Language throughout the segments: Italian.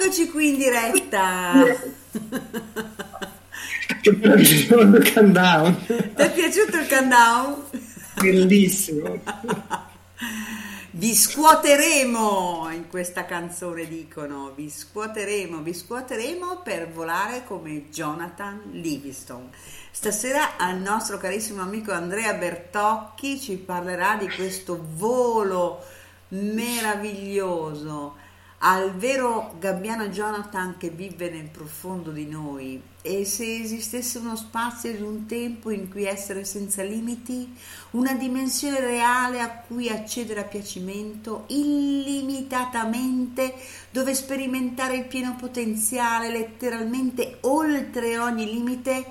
Eccoci qui in diretta. Che il countdown. Ti è piaciuto il countdown? Bellissimo. Vi scuoteremo in questa canzone, dicono. Vi scuoteremo, vi scuoteremo per volare come Jonathan Livingston. Stasera al nostro carissimo amico Andrea Bertocchi ci parlerà di questo volo meraviglioso al vero Gabbiano Jonathan che vive nel profondo di noi e se esistesse uno spazio ed un tempo in cui essere senza limiti, una dimensione reale a cui accedere a piacimento illimitatamente, dove sperimentare il pieno potenziale letteralmente oltre ogni limite,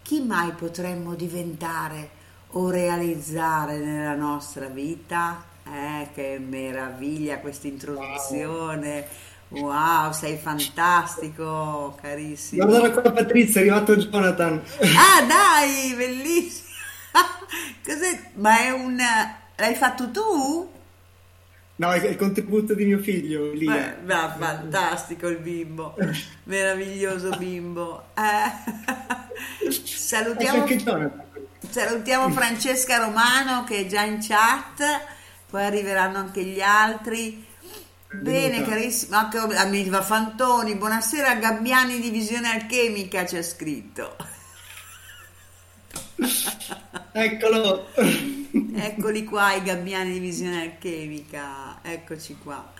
chi mai potremmo diventare o realizzare nella nostra vita? Eh, che meraviglia questa introduzione! Wow, sei fantastico, carissimo. Guarda qua Patrizia, è arrivato Jonathan. Ah, dai, bellissimo. Cos'è? Ma è un... L'hai fatto tu? No, è il contributo di mio figlio, lì. Ma, ma fantastico il bimbo, meraviglioso bimbo. Eh, salutiamo, anche Jonathan. salutiamo Francesca Romano che è già in chat, poi arriveranno anche gli altri. Bene, Benvenuta. carissimo, anche Amiva Fantoni, buonasera Gabbiani di Visione Alchemica c'è scritto. Eccolo. Eccoli qua i gabbiani di visione alchemica, eccoci qua.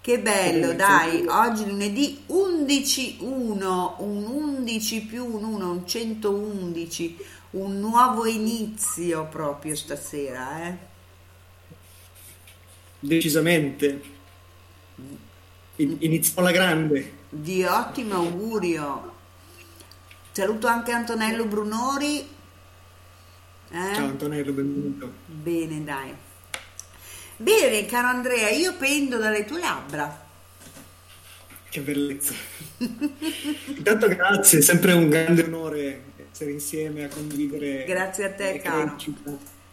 Che bello, dai, oggi lunedì 11-1, un 11 più un 1, un 111, un nuovo inizio proprio stasera, eh? Decisamente. In- Iniziamo alla grande. Di ottimo augurio. Saluto anche Antonello Brunori. Eh? Ciao Antonello, benvenuto. Bene, dai. Bene, caro Andrea, io pendo dalle tue labbra. Che bellezza. Intanto grazie, è sempre un grande onore essere insieme a condividere. Grazie a te, caro.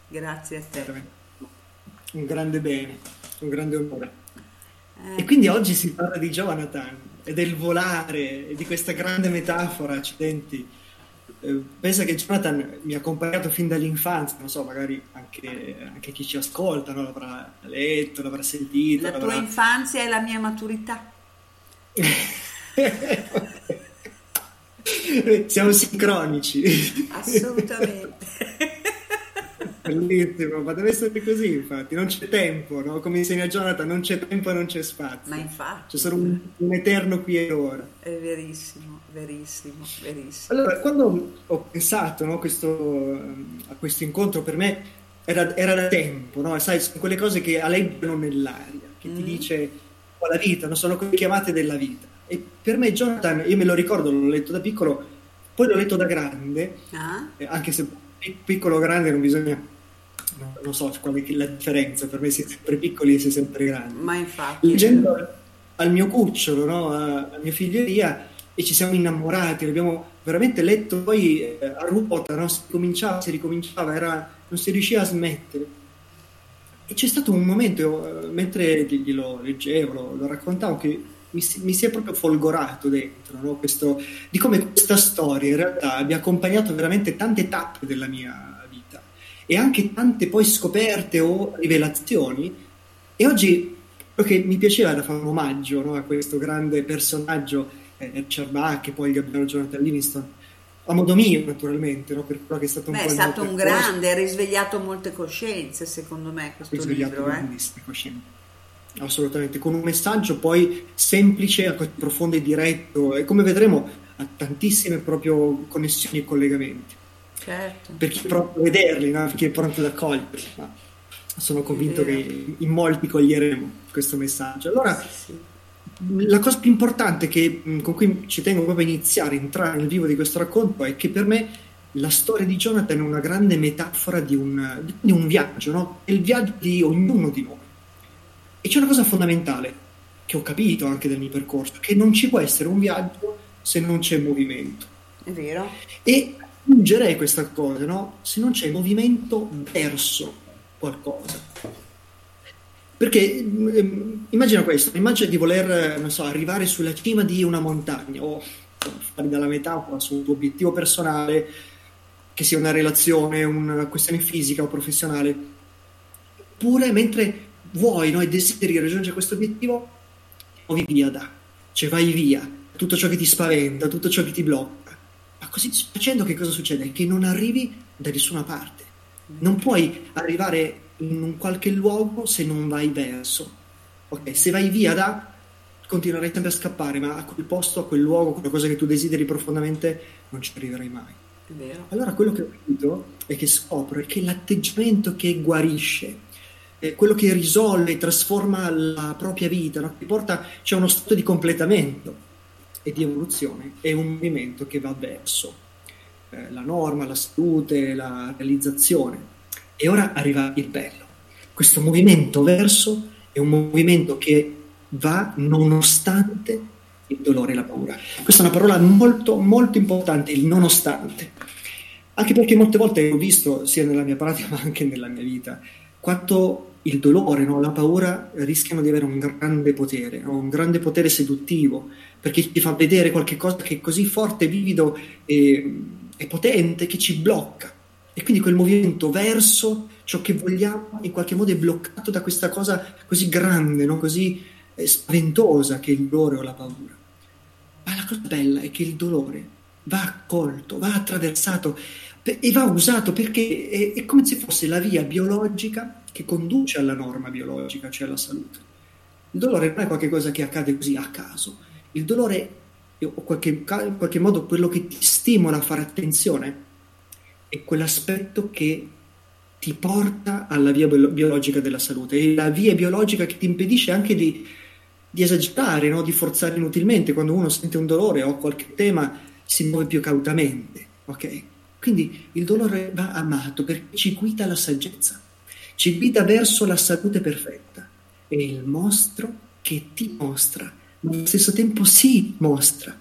Grazie a te. Un grande bene, un grande onore. Eh, E quindi oggi si parla di Jonathan e del volare e di questa grande metafora, accidenti. Eh, pensa che Jonathan mi ha accompagnato fin dall'infanzia, non so, magari anche, anche chi ci ascolta no? l'avrà letto, l'avrà sentito. La tua l'avrà- infanzia e la mia maturità. Siamo sincronici. Assolutamente. Bellissimo, ma deve essere così, infatti. Non c'è tempo, no? Come insegna Jonathan, non c'è tempo e non c'è spazio. Ma infatti, C'è solo un, un eterno qui e ora. è verissimo, verissimo, verissimo. Allora, quando ho pensato no, questo, a questo incontro, per me era, era da tempo, no? Sai, sono quelle cose che aleggiano nell'aria, che ti Mm. dice "Oh, la vita, non sono quelle chiamate della vita. E per me Jonathan, io me lo ricordo, l'ho letto da piccolo, poi l'ho letto da grande, Ah? eh, anche se pi- piccolo o grande non bisogna, no, non so qual è la differenza, per me si è sempre piccoli e si è sempre grandi Ma infatti, leggendo al mio cucciolo, no? a, a mia figlia Elia, e ci siamo innamorati, l'abbiamo veramente letto poi eh, a ruota, no? si cominciava, si ricominciava, era- non si riusciva a smettere. E c'è stato un momento, eh, mentre glielo leggevo, lo, lo raccontavo, che mi si, mi si è proprio folgorato dentro, no? Questo- di come questa storia in realtà abbia accompagnato veramente tante tappe della mia e anche tante poi scoperte o rivelazioni. E oggi che mi piaceva era fare un omaggio no, a questo grande personaggio, eh, Richard Bach e poi Gabriele Jonathan Livingston, a modo mio naturalmente, no, per quello che è stato un beh, po' è stato un grande, ha risvegliato molte coscienze, secondo me, questo risvegliato libro. Eh? coscienze. Assolutamente, con un messaggio poi semplice, profondo e diretto, e come vedremo ha tantissime proprio connessioni e collegamenti. Certo. Per chi è pronto a vederli, no? per chi è pronto ad accoglierli. Ma sono convinto che in molti coglieremo questo messaggio. Allora, la cosa più importante che, mh, con cui ci tengo proprio a iniziare, a entrare nel vivo di questo racconto, è che per me la storia di Jonathan è una grande metafora di un, di un viaggio, no? È il viaggio di ognuno di noi. E c'è una cosa fondamentale che ho capito anche dal mio percorso, che non ci può essere un viaggio se non c'è movimento. È vero? E aggiungerei questa cosa, no? Se non c'è movimento verso qualcosa. Perché ehm, immagina questo, immagina di voler, eh, so, arrivare sulla cima di una montagna o fare dalla metafora sul tuo obiettivo personale, che sia una relazione, una questione fisica o professionale. Oppure mentre vuoi no, e desideri raggiungere questo obiettivo, muovi via da, cioè vai via, tutto ciò che ti spaventa, tutto ciò che ti blocca. Così facendo che cosa succede? Che non arrivi da nessuna parte. Non puoi arrivare in un qualche luogo se non vai verso. Ok, se vai via da, continuerai sempre a scappare, ma a quel posto, a quel luogo, quella cosa che tu desideri profondamente, non ci arriverai mai. Allora quello che ho capito e che scopro è che l'atteggiamento che guarisce, eh, quello che risolve, trasforma la propria vita, no? che porta, c'è uno stato di completamento e di evoluzione, è un movimento che va verso eh, la norma, la salute, la realizzazione. E ora arriva il bello. Questo movimento verso è un movimento che va nonostante il dolore e la paura. Questa è una parola molto, molto importante, il nonostante. Anche perché molte volte ho visto, sia nella mia pratica ma anche nella mia vita, quanto il dolore, no? la paura rischiano di avere un grande potere, no? un grande potere seduttivo, perché ti fa vedere qualcosa che è così forte, vivido e, e potente che ci blocca. E quindi quel movimento verso ciò che vogliamo in qualche modo è bloccato da questa cosa così grande, no? così eh, spaventosa che è il dolore o la paura. Ma la cosa bella è che il dolore va accolto, va attraversato e va usato perché è, è come se fosse la via biologica che conduce alla norma biologica, cioè alla salute. Il dolore non è qualcosa che accade così a caso, il dolore è qualche, in qualche modo quello che ti stimola a fare attenzione, è quell'aspetto che ti porta alla via biologica della salute, è la via biologica che ti impedisce anche di, di esagerare, no? di forzare inutilmente. Quando uno sente un dolore o qualche tema si muove più cautamente, ok? Quindi il dolore va amato perché ci guida la saggezza, ci guida verso la salute perfetta. È il mostro che ti mostra, ma allo stesso tempo si mostra.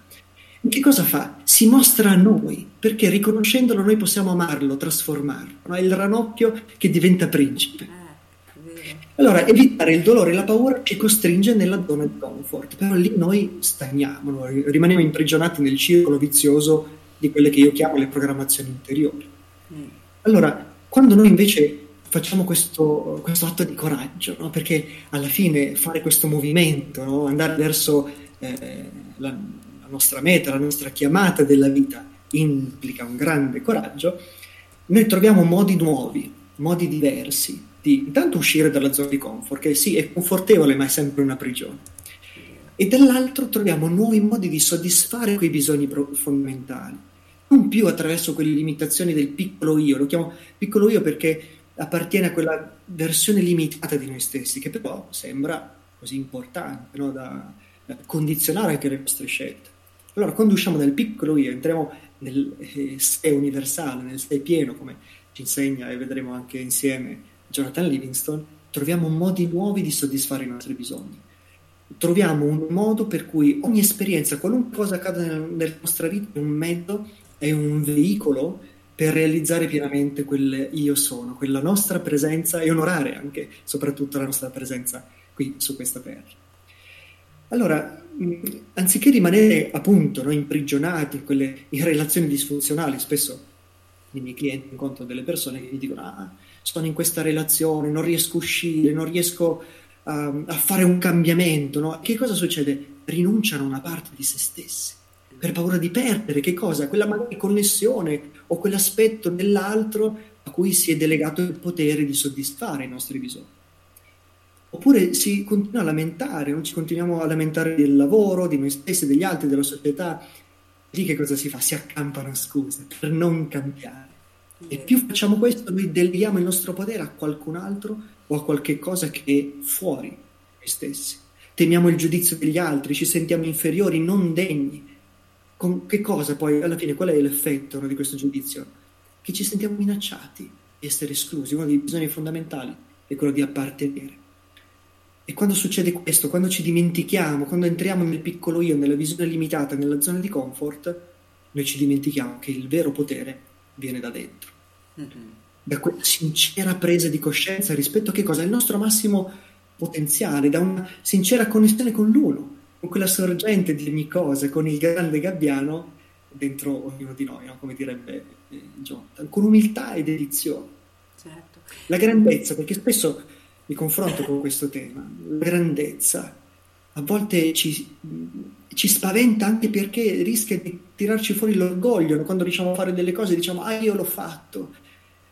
E che cosa fa? Si mostra a noi, perché riconoscendolo noi possiamo amarlo, trasformarlo. No? È il ranocchio che diventa principe. Eh, allora, evitare il dolore e la paura ci costringe nella zona di comfort, però lì noi stagniamo, noi rimaniamo imprigionati nel circolo vizioso di quelle che io chiamo le programmazioni interiori. Mm. Allora, quando noi invece facciamo questo, questo atto di coraggio, no? perché alla fine fare questo movimento, no? andare verso eh, la, la nostra meta, la nostra chiamata della vita, implica un grande coraggio, noi troviamo modi nuovi, modi diversi di intanto uscire dalla zona di comfort, che sì, è confortevole, ma è sempre una prigione. E dall'altro troviamo nuovi modi di soddisfare quei bisogni fondamentali non più attraverso quelle limitazioni del piccolo io, lo chiamo piccolo io perché appartiene a quella versione limitata di noi stessi, che però sembra così importante no? da, da, condizionare anche le nostre scelte. Allora, quando usciamo dal piccolo io, entriamo nel eh, sé universale, nel sé pieno, come ci insegna e vedremo anche insieme Jonathan Livingstone, troviamo modi nuovi di soddisfare i nostri bisogni. Troviamo un modo per cui ogni esperienza, qualunque cosa accada nella nostra vita, è un mezzo è un veicolo per realizzare pienamente quel io sono, quella nostra presenza e onorare anche soprattutto la nostra presenza qui su questa terra. Allora, anziché rimanere appunto no, imprigionati in, quelle, in relazioni disfunzionali, spesso i miei clienti incontrano delle persone che mi dicono ah, sono in questa relazione, non riesco a uscire, non riesco a, a fare un cambiamento, no? che cosa succede? Rinunciano a una parte di se stessi per paura di perdere che cosa? Quella magari connessione o quell'aspetto dell'altro a cui si è delegato il potere di soddisfare i nostri bisogni. Oppure si continua a lamentare, non ci continuiamo a lamentare del lavoro, di noi stessi, degli altri, della società. Lì che cosa si fa? Si accampano scuse per non cambiare. E più facciamo questo, noi deleghiamo il nostro potere a qualcun altro o a qualche cosa che è fuori noi stessi. Temiamo il giudizio degli altri, ci sentiamo inferiori, non degni con che cosa poi, alla fine, qual è l'effetto no, di questo giudizio? Che ci sentiamo minacciati di essere esclusi. Uno dei bisogni fondamentali è quello di appartenere. E quando succede questo, quando ci dimentichiamo, quando entriamo nel piccolo io, nella visione limitata, nella zona di comfort, noi ci dimentichiamo che il vero potere viene da dentro. Mm-hmm. Da quella sincera presa di coscienza rispetto a che cosa? Il nostro massimo potenziale, da una sincera connessione con l'uno con quella sorgente di ogni cosa, con il grande gabbiano dentro ognuno di noi, no? come direbbe eh, Jonathan, con umiltà ed edizione. Certo. La grandezza, perché spesso mi confronto con questo tema, la grandezza a volte ci, ci, spaventa anche perché rischia di tirarci fuori l'orgoglio, quando riusciamo a fare delle cose diciamo ah io l'ho fatto,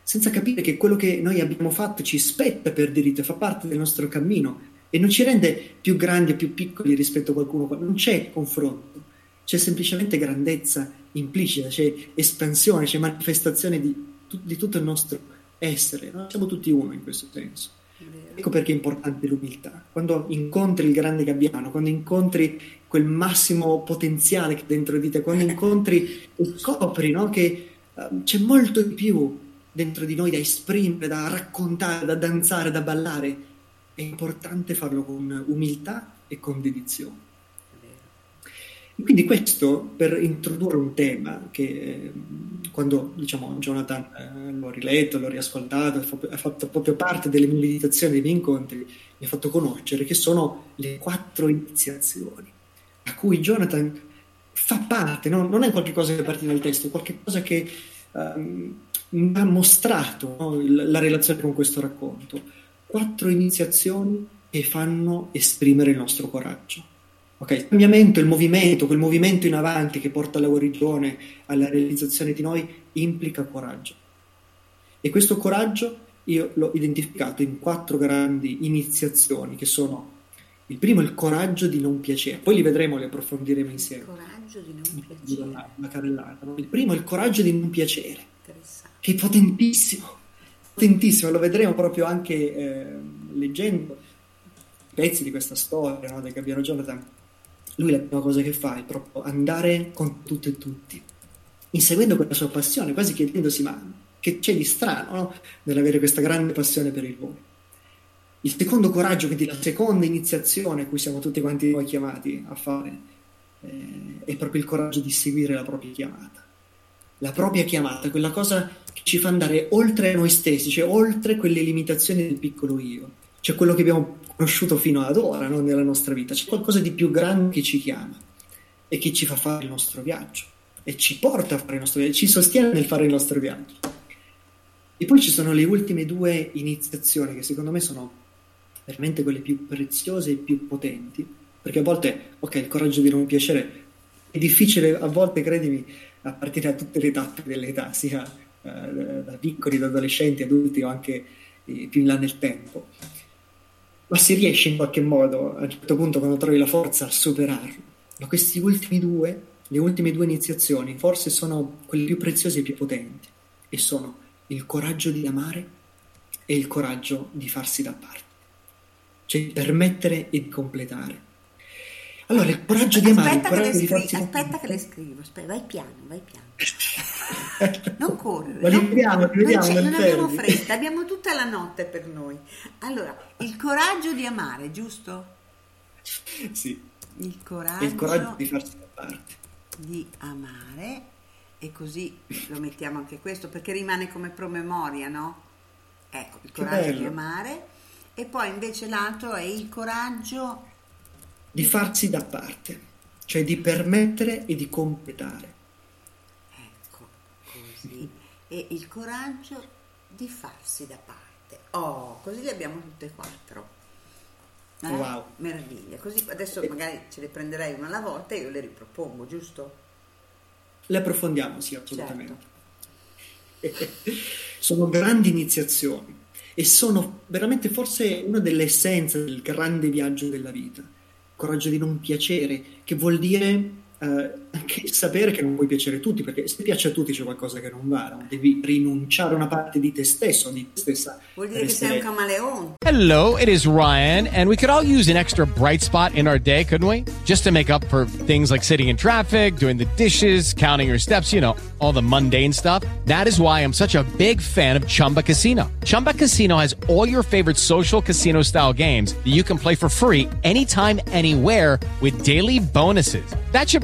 senza capire che quello che noi abbiamo fatto ci spetta per diritto, fa parte del nostro cammino e non ci rende più grandi o più piccoli rispetto a qualcuno, non c'è confronto, c'è semplicemente grandezza implicita, c'è espansione, c'è manifestazione di, di tutto il nostro essere, no? siamo tutti uno in questo senso. Ecco perché è importante l'umiltà. Quando incontri il grande gabbiano, quando incontri quel massimo potenziale che dentro di te, quando incontri e scopri no? che uh, c'è molto di più dentro di noi da esprimere, da raccontare, da danzare, da ballare, è importante farlo con umiltà e con dedizione. Quindi questo per introdurre un tema che eh, quando diciamo, Jonathan eh, l'ho riletto, l'ho riascoltato, ha fatto proprio parte delle mie meditazioni, dei miei incontri, mi ha fatto conoscere che sono le quattro iniziazioni a cui Jonathan fa parte, no? non è qualcosa che parte dal testo, è qualcosa che um, mi ha mostrato no? la relazione con questo racconto. Quattro iniziazioni che fanno esprimere il nostro coraggio. Okay? Il cambiamento, il movimento, quel movimento in avanti che porta alla guarigione, alla realizzazione di noi, implica coraggio. E questo coraggio io l'ho identificato in quattro grandi iniziazioni che sono il primo è il coraggio di non piacere, poi li vedremo, li approfondiremo insieme. Il coraggio di non piacere. Una, una carrellata, no? Il primo è il coraggio di non piacere, che è potentissimo, potentissimo, lo vedremo proprio anche eh, leggendo pezzi di questa storia no, del Gabbiano Jonathan. Lui la prima cosa che fa è proprio andare con tutto e tutti, inseguendo quella sua passione, quasi chiedendosi ma che c'è di strano no? nell'avere questa grande passione per il volo. Il secondo coraggio, quindi la seconda iniziazione a cui siamo tutti quanti noi chiamati a fare, eh, è proprio il coraggio di seguire la propria chiamata. La propria chiamata, quella cosa che ci fa andare oltre noi stessi, cioè oltre quelle limitazioni del piccolo io, cioè quello che abbiamo conosciuto fino ad ora no? nella nostra vita. C'è qualcosa di più grande che ci chiama e che ci fa fare il nostro viaggio e ci porta a fare il nostro viaggio, ci sostiene nel fare il nostro viaggio. E poi ci sono le ultime due iniziazioni che secondo me sono veramente quelle più preziose e più potenti, perché a volte, ok, il coraggio di non piacere è difficile, a volte, credimi, a partire da tutte le tappe dell'età, sia eh, da piccoli, da adolescenti, adulti o anche eh, più in là nel tempo. Ma si riesce in qualche modo, a un certo punto, quando trovi la forza, a superarlo. Ma questi ultimi due, le ultime due iniziazioni, forse sono quelle più preziose e più potenti, e sono il coraggio di amare e il coraggio di farsi da parte cioè permettere e completare. Allora, il coraggio di amare, aspetta che di farsi Aspetta che le scrivo, aspetta, vai piano, vai piano. Non correre. Ma li vediamo, li vediamo non, non abbiamo fretta, abbiamo tutta la notte per noi. Allora, il coraggio di amare, giusto? Sì, Il coraggio, il coraggio di farsi da parte. di amare e così lo mettiamo anche questo perché rimane come promemoria, no? Ecco, il coraggio di amare e poi invece l'altro è il coraggio Di farsi da parte, cioè di permettere e di completare. Ecco, così. E il coraggio di farsi da parte. Oh, così le abbiamo tutte e quattro. Eh? Wow. Meraviglia. Così adesso magari ce le prenderei una alla volta e io le ripropongo, giusto? Le approfondiamo, sì, assolutamente. sono grandi iniziazioni e sono veramente forse una delle essenze del grande viaggio della vita. Coraggio di non piacere, che vuol dire eh, sapere che non puoi piacere a tutti, perché se piace a tutti c'è qualcosa che non va, no? devi rinunciare a una parte di te stesso, di te stessa. Vuol dire per che sei un essere- camaleone. Hello, it is Ryan, and we could all use an extra bright spot in our day, couldn't we? Just to make up for things like sitting in traffic, doing the dishes, counting your steps, you know, all the mundane stuff. That is why I'm such a big fan of Chumba Casino. Chumba Casino has all your favorite social casino style games that you can play for free anytime, anywhere with daily bonuses. That should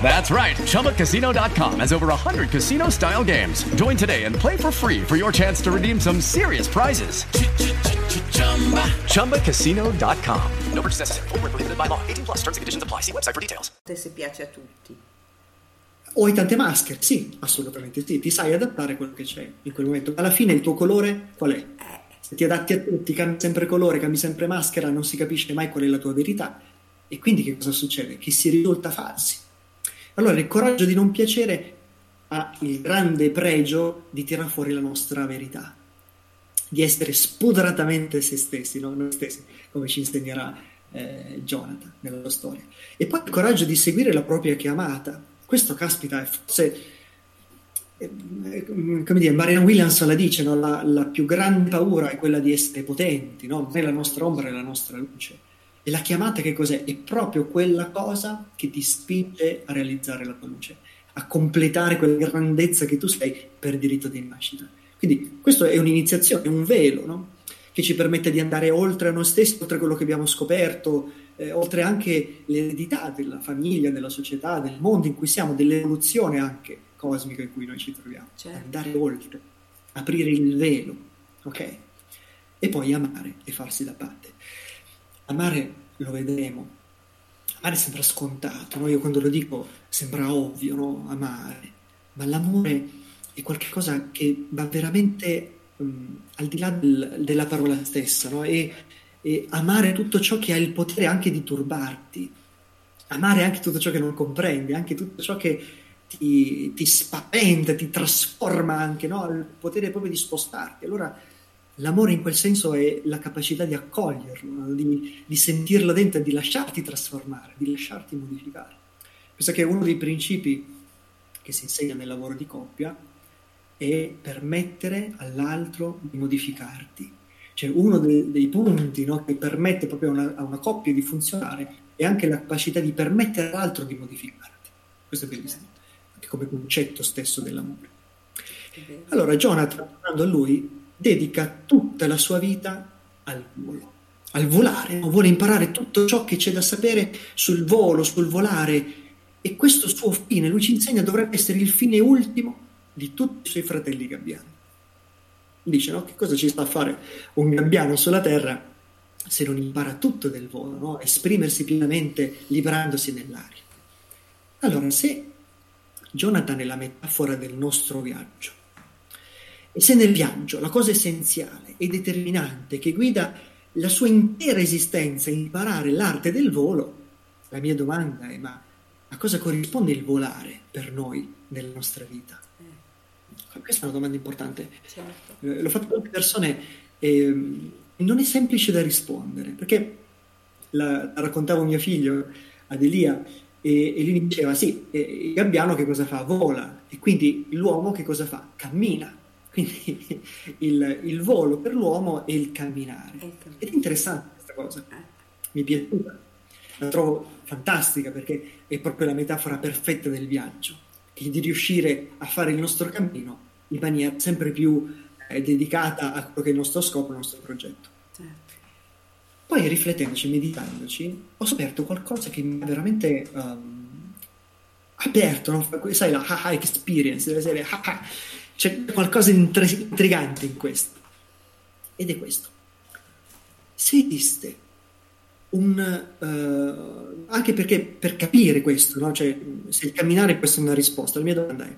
That's right. ChumbaCasino.com has over 100 casino style games. Join today and play for free for your chance to redeem some serious prizes. ChumbaCasino.com. No purchase necessary. Void were prohibited by law. 18 plus. Terms and conditions apply. See website for details. Se piace a tutti. O hai tante maschere? Sì, assolutamente sì, ti sai adattare a quello che c'è in quel momento. Alla fine il tuo colore qual è? Se ti adatti a tutti, cambi sempre colore, cambi sempre maschera, non si capisce mai qual è la tua verità. E quindi che cosa succede? Che si risulta falsi. Allora il coraggio di non piacere ha il grande pregio di tirare fuori la nostra verità, di essere spudoratamente se stessi, no? noi stessi, come ci insegnerà eh, Jonathan nella storia. E poi il coraggio di seguire la propria chiamata, Questo, caspita, è forse, eh, come dire, Marianne Williams la dice, no? la, la, più grande paura è quella di essere potenti, no? non è la nostra ombra, è la nostra luce. E la chiamata che cos'è? È proprio quella cosa che ti spinge a realizzare la tua luce, a completare quella grandezza che tu sei per diritto di nascita. Quindi questo è un'iniziazione, un velo, no? che ci permette di andare oltre a noi stessi, oltre quello che abbiamo scoperto, eh, oltre anche l'eredità della famiglia, della società, del mondo in cui siamo, dell'evoluzione anche cosmica in cui noi ci troviamo. Certo. Andare oltre, aprire il velo, ok? E poi amare e farsi da parte. Amare lo vedremo. Amare sembra scontato, no? Io quando lo dico sembra ovvio, no? Amare. Ma l'amore è qualcosa che va veramente um, al di là del, della parola stessa, no? E, e amare tutto ciò che ha il potere anche di turbarti, amare anche tutto ciò che non comprendi, anche tutto ciò che ti, ti spaventa, ti trasforma anche, no? il potere proprio di spostarti. Allora l'amore in quel senso è la capacità di accoglierlo, di, di sentirlo dentro e di lasciarti trasformare, di lasciarti modificare. Questo che uno dei principi che si insegna nel lavoro di coppia è permettere all'altro di modificarti. Cioè uno dei, dei punti no, che permette proprio a una, a una coppia di funzionare è anche la capacità di permettere all'altro di modificarti. Questo è bellissimo, anche come concetto stesso dell'amore. Allora Jonathan, tornando a lui, dedica tutta la sua vita al volo, al volare, vuole imparare tutto ciò che c'è da sapere sul volo, sul volare e questo suo fine, lui ci insegna, dovrebbe essere il fine ultimo di tutti i suoi fratelli gabbiani. Dice, no? Che cosa ci sta a fare un gabbiano sulla Terra se non impara tutto del volo, no? esprimersi pienamente librandosi nell'aria? Allora, se Jonathan è la metafora del nostro viaggio, e se nel viaggio la cosa essenziale e determinante che guida la sua intera esistenza è imparare l'arte del volo, la mia domanda è ma a cosa corrisponde il volare per noi nella nostra vita? Questa è una domanda importante. Certo. Eh, l'ho fatto a molte persone e non è semplice da rispondere, perché la, la raccontavo mio figlio ad Elia e, e, lui mi diceva sì, il gabbiano che cosa fa? Vola e quindi l'uomo che cosa fa? Cammina. Quindi il, il volo per l'uomo è il camminare. Ed è interessante questa cosa, eh. mi è piaciuta, la trovo fantastica perché è proprio la metafora perfetta del viaggio, di riuscire a fare il nostro cammino in maniera sempre più eh, dedicata a quello che è il nostro scopo, il nostro progetto. Certo. Poi riflettendoci, meditandoci, ho scoperto qualcosa che mi ha veramente um, aperto, no? sai la haha experience, deve essere haha. C'è qualcosa di intrigante in questo. Ed è questo. Se esiste un... Uh, anche perché per capire questo, no? cioè, se il camminare può essere una risposta, la mia domanda è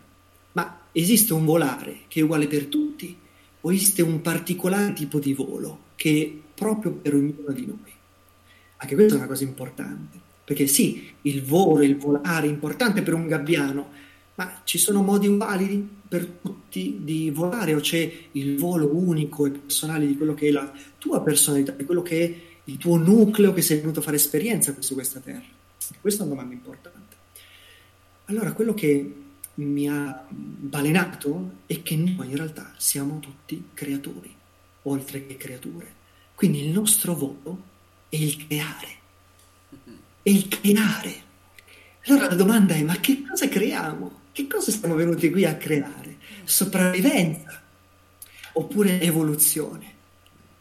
ma esiste un volare che è uguale per tutti o esiste un particolare tipo di volo che è proprio per ognuno di noi? Anche questa è una cosa importante, perché sì, il volo, il volare è importante per un gabbiano, ma ci sono modi validi per tutti di volare o c'è il volo unico e personale di quello che è la tua personalità, di quello che è il tuo nucleo che sei venuto a fare esperienza su questa terra? Questa è una domanda importante. Allora, quello che mi ha balenato è che noi in realtà siamo tutti creatori, oltre che creature. Quindi il nostro volo è il creare. È il creare. Allora la domanda è: ma che cosa creiamo? Che cosa siamo venuti qui a creare? Sopravvivenza oppure evoluzione?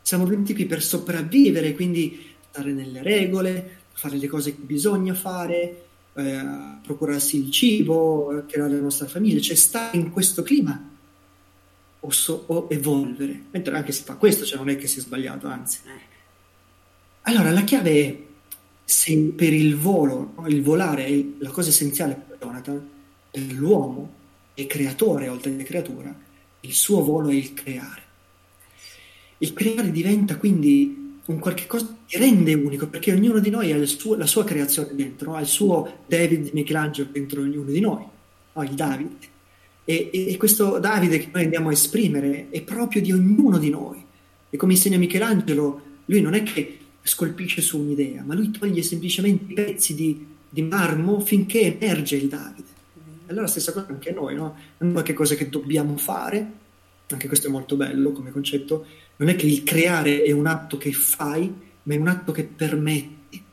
Siamo venuti qui per sopravvivere, quindi stare nelle regole, fare le cose che bisogna fare, eh, procurarsi il cibo, creare la nostra famiglia, cioè stare in questo clima o, so, o evolvere. Mentre anche se fa questo, cioè non è che sia sbagliato, anzi. Allora la chiave è se per il volo, il volare è la cosa essenziale per Jonathan, per l'uomo è creatore oltre che creatura, il suo volo è il creare. Il creare diventa quindi un qualche cosa che rende unico, perché ognuno di noi ha suo, la sua creazione dentro, ha il suo David Michelangelo dentro ognuno di noi, no? il Davide. E, e, e, questo Davide che noi andiamo a esprimere è proprio di ognuno di noi. E come insegna Michelangelo, lui non è che scolpisce su un'idea, ma lui toglie semplicemente i pezzi di, di marmo finché emerge il Davide. Allora stessa cosa anche noi, no? Non è qualche cosa che dobbiamo fare, anche questo è molto bello come concetto, non è che il creare è un atto che fai, ma è un atto che permetti.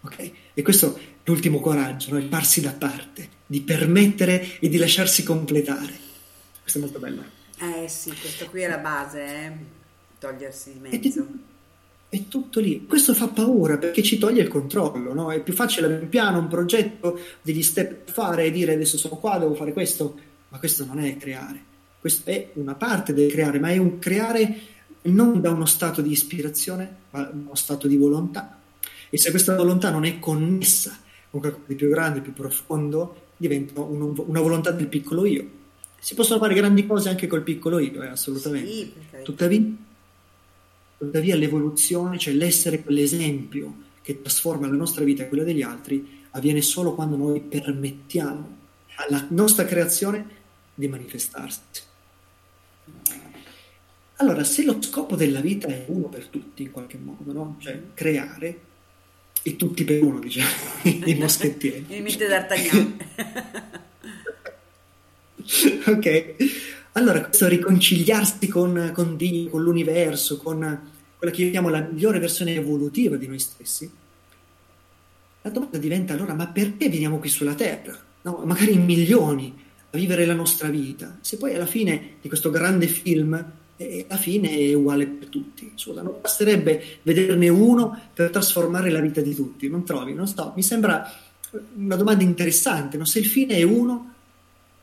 Ok? E questo è l'ultimo coraggio, no? il farsi da parte, di permettere e di lasciarsi completare. Questo è molto bello. Eh sì, questo qui è la base, eh? togliersi di mezzo. È tutto lì. Questo fa paura perché ci toglie il controllo, no? È più facile avere un piano, un progetto, degli step da fare e dire adesso sono qua, devo fare questo, ma questo non è creare. Questo è una parte del creare, ma è un creare non da uno stato di ispirazione, ma da uno stato di volontà. E se questa volontà non è connessa con qualcosa di più grande, più profondo, diventa un- una volontà del piccolo io. Si possono fare grandi cose anche col piccolo io, eh, assolutamente. Sì. Tuttavia, tuttavia l'evoluzione, cioè l'essere quell'esempio che trasforma la nostra vita e quella degli altri, avviene solo quando noi permettiamo alla nostra creazione di manifestarsi. Allora, se lo scopo della vita è uno per tutti, in qualche modo, no? Cioè creare, e tutti per uno, diciamo, i moschettieri. In mente d'Artagnan. ok, allora questo riconciliarsi con, con Dio, con l'universo, con quella che io chiamo la migliore versione evolutiva di noi stessi, la domanda diventa allora, ma perché veniamo qui sulla Terra? No, magari in milioni a vivere la nostra vita, se poi alla fine di questo grande film eh, la fine è uguale per tutti. Scusa, non basterebbe vederne uno per trasformare la vita di tutti, non trovi? Non so, mi sembra una domanda interessante, no? se il fine è uno,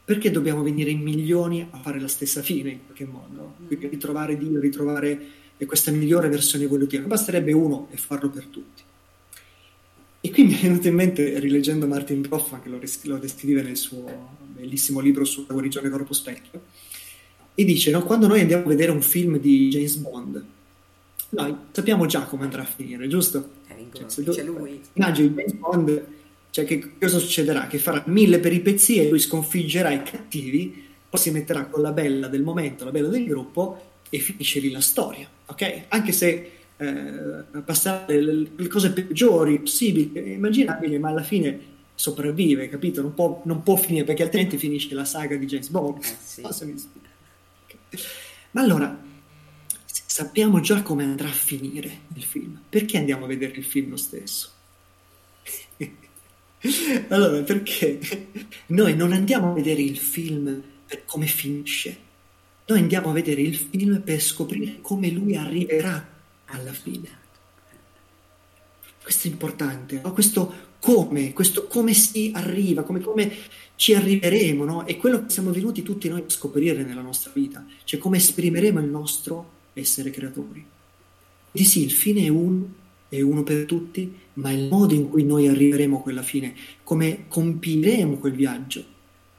perché dobbiamo venire in milioni a fare la stessa fine in qualche modo? Ritrovare Dio, ritrovare eh, questa migliore versione evolutiva. Basterebbe uno e farlo per tutti. E qui mi è venuto in mente, rileggendo Martin Goffman, che lo, ris- lo descrive nel suo bellissimo libro sulla guarigione corpo specchio, e dice, no, quando noi andiamo a vedere un film di James Bond, noi sappiamo già come andrà a finire, giusto? Eh, Cioè, se tu- lui. Immagini James Bond, cioè che cosa succederà? Che farà mille peripezie, lui sconfiggerà i cattivi, poi si metterà con la bella del momento, la bella del gruppo e finisce lì la storia, ok? Anche se eh, passare le, le cose peggiori possibili, immaginabili, ma alla fine sopravvive, capito? Non può, non può finire perché altrimenti finisce la saga di James Bond. Eh, sì. Mi. Ma allora, sappiamo già come andrà a finire il film, perché andiamo a vedere il film lo stesso? Allora, perché noi non andiamo a vedere il film per come finisce, noi andiamo a vedere il film per scoprire come lui arriverà alla fine. Questo è importante, no? questo come, questo come si arriva, come, come ci arriveremo, no? È quello che siamo venuti tutti noi a scoprire nella nostra vita, cioè come esprimeremo il nostro essere creatori. Di sì, il fine è uno, è uno per tutti, ma il modo in cui noi arriveremo a quella fine, come compiremo quel viaggio,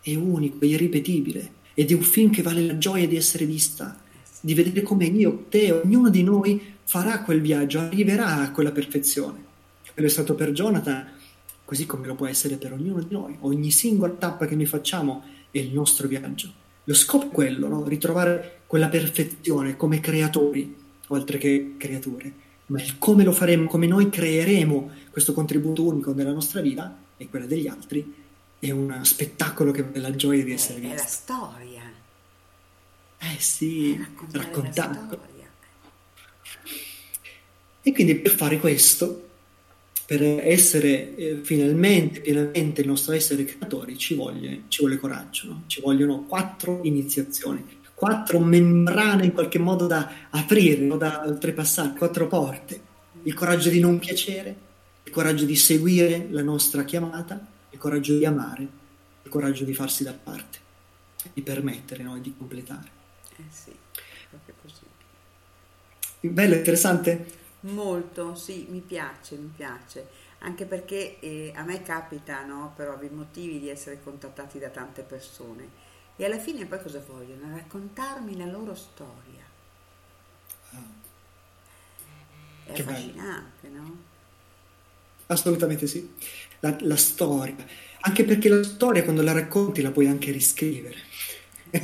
è unico, è irripetibile, ed è un film che vale la gioia di essere vista, di vedere come io, te, ognuno di noi farà quel viaggio, arriverà a quella perfezione. Quello è stato per Jonathan, così come lo può essere per ognuno di noi. Ogni singola tappa che noi facciamo è il nostro viaggio. Lo scopo è quello, no? ritrovare quella perfezione come creatori, oltre che creature. Ma il come lo faremo, come noi creeremo questo contributo unico nella nostra vita e quella degli altri, è un spettacolo che vale la gioia di essere È la visto. storia. Eh sì, la raccontato. E quindi per fare questo, per essere eh, finalmente, pienamente il nostro essere creatori, ci, voglie- ci vuole coraggio, no? ci vogliono quattro iniziazioni, quattro membrane in qualche modo da aprire, no? da oltrepassare, quattro porte. Il coraggio di non piacere, il coraggio di seguire la nostra chiamata, il coraggio di amare, il coraggio di farsi da parte, di permettere no? e di completare. Eh sì, proprio così. Bello, interessante? Molto, sì, mi piace, mi piace, anche perché eh, a me capita, no, per ovvi motivi, di essere contattati da tante persone e alla fine poi cosa vogliono? Raccontarmi la loro storia. È Che bello. affascinante, no? Assolutamente sì. La, la storia, anche perché la storia quando la racconti la puoi anche riscrivere.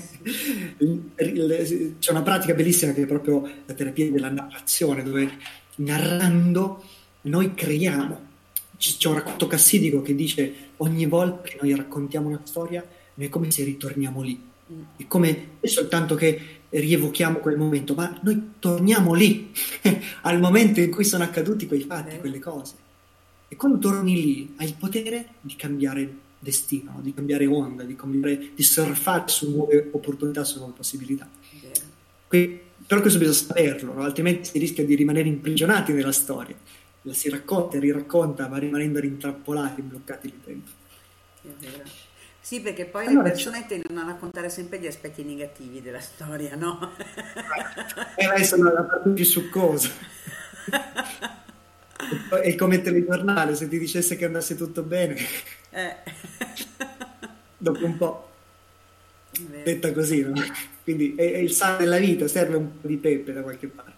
C'è una pratica bellissima che è proprio la terapia della narrazione, dove narrando noi creiamo. C'è un racconto cassidico che dice ogni volta che noi raccontiamo una storia, noi è come se ritorniamo lì. È come è soltanto che rievochiamo quel momento, ma noi torniamo lì, al momento in cui sono accaduti quei fatti, quelle cose. E quando torni lì hai il potere di cambiare destino, di cambiare onda, di, cambiare, di surfare su nuove opportunità, su nuove possibilità. Que- però questo bisogna saperlo, no? altrimenti si rischia di rimanere imprigionati nella storia. La si racconta e riracconta, ma rimanendo rintrappolati, bloccati lì dentro. Sì, perché poi Allora, le persone tendono a raccontare sempre gli aspetti negativi della storia, no? E adesso la parte più succosa. È come il telegiornale, se ti dicesse che andasse tutto bene, Eh. dopo un po', detta così, no? Quindi è, è il sale della vita, serve un po' di pepe da qualche parte.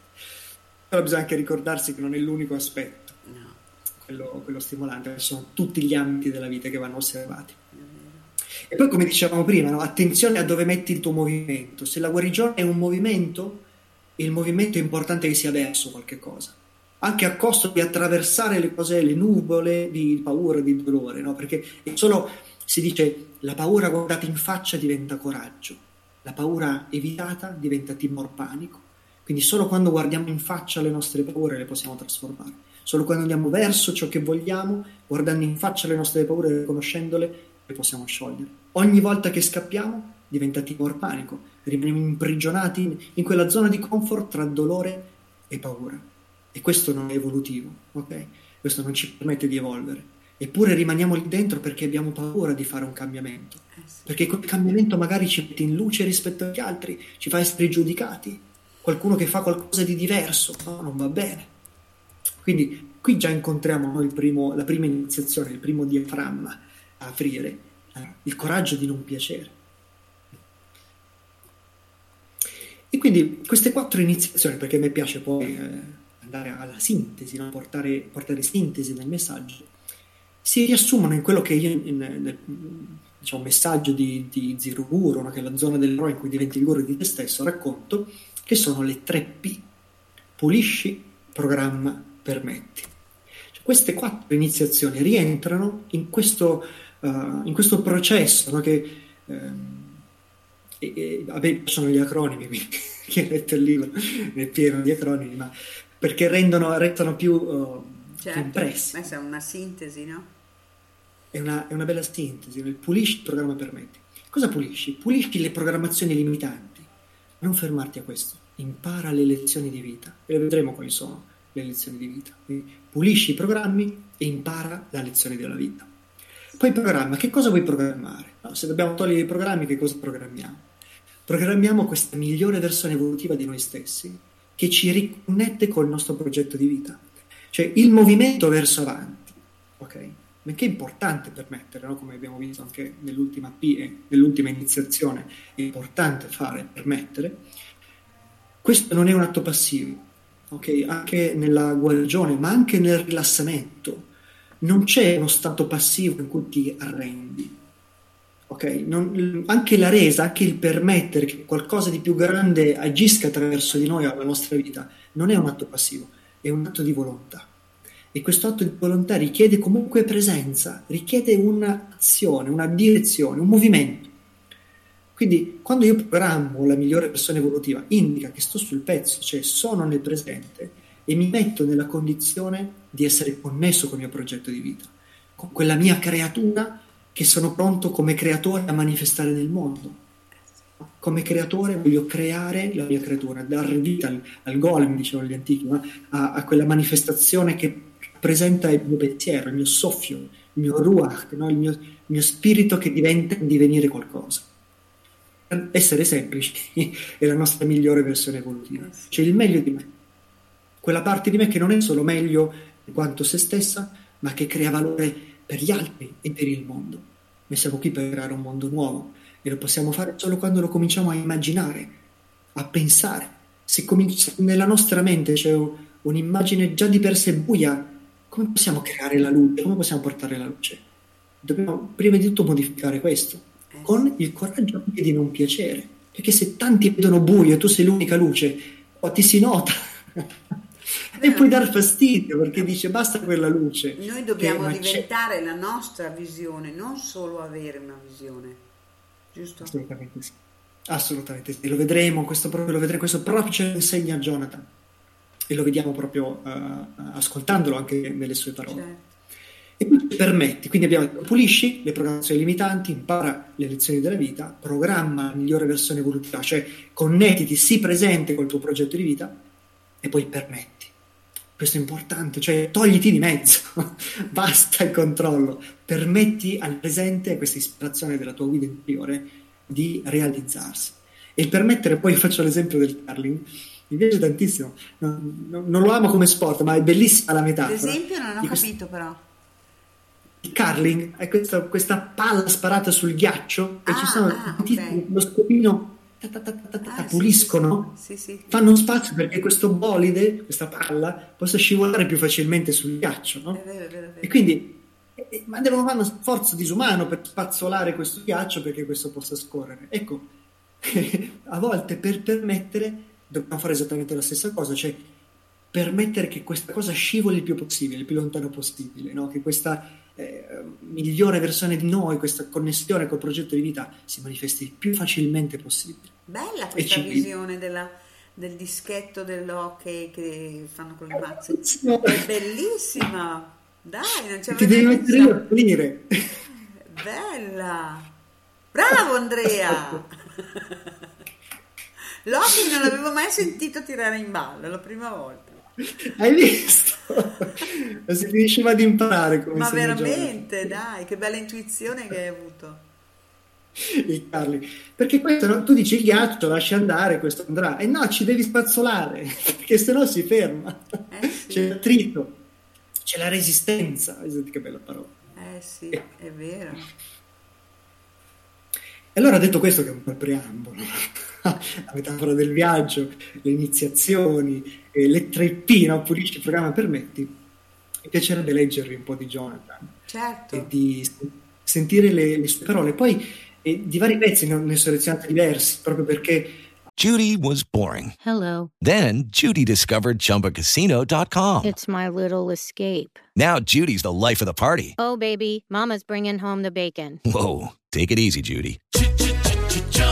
Però bisogna anche ricordarsi che non è l'unico aspetto, No. quello, quello stimolante, sono tutti gli ambiti della vita che vanno osservati. E poi, come dicevamo prima, no? attenzione a dove metti il tuo movimento. Se la guarigione è un movimento, il movimento è importante che sia verso qualche cosa, anche a costo di attraversare le cose, le nuvole di paura, di dolore, no? perché è solo, si dice, la paura guardata in faccia diventa coraggio, la paura evitata diventa timor panico. Quindi solo quando guardiamo in faccia le nostre paure le possiamo trasformare. Solo quando andiamo verso ciò che vogliamo, guardando in faccia le nostre paure e riconoscendole, le possiamo sciogliere. Ogni volta che scappiamo diventa timor panico, rimaniamo imprigionati in- quella zona di comfort tra dolore e paura. E questo non è evolutivo, ok? Questo non ci permette di evolvere. Eppure rimaniamo lì dentro perché abbiamo paura di fare un cambiamento. Perché quel cambiamento magari ci mette in luce rispetto agli altri, ci fa essere giudicati. Qualcuno che fa qualcosa di diverso, no, non va bene. Quindi qui già incontriamo noi il primo- la prima iniziazione, il primo diaframma a aprire, eh, il coraggio di non piacere. E quindi queste quattro iniziazioni, perché a me piace poi eh, andare alla sintesi, no? portare, portare sintesi nel messaggio, si riassumono in quello che io in- nel diciamo, messaggio di, di Guru, no? che è la zona dell'eroe in cui diventi il guru di te stesso, racconto, che sono le tre P. Pulisci, programma, permetti. Cioè, queste quattro iniziazioni rientrano in questo, eh, in questo processo no? che... ehm, e, e, vabbè, sono gli acronimi, chi ha letto il libro è pieno di acronimi, ma perché rendono, restano più eh, Certo, impressi. questa è una sintesi, no? È una, è una bella sintesi, il pulisci il programma permetti. Cosa pulisci? Pulisci le programmazioni limitanti. Non fermarti a questo, impara le lezioni di vita e le vedremo quali sono le lezioni di vita. Quindi pulisci i programmi e impara la lezione della vita. Poi programma, che cosa vuoi programmare? No, se dobbiamo togliere i programmi, che cosa programmiamo? Programmiamo questa migliore versione evolutiva di noi stessi che ci riconnette col nostro progetto di vita. Cioè il movimento verso avanti, ok? Benché è importante permettere, no? come abbiamo visto anche nell'ultima P nell'ultima iniziazione, è importante fare, permettere, questo non è un atto passivo, ok? Anche nella guarigione, ma anche nel rilassamento. Non c'è uno stato passivo in cui ti arrendi. Ok? Non- anche la resa, anche il permettere che qualcosa di più grande agisca attraverso di noi alla nostra vita, non è un atto passivo, è un atto di volontà. E questo atto di volontà richiede comunque presenza, richiede un'azione, una direzione, un movimento. Quindi quando io programmo la migliore versione evolutiva, indica che sto sul pezzo, cioè sono nel presente e mi metto nella condizione di essere connesso con il mio progetto di vita, con quella mia creatura che sono pronto come creatore a manifestare nel mondo. Come creatore voglio creare la mia creatura, dare vita al, al golem, dicevano gli antichi, no? a, a quella manifestazione che rappresenta il mio pensiero, il mio soffio, il mio ruach, no? il, mio, il mio spirito che diventa divenire qualcosa. Essere semplici è la nostra migliore versione evolutiva, cioè il meglio di me, quella parte di me che non è solo meglio in quanto se stessa, ma che crea valore per gli altri e per il mondo. Siamo qui per creare un mondo nuovo e lo possiamo fare solo quando lo cominciamo a immaginare, a pensare. Se cominci- nella nostra mente c'è un- un'immagine già di per sé buia, come possiamo creare la luce? Come possiamo portare la luce? Dobbiamo prima di tutto modificare questo, con il coraggio anche di non piacere, perché se tanti vedono buio e tu sei l'unica luce, oh, ti si nota. e puoi dar fastidio perché dice basta quella luce. Noi dobbiamo non c'è. diventare la nostra visione, non solo avere una visione. giusto? Assolutamente sì. Assolutamente sì. Lo vedremo, questo proprio, lo vedremo, questo proprio ce lo insegna Jonathan. E lo vediamo proprio eh, ascoltandolo anche nelle sue parole. Certo. E poi ti permetti, quindi abbiamo pulisci le programmazioni limitanti, impara le lezioni della vita, programma la migliore versione evolutiva, cioè connettiti, sii presente col tuo progetto di vita e poi permetti. Questo è importante, cioè togliti di mezzo, basta il controllo, permetti al presente, a questa ispirazione della tua guida interiore, di realizzarsi. E il permettere, poi faccio l'esempio del curling, mi piace tantissimo, non, non- non lo amo come sport, ma è bellissima la metafora. esempio non ho questo- capito però. il curling è questa, questa palla sparata sul ghiaccio e Ah, ci sono ah, i titoli, ok. lo scopino ta ta ta puliscono Sì, sì, fanno spazio perché questo bolide questa palla possa scivolare più facilmente sul ghiaccio no? È vero, è vero, è vero. e quindi eh, ma devono fare uno sforzo disumano per spazzolare questo ghiaccio perché questo possa scorrere ecco a volte per permettere dobbiamo fare esattamente la stessa cosa cioè permettere che questa cosa scivoli il più possibile, il più lontano possibile, no? che questa eh, migliore versione di noi, questa connessione col progetto di vita si manifesti il più facilmente possibile. Bella questa visione della- del dischetto dell'hockey che fanno con le mazze. Bellissimo. È bellissima. Dai, non ci Ti devi mettere io a pulire. Bella. Bravo Andrea. L'hockey non l'avevo mai sentito tirare in ballo, la prima volta. Hai visto? Si finisce di imparare come Ma veramente, dai, che bella intuizione che hai avuto. Il curling. Perché questo no? tu dici il ghiaccio, lasci andare, questo andrà. E no, ci devi spazzolare, perché sennò si ferma. Eh sì. C'è l'attrito, c'è la resistenza. Senti che bella parola. Eh sì, è vero. E allora detto questo, che è un po' il preambolo, la metafora del viaggio, le iniziazioni, eh, le 3P, no? pulisci il programma permetti, mi piacerebbe leggervi un po' di Jonathan e Certo. di s- sentire le, le sue parole. Poi eh, di vari pezzi ne ho, ne ho selezionati diversi, proprio perché Judy was boring. Hello. Then Judy discovered ChumbaCasino.com. It's my little escape. Now Judy's the life of the party. Oh, baby, Mama's bringing home the bacon. Whoa, take it easy, Judy.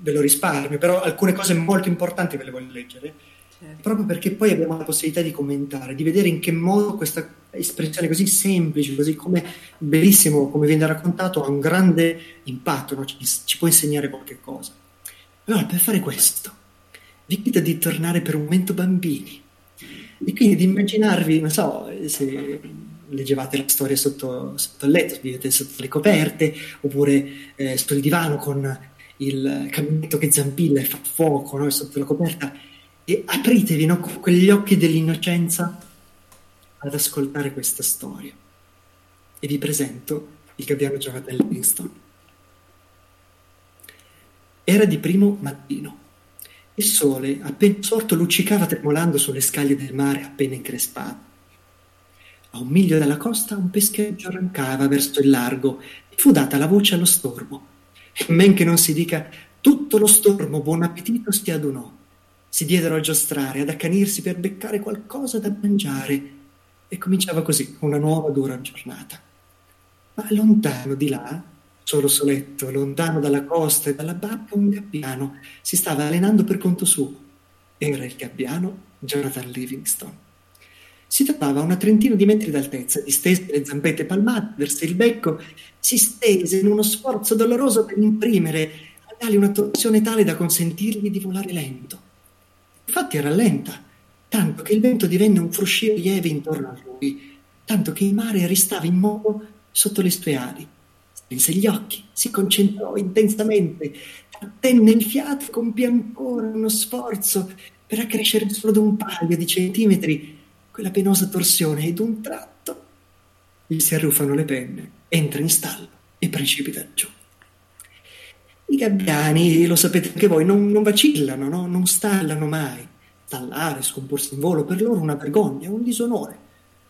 Ve lo risparmio, però alcune cose molto importanti ve le voglio leggere, Certo. proprio perché poi abbiamo la possibilità di commentare, di vedere in che modo questa espressione così semplice, così come bellissimo, come viene raccontato, ha un grande impatto, no? ci, ci può insegnare qualche cosa. Allora, per fare questo, vi chiedo di tornare per un momento bambini e quindi di immaginarvi, non so, se leggevate la storia sotto, sotto il letto, vivete sotto le coperte, oppure eh, sul divano con il caminetto che zampilla e fa fuoco no? sotto la coperta, e apritevi no? con quegli occhi dell'innocenza ad ascoltare questa storia. E vi presento il gabbiano Jonathan Livingston. Era di primo mattino. Il sole, appena sorto, luccicava tremolando sulle scaglie del mare appena increspato. A un miglio dalla costa un pescheggio arrancava verso il largo e fu data la voce allo stormo. Men che non si dica tutto lo stormo, buon appetito, si adunò. Si diedero a giostrare, ad accanirsi per beccare qualcosa da mangiare. E cominciava così una nuova dura giornata. Ma lontano di là, solo soletto, lontano dalla costa e dalla barca, un gabbiano si stava allenando per conto suo. Era il gabbiano Jonathan Livingstone. Si trovava a una trentina di metri d'altezza, distese le zampette palmate verso il becco, si stese in uno sforzo doloroso per imprimere alle ali una torsione tale da consentirgli di volare lento. Infatti rallenta, tanto che il vento divenne un fruscio lieve intorno a lui, tanto che il mare ristava immobile sotto le sue ali. Strinse gli occhi, si concentrò intensamente, trattenne il fiato compì ancora uno sforzo per accrescere solo di un paio di centimetri quella penosa torsione ed un tratto gli si arruffano le penne, entra in stallo e precipita giù. I gabbiani, lo sapete anche voi, non, non vacillano, no? non stallano mai. Stallare, scomporsi in volo, per loro una vergogna, un disonore.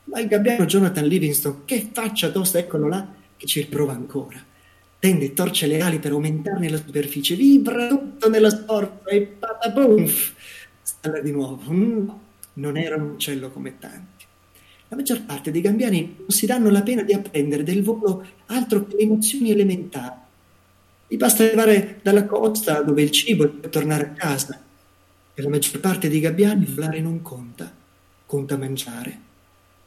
Ma il gabbiano Jonathan Livingston, che faccia tosta, eccolo là, che ci riprova ancora. Tende e torce le ali per aumentarne la superficie, vibra tutto nella sporta e patapumf! Stalla di nuovo. No, non era un uccello come tanti. La maggior parte dei gabbiani non si danno la pena di apprendere del volo altro che emozioni elementari. Gli basta arrivare dalla costa dove il cibo e tornare a casa. Per la maggior parte dei gabbiani volare non conta, conta mangiare.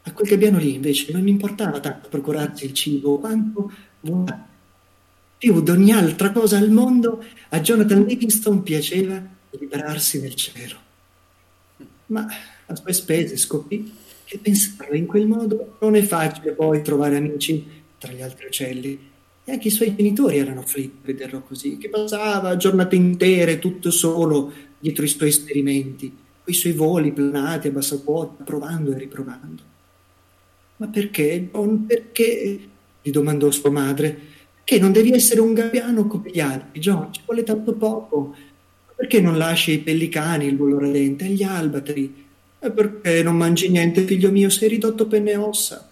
A quel gabbiano lì invece non importava tanto procurarsi il cibo quanto volare. Più di ogni altra cosa al mondo a Jonathan Livingston piaceva liberarsi nel cielo. Ma a sue spese scoprì che pensare in quel modo non è facile poi trovare amici tra gli altri uccelli. E anche i suoi genitori erano afflitti a vederlo così, che passava giornate intere tutto solo dietro i suoi esperimenti, coi suoi voli planati a bassa quota, provando e riprovando. Ma perché, John, perché? gli domandò sua madre. Che non devi essere un gabbiano come gli altri, John, ci vuole tanto poco. Perché non lasci ai pellicani il volo radente, agli albatri? E perché non mangi niente, figlio mio, sei ridotto penne e ossa?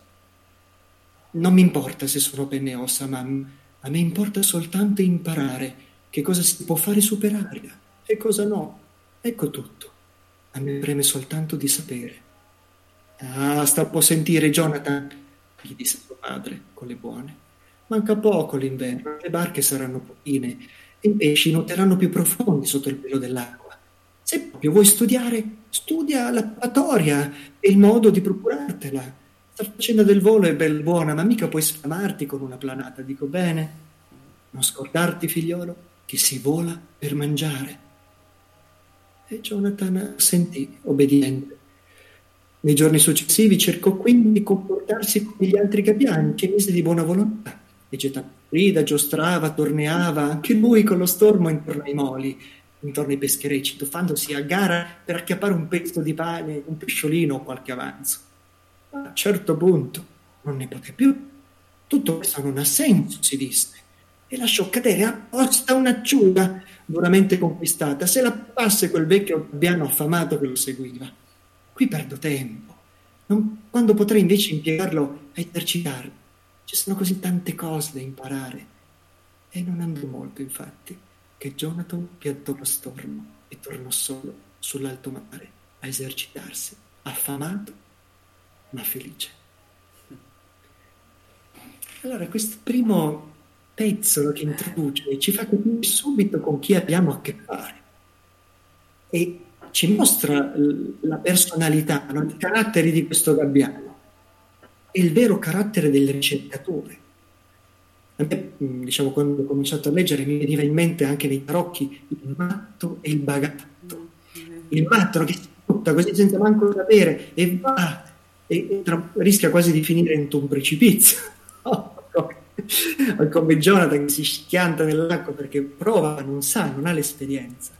Non mi importa se sono penne e ossa, ma a me importa soltanto imparare che cosa si può fare su per aria e cosa no. Ecco tutto. A me preme soltanto di sapere. Ah, sta a sentire, Jonathan, gli disse suo padre, con le buone. Manca poco l'inverno, le barche saranno pochine e i pesci nuoteranno più profondi sotto il pelo dell'acqua. Se proprio vuoi studiare, studia la preparatoria e il modo di procurartela. Sta facendo del volo è bel buona, ma mica puoi sfamarti con una planata, dico bene. Non scordarti, figliolo, che si vola per mangiare. E Jonathan sentì, obbediente. Nei giorni successivi cercò quindi di comportarsi come gli altri gabbiani, che mise di buona volontà. Vegeta rida, giostrava, torneava, anche lui con lo stormo intorno ai moli, intorno ai pescherecci, tuffandosi a gara per acchiappare un pezzo di pane, un pesciolino o qualche avanzo. A un certo punto non ne poté più. Tutto questo non ha senso, si disse, e lasciò cadere apposta un'acciuga duramente conquistata, se la passe quel vecchio gabbiano affamato che lo seguiva. Qui perdo tempo, non, quando potrei invece impiegarlo a esercitarmi. Ci sono così tante cose da imparare. E non andò molto, infatti, che Jonathan piantò lo stormo e tornò solo sull'alto mare a esercitarsi, affamato ma felice. Allora, questo primo pezzo che introduce ci fa capire subito con chi abbiamo a che fare e ci mostra la personalità, no? i caratteri di questo gabbiano e il vero carattere del ricercatore. A me, diciamo, quando ho cominciato a leggere, mi veniva in mente anche nei tarocchi il matto e il bagatto. Il matto che si butta così senza manco sapere e va e, e tra, rischia quasi di finire in un precipizio. come Jonathan che si schianta nell'acqua perché prova, non sa, non ha l'esperienza.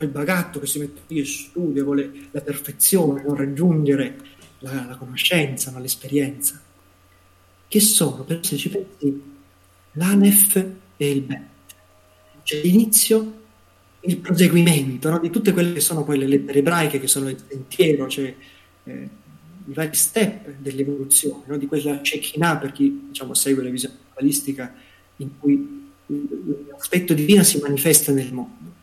Il bagatto che si mette lì e studia, vuole la perfezione, non raggiungere la, la conoscenza, no? l'esperienza. Che sono, per se ci pensi, l'anef e il bet. Cioè l'inizio il proseguimento no? di tutte quelle che sono poi le lettere ebraiche, che sono il sentiero, cioè eh, i vari step dell'evoluzione, no? di quella Shekinah per chi diciamo, segue la visione cabalistica in cui l'aspetto divino si manifesta nel mondo.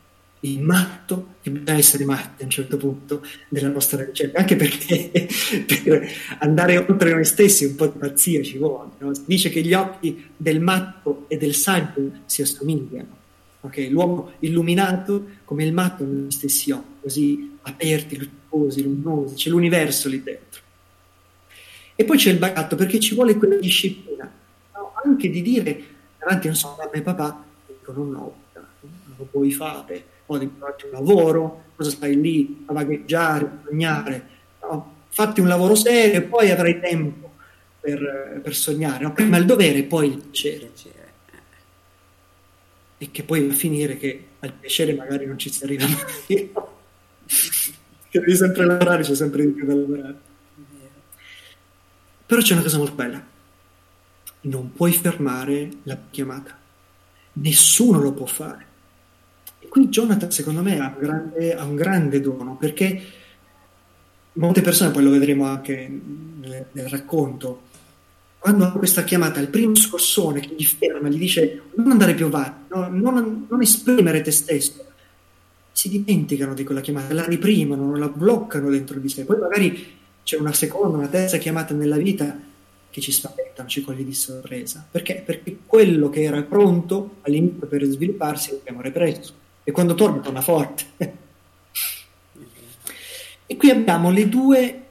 Il matto, che bisogna essere matti a un certo punto della nostra ricerca, anche perché per andare oltre noi stessi un po' di pazzia ci vuole. No? Si dice che gli occhi del matto e del saggio si assomigliano. Okay? L'uomo illuminato come il matto hanno gli stessi occhi, così aperti, luminosi, luminosi, c'è l'universo lì dentro. E poi c'è il bagatto perché ci vuole quella disciplina, no? anche di dire davanti, non so, a me papà, dicono no, non lo puoi fare, o farti un lavoro, cosa stai lì a vagheggiare, a sognare, no? fatti un lavoro serio e poi avrai tempo per, per sognare, no? prima il dovere e poi il piacere. E che poi va a finire che al piacere magari non ci si arriva mai. che devi sempre lavorare, c'è sempre di più da lavorare. Però c'è una cosa molto bella. Non puoi fermare la chiamata. Nessuno lo può fare. Qui Jonathan, secondo me, ha un grande, ha un grande dono, perché molte persone, poi lo vedremo anche nel, nel racconto, quando hanno questa chiamata, il primo scossone che gli ferma, gli dice non andare più avanti, no, non, non esprimere te stesso, si dimenticano di quella chiamata, la reprimono, la bloccano dentro di sé. Poi magari c'è una seconda, una terza chiamata nella vita che ci spaventano, ci coglie di sorpresa. Perché? Perché quello che era pronto all'inizio per svilupparsi lo abbiamo represo. E quando torna, torna forte. e qui abbiamo le due,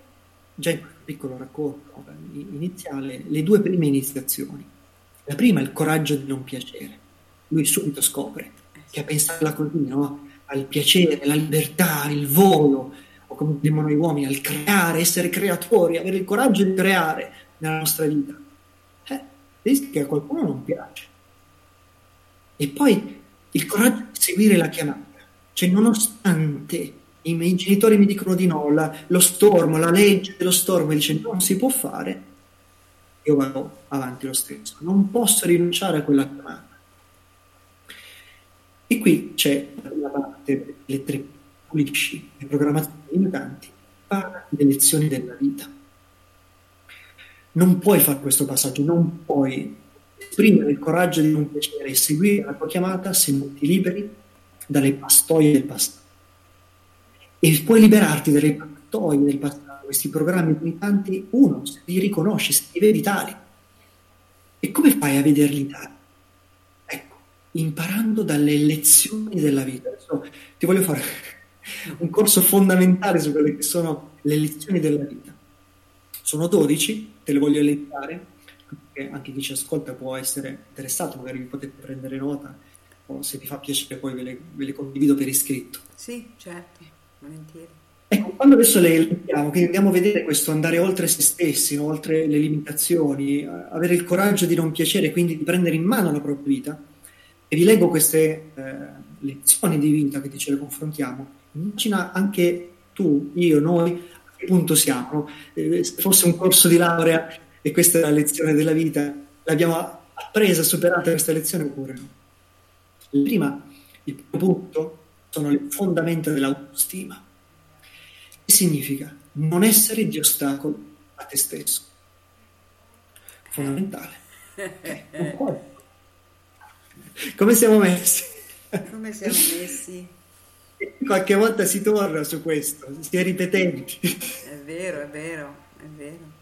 già in piccolo racconto iniziale, le due prime iniziazioni. La prima è il coraggio di non piacere. Lui subito scopre che a pensarla così, no? al piacere, alla libertà, il volo, o come diciamo noi uomini, al creare, essere creatori, avere il coraggio di creare nella nostra vita. Eh, rischi che a qualcuno non piace. E poi il coraggio seguire la chiamata. Cioè, nonostante i miei genitori mi dicono di no, la, lo stormo, la legge dello stormo dice non si può fare, io vado avanti lo stesso. Non posso rinunciare a quella chiamata. E qui c'è la parte delle tre pulisci, le programmazioni limitanti, parla delle lezioni della vita. Non puoi fare questo passaggio, non puoi esprimere il coraggio di non piacere e seguire la tua chiamata se non ti liberi dalle pastoie del passato. E puoi liberarti dalle pastoie del passato, questi programmi limitanti, uno, se li riconosci, se li vedi tali. E come fai a vederli tali? imparando dalle lezioni della vita. Adesso ti voglio fare un corso fondamentale su quelle che sono le lezioni della vita. Sono 12, te le voglio elencare, perché anche chi ci ascolta può essere interessato, magari vi potete prendere nota, o se vi fa piacere poi ve le, ve le condivido per iscritto. Sì, certo, volentieri. Ecco, quando adesso le elenchiamo, quindi andiamo a vedere questo andare oltre se stessi, no? oltre le limitazioni, avere il coraggio di non piacere, quindi di prendere in mano la propria vita, e vi leggo queste eh, lezioni di vita che ce le confrontiamo. Immagina anche tu, io, noi, a che punto siamo. Eh, se fosse un corso di laurea e questa è la lezione della vita, l'abbiamo appresa, superata questa lezione oppure no? Prima, il primo punto sono le fondamenta dell'autostima. Che significa? Non essere di ostacolo a te stesso. Fondamentale. Come siamo messi? Come siamo messi? Qualche volta si torna su questo, si è ripetenti. È vero, è vero, è vero.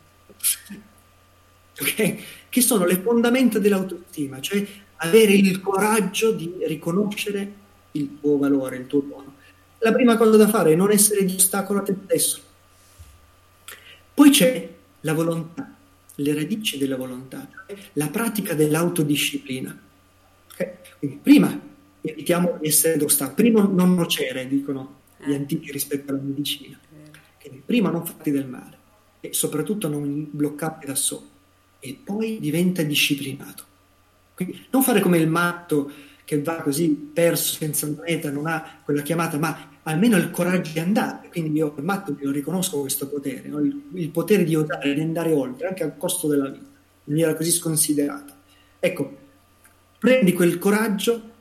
Okay? Che sono le fondamenta dell'autostima, cioè avere il coraggio di riconoscere il tuo valore, il tuo buono. La prima cosa da fare è non essere di ostacolo a te stesso. Poi c'è la volontà, le radici della volontà, cioè la pratica dell'autodisciplina. Okay? Quindi prima evitiamo di essere d'ostacolo, prima non nocere, dicono gli eh. antichi rispetto alla medicina. Quindi prima non fatti del male e soprattutto non bloccarti da solo e poi diventa disciplinato. Quindi non fare come il matto che va così perso senza meta, non ha quella chiamata, ma almeno il coraggio di andare. Quindi io il matto lo riconosco questo potere, no? il, il, potere di osare, di andare oltre, anche al costo della vita, in maniera così sconsiderata. Ecco, prendi quel coraggio,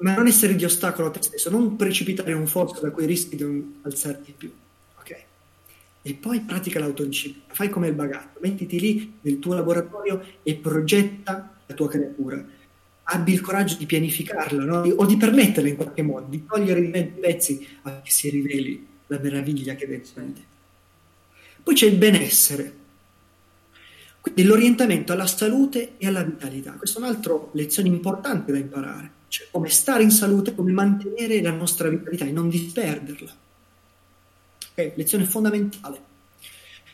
ma non essere di ostacolo a te stesso, non precipitare in un fosso da cui rischi di non alzarti più. E poi pratica l'autodisciplina, fai come il bagatto, mettiti lì nel tuo laboratorio e progetta la tua creatura. Abbi il coraggio di pianificarla no? o di permetterla in qualche modo, di togliere i pezzi affinché si riveli la meraviglia che è dentro di te. Poi c'è il benessere, quindi l'orientamento alla salute e alla vitalità. Questa è un'altra lezione importante da imparare, cioè come stare in salute, come mantenere la nostra vitalità e non disperderla. Okay? Lezione fondamentale.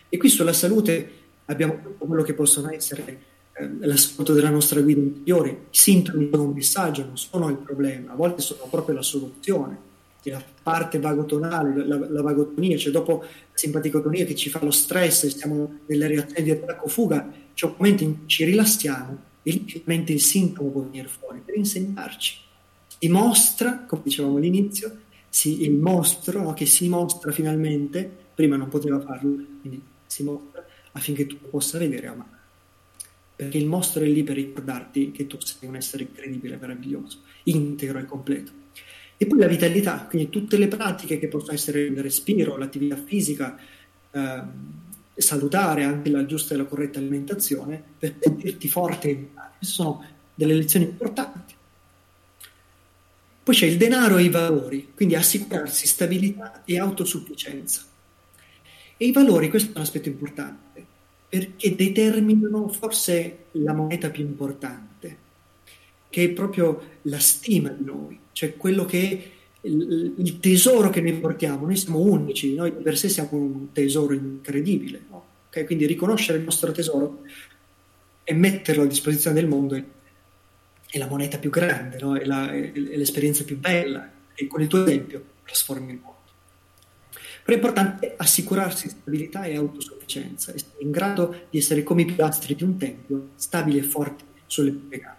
E qui sulla salute abbiamo quello che possono essere eh, l'ascolto della nostra guida interiore. I sintomi sono un messaggio, non sono il problema, a volte sono proprio la soluzione. la parte vagotonale, la, la vagotonia, cioè dopo la simpaticotonia che ci fa lo stress, siamo nelle reazioni di attacco-fuga, c'è un momento in cui ci rilassiamo e lì il sintomo può venire fuori per insegnarci. Si mostra, come dicevamo all'inizio, si, il mostro no, che si mostra finalmente, prima non poteva farlo, quindi si mostra affinché tu possa vedere e amare. Perché il mostro è lì per ricordarti che tu sei un essere incredibile, meraviglioso, integro e completo. E poi la vitalità, quindi tutte le pratiche che possono essere il respiro, l'attività fisica, eh, salutare, anche la giusta e la corretta alimentazione, per sentirti forte. Queste sono delle lezioni importanti. Poi c'è il denaro e i valori, quindi assicurarsi stabilità e autosufficienza. E i valori, questo è un aspetto importante, perché determinano forse la moneta più importante, che è proprio la stima di noi cioè quello che il, il, tesoro che noi portiamo, noi siamo unici, noi per sé siamo un tesoro incredibile, no? okay? quindi riconoscere il nostro tesoro e metterlo a disposizione del mondo è, è la moneta più grande, no? è, la, è, l'esperienza più bella e con il tuo esempio trasformi il mondo. Però è importante assicurarsi stabilità e autosufficienza, essere in grado di essere come i pilastri di un tempio, stabili e forti sulle proprie gambe.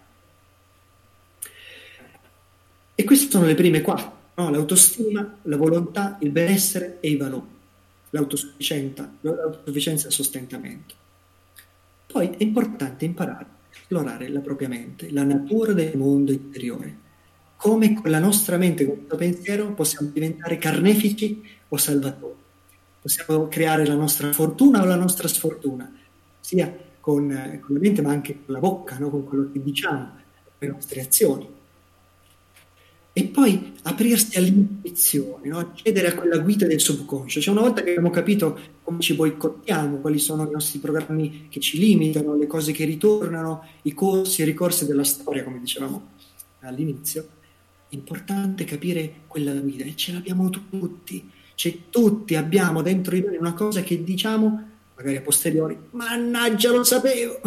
E queste sono le prime quattro, no? l'autostima, la volontà, il benessere e i valori, l'autosufficienza, l'autosufficienza e il sostentamento. Poi è importante imparare esplorare la propria mente, la natura del mondo interiore, come con la nostra mente, con il nostro pensiero, possiamo diventare carnefici o salvatori. Possiamo creare la nostra fortuna o la nostra sfortuna, sia con, eh, con la mente ma anche con la bocca, no? con quello che diciamo, con le nostre azioni e poi aprirsi all'intuizione, no? accedere a quella guida del subconscio. Cioè una volta che abbiamo capito come ci boicottiamo, quali sono i nostri programmi che ci limitano, le cose che ritornano, i corsi e ricorsi della storia, come dicevamo all'inizio, è importante capire quella guida e ce l'abbiamo tutti. Cioè tutti abbiamo dentro di noi una cosa che diciamo, magari a posteriori, mannaggia lo sapevo!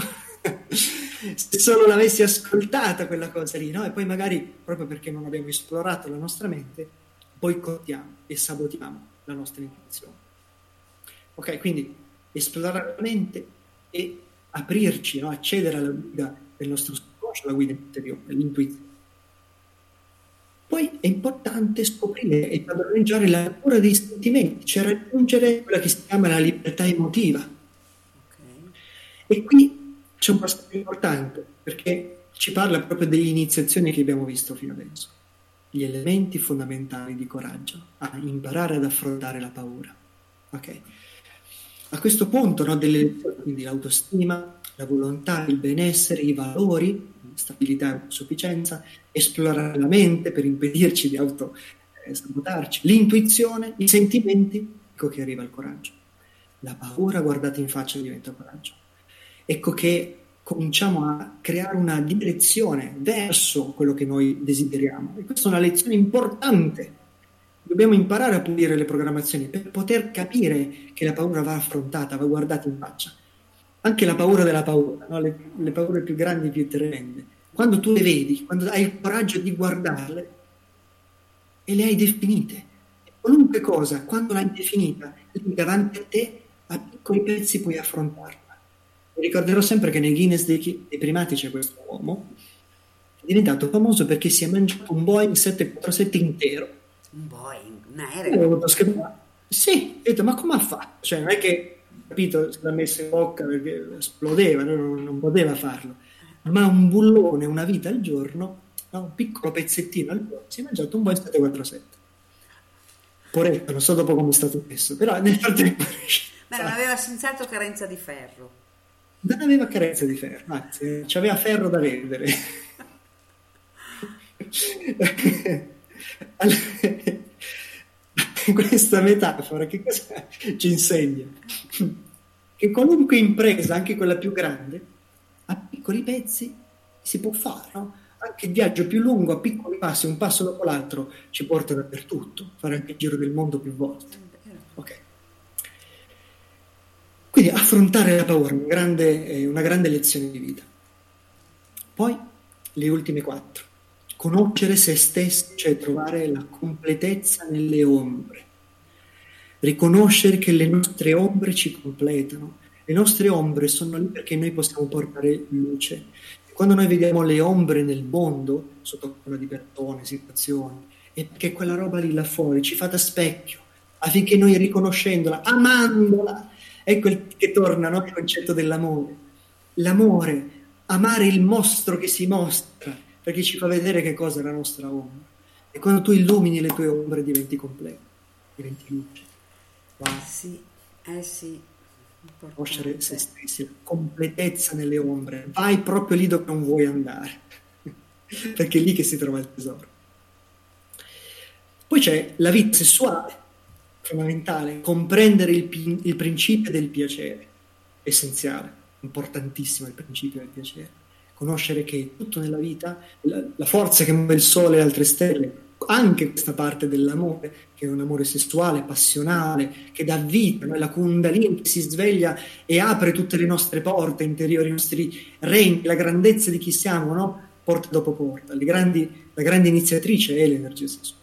se solo l'avessi ascoltata quella cosa lì, no? E poi magari, proprio perché non abbiamo esplorato la nostra mente, boicottiamo e sabotiamo la nostra intuizione. Ok, quindi esplorare la mente e aprirci, no? accedere alla guida del nostro subconscio, alla guida interiore, all'intuizione. Poi è importante scoprire e padroneggiare la natura dei sentimenti, cioè raggiungere quella che si chiama la libertà emotiva. Okay. E qui c'è un passaggio importante perché ci parla proprio delle iniziazioni che abbiamo visto fino adesso, gli elementi fondamentali di coraggio, a imparare ad affrontare la paura. Okay. A questo punto, no, delle, quindi l'autostima, la volontà, il benessere, i valori, stabilità e sufficienza, esplorare la mente per impedirci di auto-sabotarci, l'intuizione, i sentimenti, ecco che arriva il coraggio. La paura guardata in faccia diventa coraggio ecco che cominciamo a creare una direzione verso quello che noi desideriamo. E questa è una lezione importante. Dobbiamo imparare a pulire le programmazioni per poter capire che la paura va affrontata, va guardata in faccia. Anche la paura della paura, no? le, le paure più grandi, più tremende. Quando tu le vedi, quando hai il coraggio di guardarle e le hai definite, qualunque cosa, quando l'hai definita, lì davanti a te, a piccoli pezzi puoi affrontarla. Ricorderò sempre che nel Guinness dei, dei primati c'è questo uomo, è diventato famoso perché si è mangiato un Boeing 747 intero. Un Boeing, un aereo? Sì, ho detto, ma come ha fatto? Cioè, non è che, capito, se l'ha messo in bocca perché esplodeva, non, non poteva farlo. Ma un bullone, una vita al giorno, no? un piccolo pezzettino al giorno, si è mangiato un Boeing 747. Poretto, non so dopo come è stato messo, però nel frattempo... Beh, non aveva senz'altro carenza di ferro non aveva carenza di ferro, anzi, aveva ferro da vendere. questa metafora che cosa ci insegna? Che qualunque impresa, anche quella più grande, a piccoli pezzi si può fare, no? Anche il viaggio più lungo, a piccoli passi, un passo dopo l'altro, ci porta dappertutto, fare anche il giro del mondo più volte. Ok. Quindi affrontare la paura, una grande, una grande lezione di vita. Poi le ultime quattro. Conoscere se stessi, cioè trovare la completezza nelle ombre. Riconoscere che le nostre ombre ci completano. Le nostre ombre sono lì perché noi possiamo portare luce. Quando noi vediamo le ombre nel mondo, sotto forma di persone, situazioni, è perché quella roba lì là fuori ci fa da specchio, affinché noi riconoscendola, amandola, ecco il, che torna no, il concetto dell'amore. L'amore, amare il mostro che si mostra, perché ci fa vedere che cosa è la nostra ombra. E quando tu illumini le tue ombre diventi completo, diventi luce. Wow. Sì, eh sì. Conoscere se stessi, la completezza nelle ombre. Vai proprio lì dove non vuoi andare, perché è lì che si trova il tesoro. Poi c'è la vita sessuale, fondamentale, comprendere il, il principio del piacere, essenziale, importantissimo il principio del piacere conoscere che tutto nella vita, la, la, forza che muove il sole e altre stelle, anche questa parte dell'amore, che è un amore sessuale, passionale, che dà vita, no? la kundalini che si sveglia e apre tutte le nostre porte interiori, i nostri regni, la grandezza di chi siamo, no? porta dopo porta. Grandi, la grande iniziatrice è l'energia sessuale.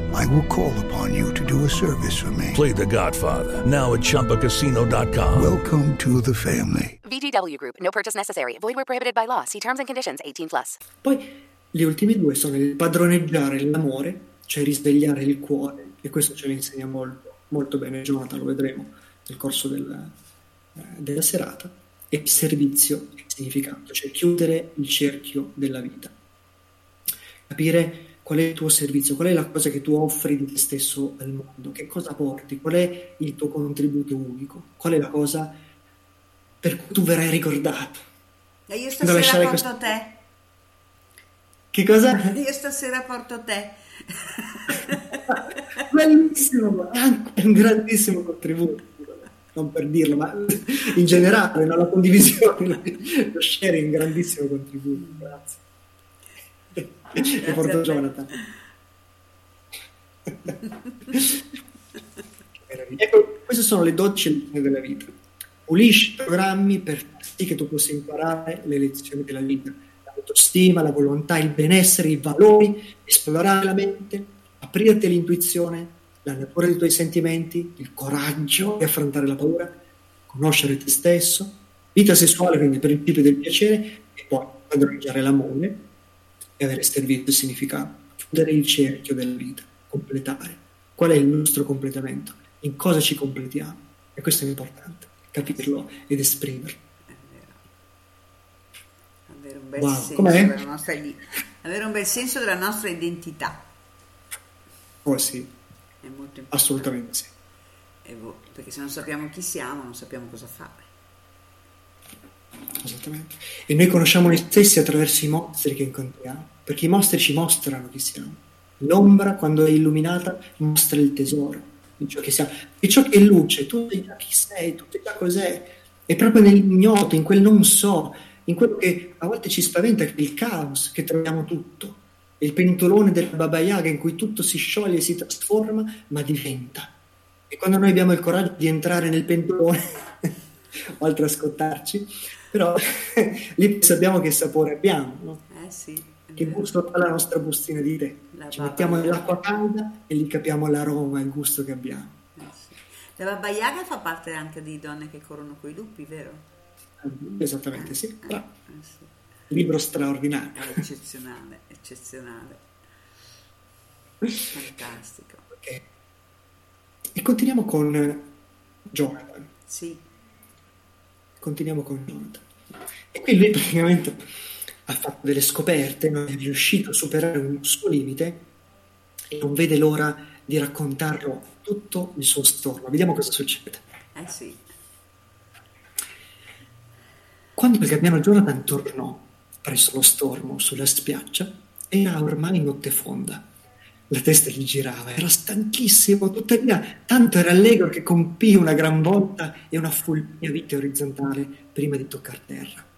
I will call upon you to do a service for me. Play The Godfather now at Choppacasino.com. Welcome to the family. VGW Group. No purchase necessary. Void where prohibited by law. See terms and conditions. 18 plus. Poi gli ultimi due sono il padroneggiare l'amore, cioè risvegliare il cuore, e questo ce lo insegna molto, molto bene Jonathan, lo vedremo nel corso del, eh, della serata, e servizio e significato, cioè chiudere il cerchio della vita. Capire qual è il tuo servizio, qual è la cosa che tu offri di te stesso al mondo, che cosa porti, qual è il tuo contributo unico, qual è la cosa per cui tu verrai ricordato. E io stasera porto questo... te. Che cosa? Io stasera porto te. Bellissimo, è un grandissimo contributo, non per dirlo, ma in generale no? la condivisione, lo sharing è un grandissimo contributo, grazie. Lo porto Jonathan. ecco, queste sono le 12 lezioni della vita. Pulisci i programmi per sì che tu possa imparare le lezioni della vita, l'autostima, la volontà, il benessere, i valori, esplorare la mente, aprirti all'intuizione, la natura dei tuoi sentimenti, il coraggio di affrontare la paura, conoscere te stesso, vita sessuale, quindi per il principio del piacere, e poi padroneggiare l'amore e avere servizio significato, chiudere il cerchio della vita, completare. Qual è il nostro completamento? In cosa ci completiamo? E questo è importante capirlo ed esprimerlo. Avere un bel, wow, senso della nostra, avere un bel senso della nostra identità. Oh sì, È molto importante. assolutamente sì. Boh, perché se non sappiamo chi siamo, non sappiamo cosa fare. Esattamente. E noi conosciamo noi stessi attraverso i mostri che incontriamo, perché i mostri ci mostrano chi siamo. L'ombra, quando è illuminata, mostra il tesoro di ciò che siamo. E ciò che è luce, tu sai già chi sei, tu sai già cos'è. È proprio nell'ignoto, in quel non so, in quello che a volte ci spaventa, che è il caos, che troviamo tutto. È il pentolone della Baba Yaga in cui tutto si scioglie, si trasforma, ma diventa. E quando noi abbiamo il coraggio di entrare nel pentolone, oltre a scottarci, però lì sappiamo che sapore abbiamo, no? Eh sì. Che gusto ha la nostra bustina di tè. La Ci mettiamo nell'acqua calda e lì capiamo l'aroma e il gusto che abbiamo. Eh sì. La Baba Yaga fa parte anche di donne che corrono coi lupi, vero? Esattamente, sì. Eh sì. Libro straordinario. È eccezionale, eccezionale. Fantastico. Ok. E continuiamo con Jonathan. Sì. Continuiamo con Jonathan. E qui lui praticamente ha fatto delle scoperte, non è riuscito a superare un suo limite e non vede l'ora di raccontarlo tutto il suo storno. Vediamo cosa succede. Eh sì. Quando il gabbiano Jonathan tornò presso lo stormo sulla spiaggia, era ormai notte fonda. La testa gli girava, era stanchissimo, tuttavia tanto era allegro che compì una gran volta e una fulmina vite orizzontale prima di toccar terra.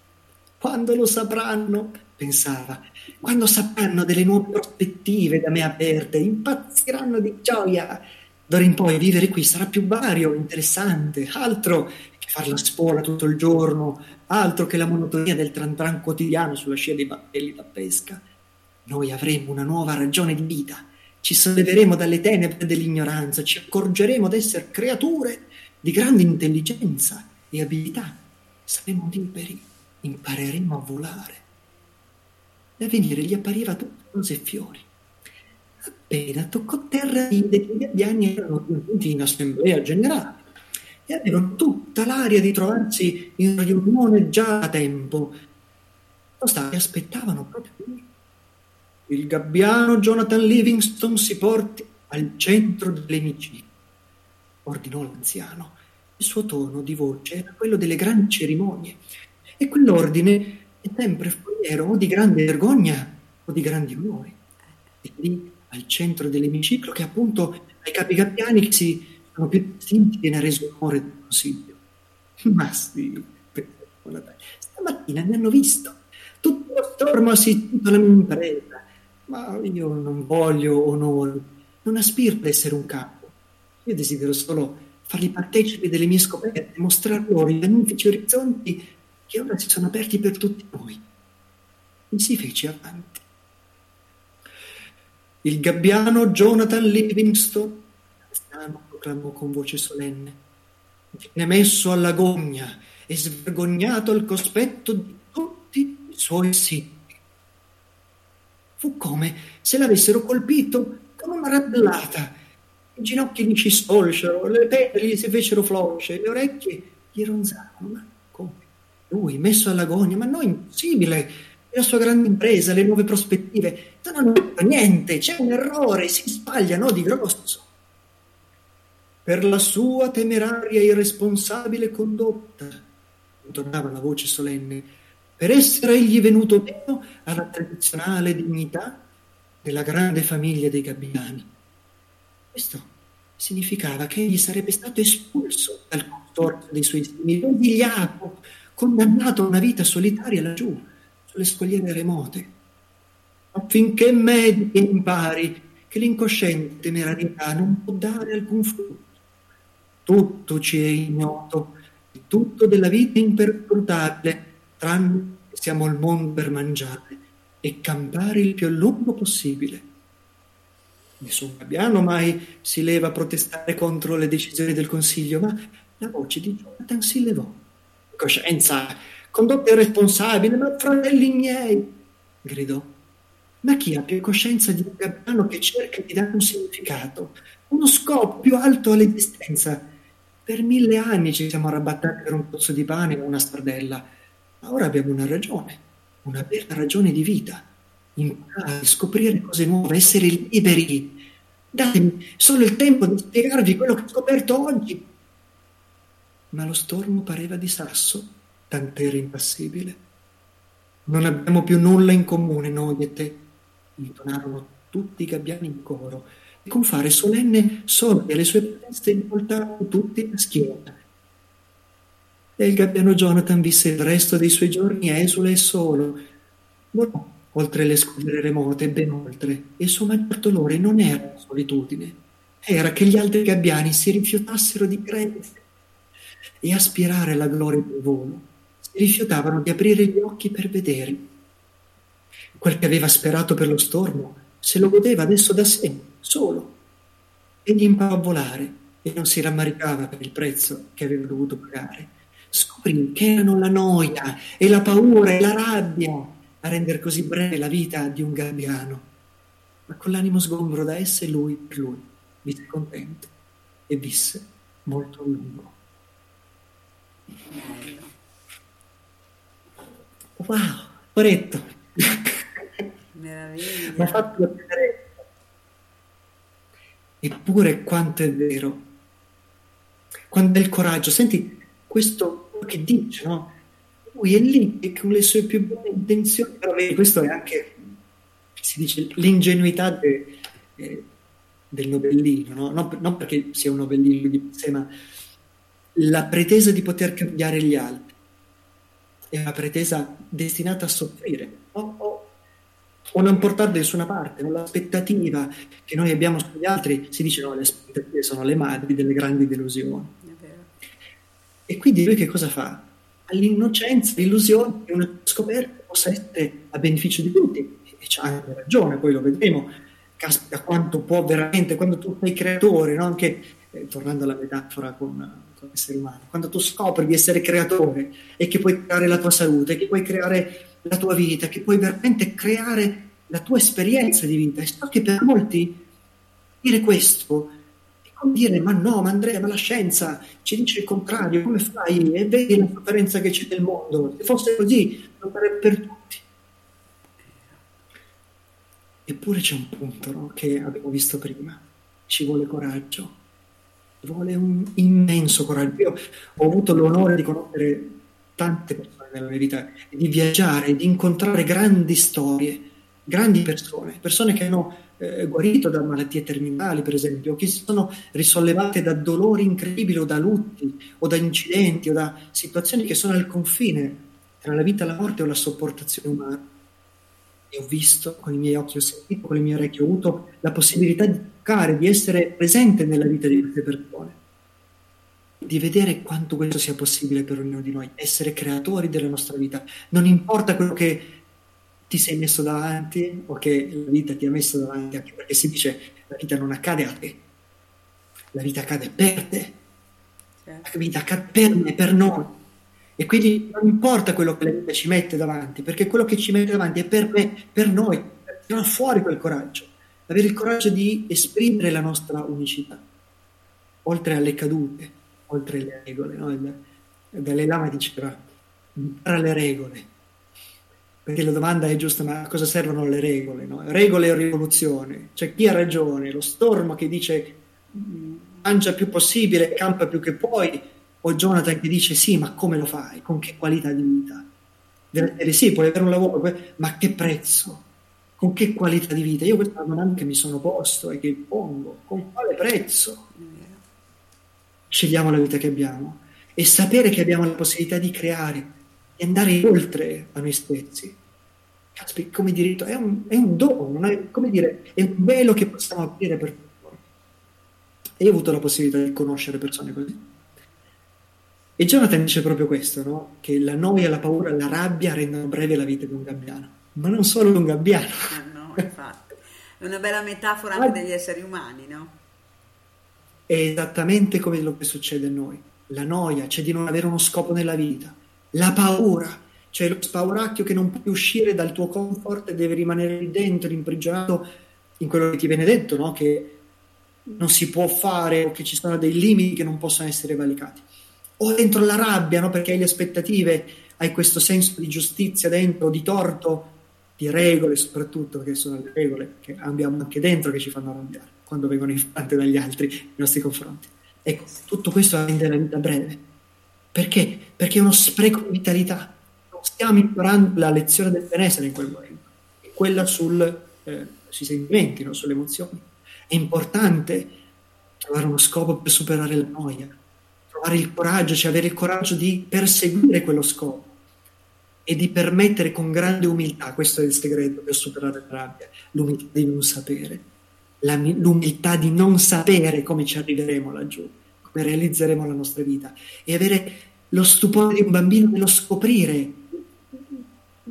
Quando lo sapranno, pensava, quando sapranno delle nuove prospettive da me aperte, impazziranno di gioia. D'ora in poi vivere qui sarà più vario, interessante, altro che far la spola tutto il giorno, altro che la monotonia del tran tran quotidiano sulla scia dei battelli da pesca. Noi avremo una nuova ragione di vita, ci solleveremo dalle tenebre dell'ignoranza, ci accorgeremo d'essere creature di grande intelligenza e abilità. Saremo liberi, impareremo a volare. L'avvenire gli appariva tutto rose e fiori. Appena toccò terra vide che i gabbiani erano giunti in assemblea generale e avevano tutta l'aria di trovarsi in riunione già da tempo. Stati aspettavano proprio lui. Il gabbiano Jonathan Livingston si porti al centro dell'emiciclo, ordinò l'anziano. Il suo tono di voce era quello delle grandi cerimonie e quell'ordine è sempre foriero o di grande vergogna o di grandi onori. E lì, al centro dell'emiciclo, che appunto ai capi gabbiani che si sono più distinti viene reso onore del consiglio. Ma sì, stamattina mi hanno visto. Tutto lo stormo ha assistito alla mia impresa. Ma io non voglio onori, non aspiro ad essere un capo. Io desidero solo farli partecipi delle mie scoperte, mostrar loro i magnifici orizzonti che ora si sono aperti per tutti noi. E si fece avanti. Il gabbiano Jonathan Livingston, quest'anno proclamò con voce solenne, viene messo alla gogna e svergognato al cospetto di tutti i suoi simili. Fu come se l'avessero colpito con una rabellata. I ginocchi gli si sfolsero, le pelle gli si fecero flosce, le orecchie gli ronzarono. Lui, messo alla gogna, ma no, impossibile! la sua grande impresa, le nuove prospettive. Non hanno niente, c'è un errore, si sbagliano di grosso. Per la sua temeraria e irresponsabile condotta, intonava la voce solenne, per essere egli venuto meno alla tradizionale dignità della grande famiglia dei gabbiani. Questo significava che egli sarebbe stato espulso dal consorzio dei suoi simili, umiliato, condannato a una vita solitaria laggiù, sulle scogliere remote, affinché mediti e impari che l'incosciente temerarietà non può dare alcun frutto. Tutto ci è ignoto, tutto della vita imperturbabile, tranne che siamo al mondo per mangiare e campare il più a lungo possibile. Nessun gabbiano mai si leva a protestare contro le decisioni del Consiglio, ma la voce di Jonathan si levò. Coscienza, condotta irresponsabile, ma fratelli miei, gridò. Ma chi ha più coscienza di un gabbiano che cerca di dare un significato, uno scopo più alto all'esistenza? Per mille anni ci siamo arrabattati per un pozzo di pane o una stardella, ma ora abbiamo una ragione, una vera ragione di vita. Imparare, scoprire cose nuove, essere liberi. Datemi solo il tempo di spiegarvi quello che ho scoperto oggi. Ma lo stormo pareva di sasso, tant'era impassibile. Non abbiamo più nulla in comune, noi e te, intonarono tutti i gabbiani in coro, e con fare solenne sordi alle sue proteste involtarono tutti la schiena. E il gabbiano Jonathan visse il resto dei suoi giorni esule e solo. Volò oltre le scogliere remote, ben oltre, e il suo maggior dolore non era la solitudine, era che gli altri gabbiani si rifiutassero di credere e aspirare alla gloria del volo, si rifiutavano di aprire gli occhi per vedere. Quel che aveva sperato per lo stormo se lo godeva adesso da sé, solo. Egli imparò a volare e non si rammaricava per il prezzo che aveva dovuto pagare. Scoprì che erano la noia e la paura e la rabbia a rendere così breve la vita di un gabbiano. Ma con l'animo sgombro da esse lui per lui visse contento e visse molto a lungo. Bello. Wow, Poretto, Meraviglia. mi ha fatto tenerezza. Eppure quanto è vero. Quando è il coraggio, senti questo che dice, no? Lui è lì e con le sue più buone intenzioni, però vedi, questo è anche, si dice, l'ingenuità de- eh, del novellino, no? Non, non perché sia un novellino di sé, ma la pretesa di poter cambiare gli altri è una pretesa destinata a soffrire no? o, o non portare da nessuna parte, l'aspettativa che noi abbiamo sugli altri, si dice no, le aspettative sono le madri delle grandi delusioni. E quindi lui che cosa fa? All'innocenza, l'illusione che una scoperta possa essere a beneficio di tutti. E c'ha anche ragione, poi lo vedremo. Caspita, quanto può veramente, quando tu sei creatore, no? anche eh, tornando alla metafora con, con l'essere umano, quando tu scopri di essere creatore e che puoi creare la tua salute, che puoi creare la tua vita, che puoi veramente creare la tua esperienza di vita. E so che per molti dire questo è come dire: Ma no, ma Andrea, ma la scienza ci dice il contrario, come fai? E vedi la sofferenza che c'è nel mondo. Se fosse così, lo farebbe per tutti. Eppure c'è un punto no, che abbiamo visto prima: ci vuole coraggio, vuole un immenso coraggio. Io ho avuto l'onore di conoscere tante persone nella mia vita, di viaggiare, di incontrare grandi storie, grandi persone, persone che hanno eh, guarito da malattie terminali, per esempio, che si sono risollevate da dolori incredibili o da lutti o da incidenti o da situazioni che sono al confine tra la vita e la morte o la sopportazione umana. E ho visto con i miei occhi, ho sentito con le mie orecchie, ho avuto la possibilità di toccare, di essere presente nella vita di queste persone di vedere quanto questo sia possibile per ognuno di noi, essere creatori della nostra vita. Non importa quello che ti sei messo davanti o che la vita ti ha messo davanti, anche perché si dice la vita non accade a te, la vita accade per te, la vita accade per me, per noi. E quindi non importa quello che la vita ci mette davanti, perché quello che ci mette davanti è per me, per noi, tirare fuori quel coraggio, avere il coraggio di esprimere la nostra unicità, oltre alle cadute, oltre le regole. No? Dalai Lama diceva impara le regole, perché la domanda è giusta, ma a cosa servono le regole? No? Regole o rivoluzione? Cioè chi ha ragione? Lo stormo che dice "Mm, mangia più possibile, campa più che puoi, o Jonathan che dice sì, ma come lo fai? Con che qualità di vita? Deve dire sì, puoi avere un lavoro, ma a che prezzo? Con che qualità di vita? Io questa domanda che mi sono posto e che pongo. Con quale prezzo? scegliamo la vita che abbiamo e sapere che abbiamo la possibilità di creare e andare oltre a noi stessi. Caspita, come diritto, è un, è un dono, è, come dire, è un velo che possiamo aprire per noi. E io ho avuto la possibilità di conoscere persone così. E Jonathan dice proprio questo, no? che la noia, la paura, la rabbia rendono breve la vita di un gabbiano, ma non solo un gabbiano. Ah, no, infatti. È una bella metafora anche degli esseri umani, no? È esattamente come quello che succede a noi. La noia, cioè di non avere uno scopo nella vita. La paura, cioè lo spauracchio che non puoi uscire dal tuo comfort e deve rimanere lì dentro, imprigionato in quello che ti viene detto, no? che non si può fare o che ci sono dei limiti che non possono essere valicati. O dentro la rabbia, no? perché hai le aspettative, hai questo senso di giustizia dentro, di torto, di regole soprattutto, perché sono le regole che abbiamo anche dentro che ci fanno arrabbiare quando vengono infrante dagli altri nei nostri confronti. Ecco, tutto questo rende la vita breve. Perché? Perché è uno spreco di vitalità. Non stiamo imparando la lezione del benessere in quel momento, quella sul, eh, sui sentimenti, no? sulle emozioni. È importante trovare uno scopo per superare la noia, trovare il coraggio, cioè avere il coraggio di perseguire quello scopo e di permettere con grande umiltà, questo è il segreto per superare la rabbia, l'umiltà di non sapere, la- l'umiltà di non sapere come ci arriveremo laggiù, come realizzeremo la nostra vita e avere lo stupore di un bambino nello scoprire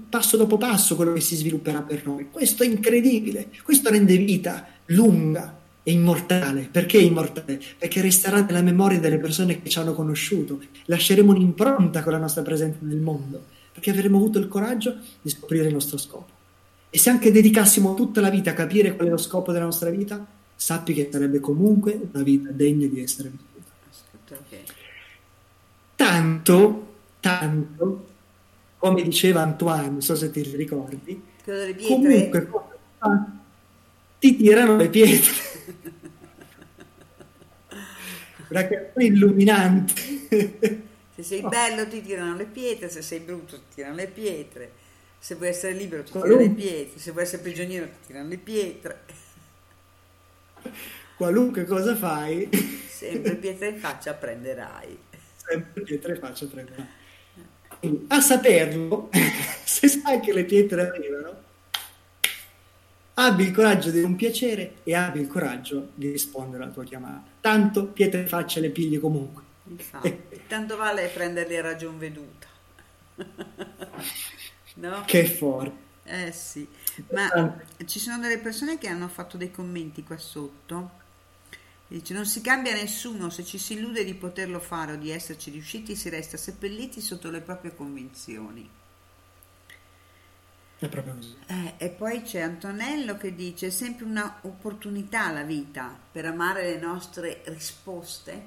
passo dopo passo quello che si svilupperà per noi. Questo è incredibile, questo rende vita lunga e immortale. Perché immortale? Perché resterà nella memoria delle persone che ci hanno conosciuto, lasceremo un'impronta con la nostra presenza nel mondo, perché avremo avuto il coraggio di scoprire il nostro scopo. E se anche dedicassimo tutta la vita a capire qual è lo scopo della nostra vita, sappi che sarebbe comunque una vita degna di essere vissuta. Tanto, tanto, come diceva Antoine, non so se ti ricordi, comunque ti tirano le pietre. Una canzone illuminante. Se sei bello ti tirano le pietre, se sei brutto ti tirano le pietre, se vuoi essere libero ti tirano le pietre, se vuoi essere prigioniero ti tirano le pietre. Qualunque cosa fai, Sempre pietre in faccia prenderai. sempre pietre faccia prendere. Quindi, A saperlo, se sai che le pietre arrivano, abbi il coraggio di un piacere e abbi il coraggio di rispondere alla tua chiamata. Tanto pietre in faccia le pigli comunque. Infatti, tanto vale prenderli a ragion veduta. no? Che forte. Eh sì, ma ci sono delle persone che hanno fatto dei commenti qua sotto. Dice: Non si cambia nessuno, se ci si illude di poterlo fare o di esserci riusciti, si resta seppelliti sotto le proprie convinzioni. È proprio così. Eh, e poi c'è Antonello che dice: È sempre un'opportunità la vita per amare le nostre risposte.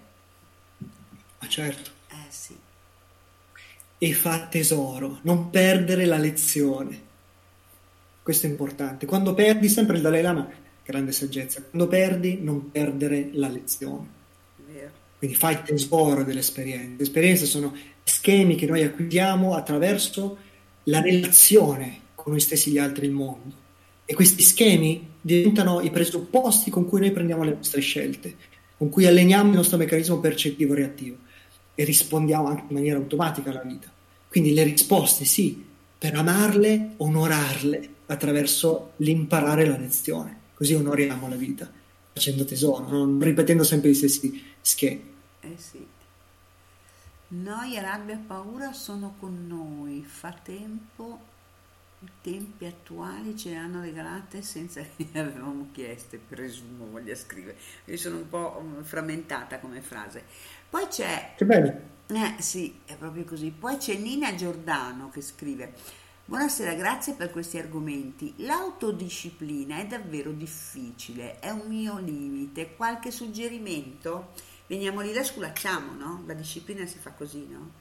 Ma certo. Eh sì, E fa tesoro, non perdere la lezione. Questo è importante. Quando perdi, sempre il Dalai Lama, grande saggezza, quando perdi, non perdere la lezione. vero. Quindi fai tesoro delle esperienze. Le esperienze sono schemi che noi acquisiamo attraverso la relazione con noi stessi, gli altri, il mondo. E questi schemi diventano i presupposti con cui noi prendiamo le nostre scelte, con cui alleniamo il nostro meccanismo percettivo reattivo e rispondiamo anche in maniera automatica alla vita. Quindi le risposte sì, per amarle, onorarle attraverso l'imparare la lezione. Così onoriamo la vita, facendo tesoro, non ripetendo sempre gli stessi schemi. Eh sì. Noia, rabbia, paura sono con noi. Fa tempo, i tempi attuali ce le hanno regalate senza che le avevamo chieste, presumo voglia scrivere. Io sono un po' mm, frammentata come frase. Poi c'è Che bello. Eh sì, è proprio così. Poi c'è Nina Giordano che scrive: Buonasera, grazie per questi argomenti. L'autodisciplina è davvero difficile, è un mio limite. Qualche suggerimento? Veniamo lì, la sculacciamo, no? La disciplina si fa così, no?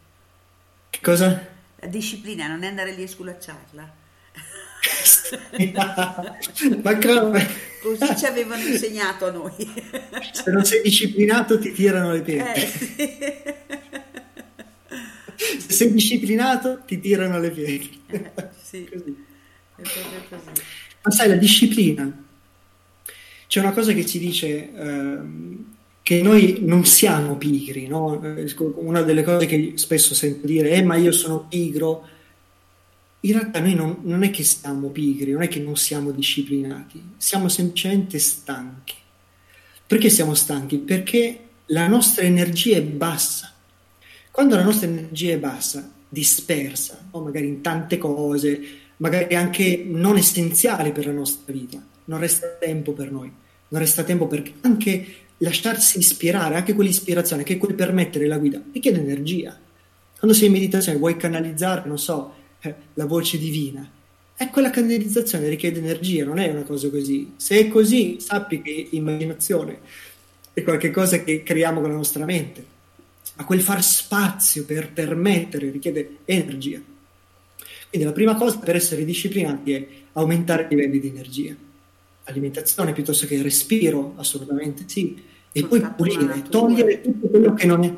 Che cosa? La disciplina non è andare lì a sculacciarla. Ma come? Così ci avevano insegnato a noi. Se non sei disciplinato ti tirano le pietre. Eh, sì. Se sei disciplinato ti tirano le pietre. Eh, sì. È proprio così. Ma sai, la disciplina, c'è una cosa che ci dice ehm, che noi non siamo pigri, no? Eh, Una delle cose che spesso sento dire è ma io sono pigro. In realtà noi non, non è che siamo pigri, non è che non siamo disciplinati, siamo semplicemente stanchi. Perché siamo stanchi? Perché la nostra energia è bassa. Quando la nostra energia è bassa, dispersa, no? magari in tante cose, magari anche non essenziali per la nostra vita, non resta tempo per noi, non resta tempo per anche lasciarsi ispirare, anche quell'ispirazione che quel permettere la guida, richiede energia. Quando sei in meditazione vuoi canalizzare, non so, la voce divina, è quella canalizzazione richiede energia, non è una cosa così. Se è così, sappi che immaginazione è qualcosa che creiamo con la nostra mente, ma quel far spazio per permettere richiede energia. Quindi la prima cosa per essere disciplinati è aumentare i livelli di energia. Alimentazione piuttosto che respiro, assolutamente sì. E poi pulire, togliere tutto quello che non è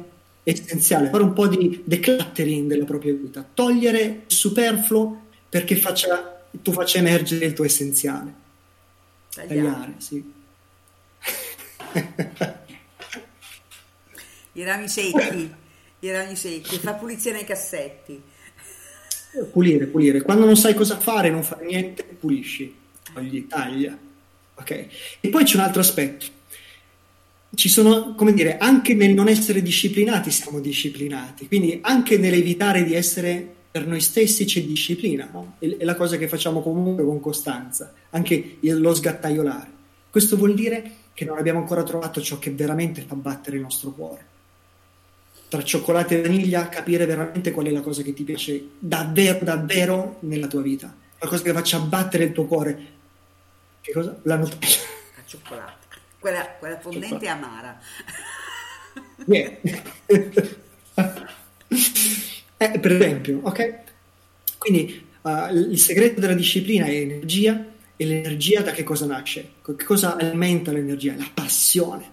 essenziale, fare un po' di decluttering della propria vita, togliere il superfluo perché faccia, tu faccia emergere il tuo essenziale. Tagliare. Tagliare, sì. I rami secchi, i rami secchi, fa pulizia nei cassetti. Pulire, pulire. Quando non sai cosa fare, non fare niente, pulisci, togli, taglia. Ok? E poi c'è un altro aspetto. Ci sono, come dire, anche nel non essere disciplinati siamo disciplinati, quindi anche nell'evitare di essere per noi stessi c'è disciplina, no? È la cosa che facciamo comunque con costanza, anche lo sgattaiolare. Questo vuol dire che non abbiamo ancora trovato ciò che veramente fa battere il nostro cuore tra cioccolato e vaniglia, capire veramente qual è la cosa che ti piace davvero, davvero nella tua vita. Qualcosa che faccia battere il tuo cuore. Che cosa? La Nutella. La cioccolata. Quella, quella fondente amara. Yeah. Eh, per esempio, ok? Quindi uh, il segreto della disciplina è energia e l'energia da che cosa nasce? Che cosa alimenta l'energia? La passione.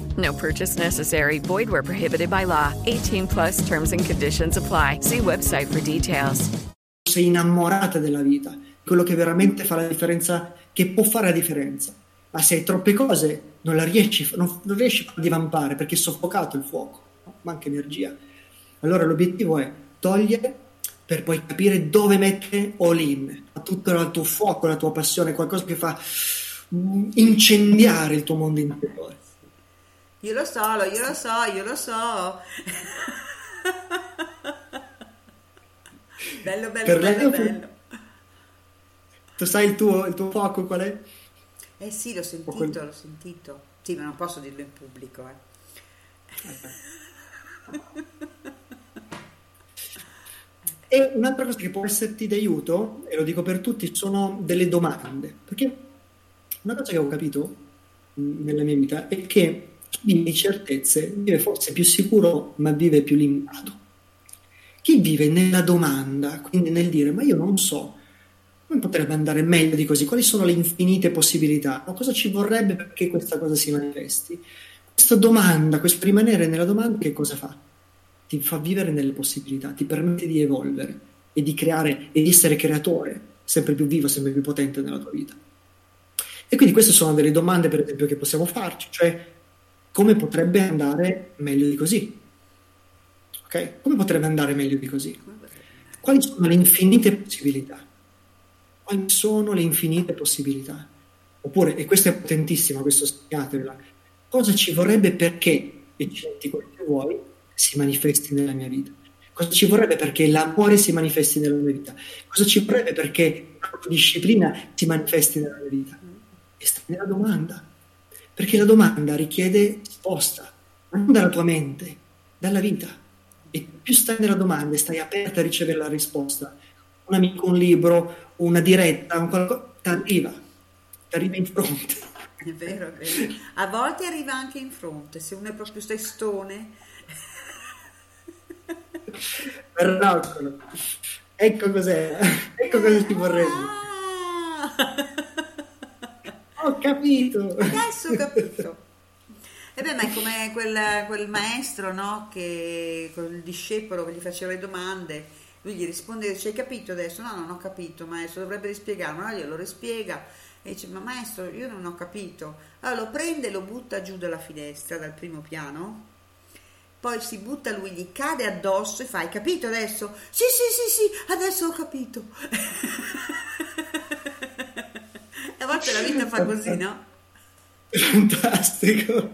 No purchase necessary. Void where prohibited by law. 18 plus terms and conditions apply. See website for details. sei innamorata della vita, quello che veramente fa la differenza, che può fare la differenza. Ma se hai troppe cose, non la riesci, non, non riesci a divampare perché è soffocato il fuoco, manca energia. Allora l'obiettivo è togliere per poi capire dove mettere all in, a tutto il tuo fuoco, la tua passione, qualcosa che fa mm, incendiare il tuo mondo interiore. Io lo so, lo- io lo so, io lo so. bello, bello, Per bello, bello. Tu sai il tuo, il tuo fuoco qual è? Eh sì, l'ho sentito, l'ho sentito. Sì, ma non posso dirlo in pubblico, eh. E un'altra cosa che può esserti d'aiuto, e lo dico per tutti, sono delle domande. Perché una cosa che ho capito mh, nella mia vita è che di certezze vive forse più sicuro, ma vive più limitato. Chi vive nella domanda, quindi nel dire, ma io non so, come potrebbe andare meglio di così? Quali sono le infinite possibilità? O cosa ci vorrebbe perché questa cosa si manifesti? Questa domanda, questo rimanere nella domanda, che cosa fa? Ti fa vivere nelle possibilità, ti permette di evolvere e di creare e di essere creatore, sempre più vivo, sempre più potente nella tua vita. E quindi queste sono delle domande, per esempio, che possiamo farci, cioè come potrebbe andare meglio di così? Ok? Come potrebbe andare meglio di così? Quali sono le infinite possibilità? Quali sono le infinite possibilità? Oppure, e questo è potentissimo, questo segnatevela, cosa ci vorrebbe perché, e ci quello che vuoi, si manifesti nella mia vita? Cosa ci vorrebbe perché l'amore si manifesti nella mia vita? Cosa ci vorrebbe perché la disciplina si manifesti nella mia vita? E sta nella domanda. Perché la domanda richiede risposta, non dalla tua mente, dalla vita. E più stai nella domanda e stai aperta a ricevere la risposta, un amico, un libro, una diretta, un qualcosa, ti arriva, ti arriva in fronte. È vero, è vero. A volte arriva anche in fronte, se uno è proprio testone. Miracolo. Ecco cos'è, ecco cosa ti vorrebbe. Ho capito. Adesso ho capito. E beh, ma è come quel, quel maestro, no? Che con il discepolo che gli faceva le domande, lui gli risponde, ci hai capito adesso? No, non ho capito, maestro, dovrebbe rispiegarlo. Allora glielo rispiega e dice, ma maestro, io non ho capito. Allora lo prende e lo butta giù dalla finestra, dal primo piano, poi si butta lui, gli cade addosso e fa, hai capito adesso? Sì, sì, sì, sì, adesso ho capito. volte la vita fa così, no? Fantastico.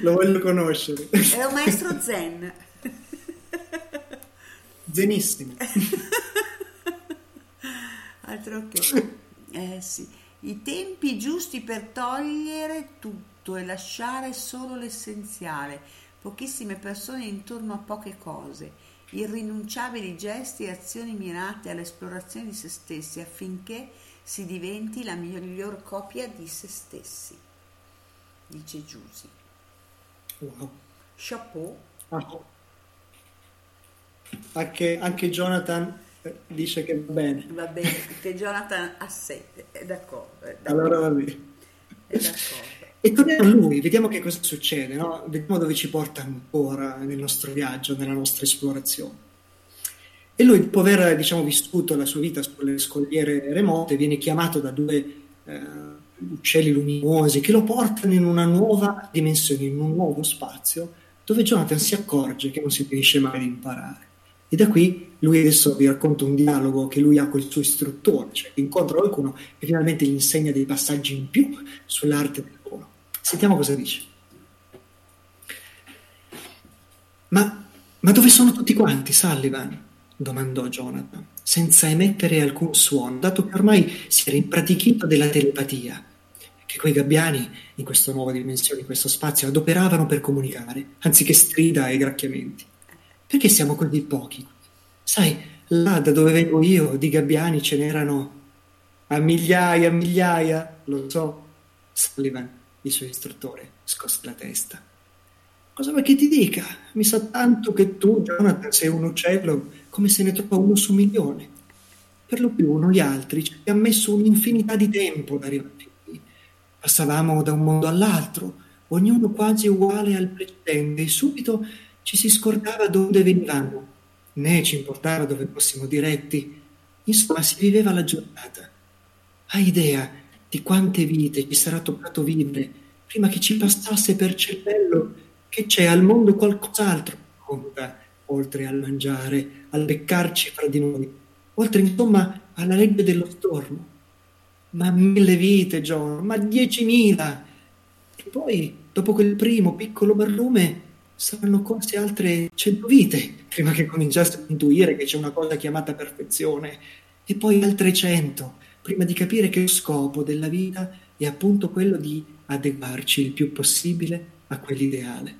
Lo voglio conoscere. È un maestro zen. Zenissimo. Altro che... Eh sì. I tempi giusti per togliere tutto e lasciare solo l'essenziale. Pochissime persone intorno a poche cose. Irrinunciabili gesti e azioni mirate all'esplorazione di se stessi affinché si diventi la miglior copia di se stessi. Dice Giusy. Wow. Chapeau. Ah. Anche, anche Jonathan eh, dice che va bene. Va bene, perché Jonathan ha sette, è d'accordo. È d'accordo. Allora va bene. È d'accordo. E torniamo a lui, vediamo che cosa succede, no? vediamo dove ci porta ancora nel nostro viaggio, nella nostra esplorazione. E lui, dopo aver diciamo, vissuto la sua vita sulle scogliere remote, viene chiamato da due eh, uccelli luminosi che lo portano in una nuova dimensione, in un nuovo spazio, dove Jonathan si accorge che non si finisce mai di imparare. E da qui lui adesso vi racconta un dialogo che lui ha con il suo istruttore, cioè incontra qualcuno e finalmente gli insegna dei passaggi in più sull'arte del volo. Sentiamo cosa dice. Ma, ma dove sono tutti quanti, Sullivan? Domandò Jonathan, senza emettere alcun suono, dato che ormai si era impratichito della telepatia, che quei gabbiani, in questa nuova dimensione, in questo spazio, adoperavano per comunicare, anziché strida e gracchiamenti. Perché siamo così pochi? Sai, là da dove vengo io, di gabbiani ce n'erano a migliaia, a migliaia, lo so. Sullivan, il suo istruttore, scosse la testa. Cosa vuoi che ti dica? Mi sa tanto che tu, Jonathan, sei un uccello come se ne trova uno su milione. Per lo più noi altri ci abbiamo messo un'infinità di tempo ad arrivare qui. Passavamo da un mondo all'altro, ognuno quasi uguale al precedente, e subito ci si scordava dove venivamo, né ci importava dove fossimo diretti. Insomma, si viveva la giornata. Hai idea di quante vite ci sarà toccato vivere prima che ci passasse per cervello che c'è al mondo qualcos'altro conta, oltre al mangiare, al beccarci fra di noi, oltre insomma alla legge dello stormo. Ma mille vite, John, ma diecimila! E poi, dopo quel primo piccolo barlume, saranno corse altre cento vite prima che cominciasse a intuire che c'è una cosa chiamata perfezione, e poi altre cento prima di capire che lo scopo della vita è appunto quello di adeguarci il più possibile a quell'ideale.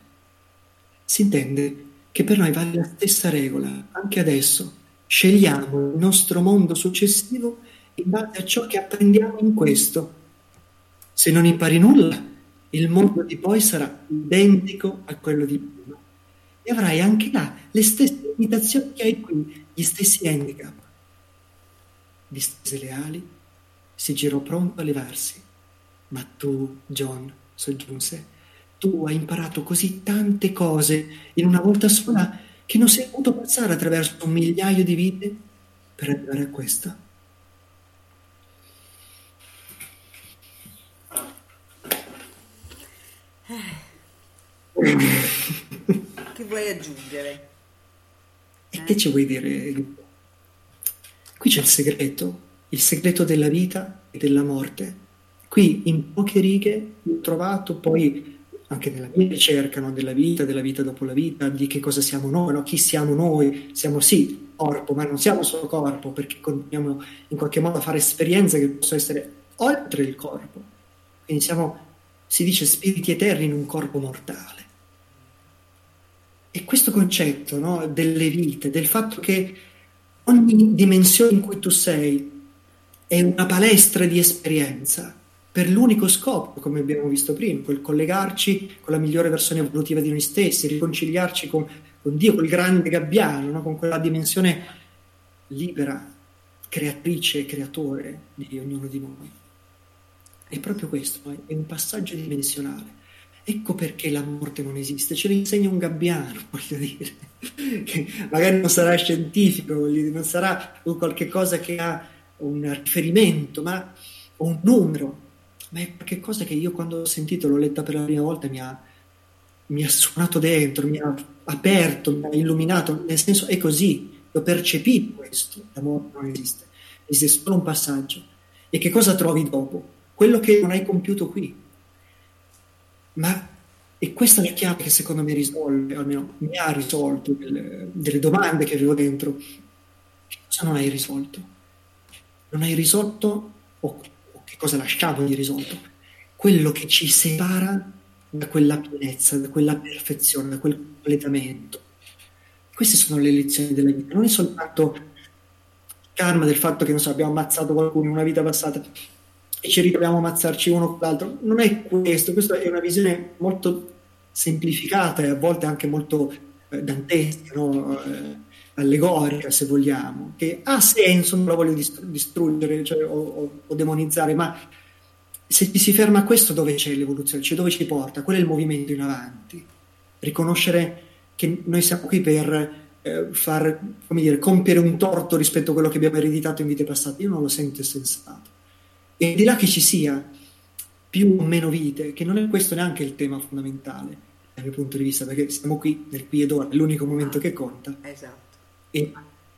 Si intende che per noi vale la stessa regola, anche adesso. Scegliamo il nostro mondo successivo in base a ciò che apprendiamo in questo. Se non impari nulla, il mondo di poi sarà identico a quello di prima e avrai anche là le stesse limitazioni che hai qui, gli stessi handicap. Distese le ali, si girò pronto a levarsi. Ma tu, John, soggiunse, tu hai imparato così tante cose in una volta sola che non sei potuto passare attraverso un migliaio di vite per arrivare a questa. che vuoi aggiungere? E che ci vuoi dire? Qui c'è il segreto, il segreto della vita e della morte. Qui in poche righe ho trovato poi anche nella mia ricerca no? della vita, della vita dopo la vita, di che cosa siamo noi, no? chi siamo noi. Siamo sì corpo, ma non siamo solo corpo, perché continuiamo in qualche modo a fare esperienze che possono essere oltre il corpo. Quindi siamo, si dice, spiriti eterni in un corpo mortale. E questo concetto no? delle vite, del fatto che ogni dimensione in cui tu sei è una palestra di esperienza, per l'unico scopo, come abbiamo visto prima, quel collegarci con la migliore versione evolutiva di noi stessi, riconciliarci con, con Dio, col grande gabbiano, no? con quella dimensione libera, creatrice e creatore di ognuno di noi. È proprio questo, è un passaggio dimensionale. Ecco perché la morte non esiste, ce lo insegna un gabbiano, voglio dire, che magari non sarà scientifico, dire, non sarà qualche cosa che ha un riferimento, ma un numero, ma è qualcosa che io quando ho sentito, l'ho letta per la prima volta, mi ha, mi ha suonato dentro, mi ha aperto, mi ha illuminato, nel senso è così, ho percepito questo, l'amore non esiste, esiste solo un passaggio. E che cosa trovi dopo? Quello che non hai compiuto qui. Ma e questa è la chiave che secondo me risolve, almeno mi ha risolto delle, delle domande che avevo dentro. Che cosa non hai risolto? Non hai risolto o che cosa lasciamo irrisolto? Quello che ci separa da quella pienezza, da quella perfezione, da quel completamento. Queste sono le lezioni della vita, non è soltanto il karma del fatto che so, abbiamo ammazzato qualcuno in una vita passata e ci ritroviamo a ammazzarci uno con l'altro. Non è questo, questa è una visione molto semplificata e a volte anche molto eh, dantesca, no? eh, allegorica se vogliamo, che ha senso, non la voglio distru- distruggere cioè, o, o, o, demonizzare, ma se ci si ferma a questo, dove c'è l'evoluzione? Cioè dove ci porta? Qual è il movimento in avanti? Riconoscere che noi siamo qui per eh, far, come dire, compiere un torto rispetto a quello che abbiamo ereditato in vite passate. Io non lo sento sensato. E di là che ci sia più o meno vite, che non è questo neanche il tema fondamentale dal mio punto di vista, perché siamo qui nel qui ed ora, è l'unico momento che conta. Esatto. E,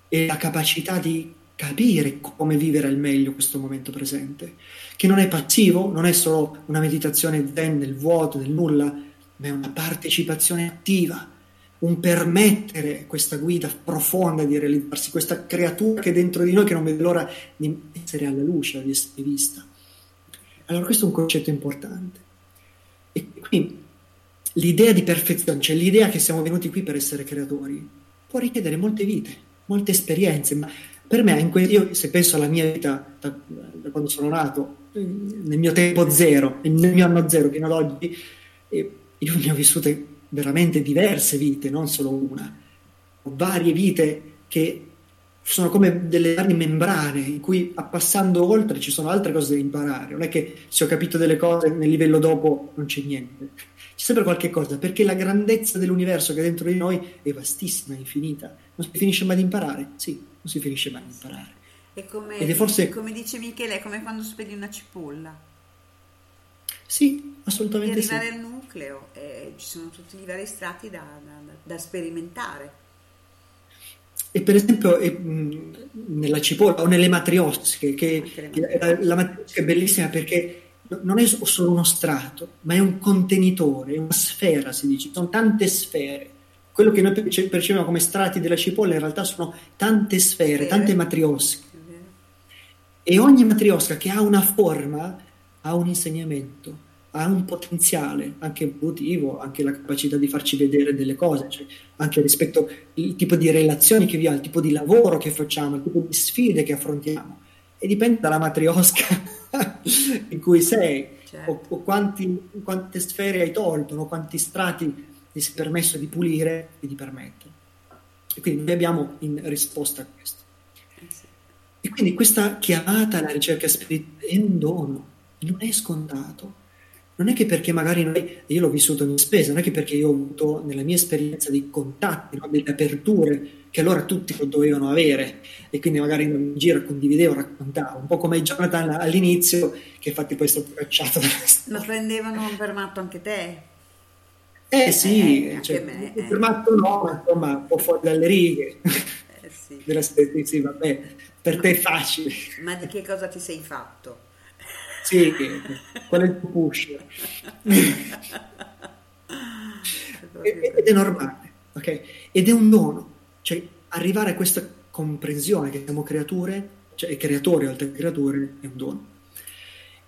e la capacità di capire come vivere al meglio questo momento presente, che non è passivo, non è solo una meditazione zen nel vuoto, nel nulla, ma è una partecipazione attiva, un permettere questa guida profonda di realizzarsi, questa creatura che è dentro di noi che non vede l'ora di essere alla luce, di essere vista. Allora questo è un concetto importante. E qui l'idea di perfezione, cioè l'idea che siamo venuti qui per essere creatori, può richiedere molte vite, molte esperienze, ma per me, que- io se penso alla mia vita da, da, quando sono nato, nel mio tempo zero, nel mio anno zero fino ad oggi, eh, io ne ho vissute veramente diverse vite, non solo una, ho varie vite che sono come delle varie membrane in cui passando oltre ci sono altre cose da imparare. Non è che se ho capito delle cose nel livello dopo non c'è niente. Sempre qualche cosa, perché la grandezza dell'universo che è dentro di noi è vastissima, è infinita. Non si finisce mai di imparare? Sì, non si finisce mai di imparare. E come, Ed è forse... come dice Michele, è come quando spegni una cipolla. Sì, assolutamente Per sì. arrivare al nucleo eh, ci sono tutti i vari strati da, da- da sperimentare. E per esempio e, mh, nella cipolla o nelle matriosche, che la, la matriosca è bellissima perché non è solo uno strato, ma è un contenitore, è una sfera, si dice, sono tante sfere. Quello che noi perce- percepiamo come strati della cipolla in realtà sono tante sfere, tante matriosche. E ogni matriosca che ha una forma ha un insegnamento, ha un potenziale anche evolutivo, anche la capacità di farci vedere delle cose, cioè anche rispetto al tipo di relazioni che viviamo, il tipo di lavoro che facciamo, il tipo di sfide che affrontiamo. E dipende dalla matriosca in cui sei, o, o quanti- quante sfere hai tolto, no? quanti strati ti sei permesso di pulire e di permettere. E quindi noi abbiamo in risposta a questo. E quindi questa chiamata alla ricerca spirituale è un dono, non è scontato. Non è che perché magari noi, io l'ho vissuto in spesa, non è che perché io ho avuto nella mia esperienza dei contatti, no, delle aperture, che allora tutti lo dovevano avere e quindi magari in giro condividevo, raccontavo, un po' come Jonathan all'inizio, che infatti poi è stato cacciato Ma prendevano per matto anche te? Eh sì, Eh, anche cioè, me, il formato no, ma insomma un po' fuori dalle righe. Eh sì. Della sì, sì, vabbè, per te è facile. Ma di che cosa ti sei fatto? Sì, qual è il tuo push? Ed è normale, ok? Ed è un dono, cioè arrivare a questa comprensione che siamo creature, cioè creatori oltre che creature, è un dono.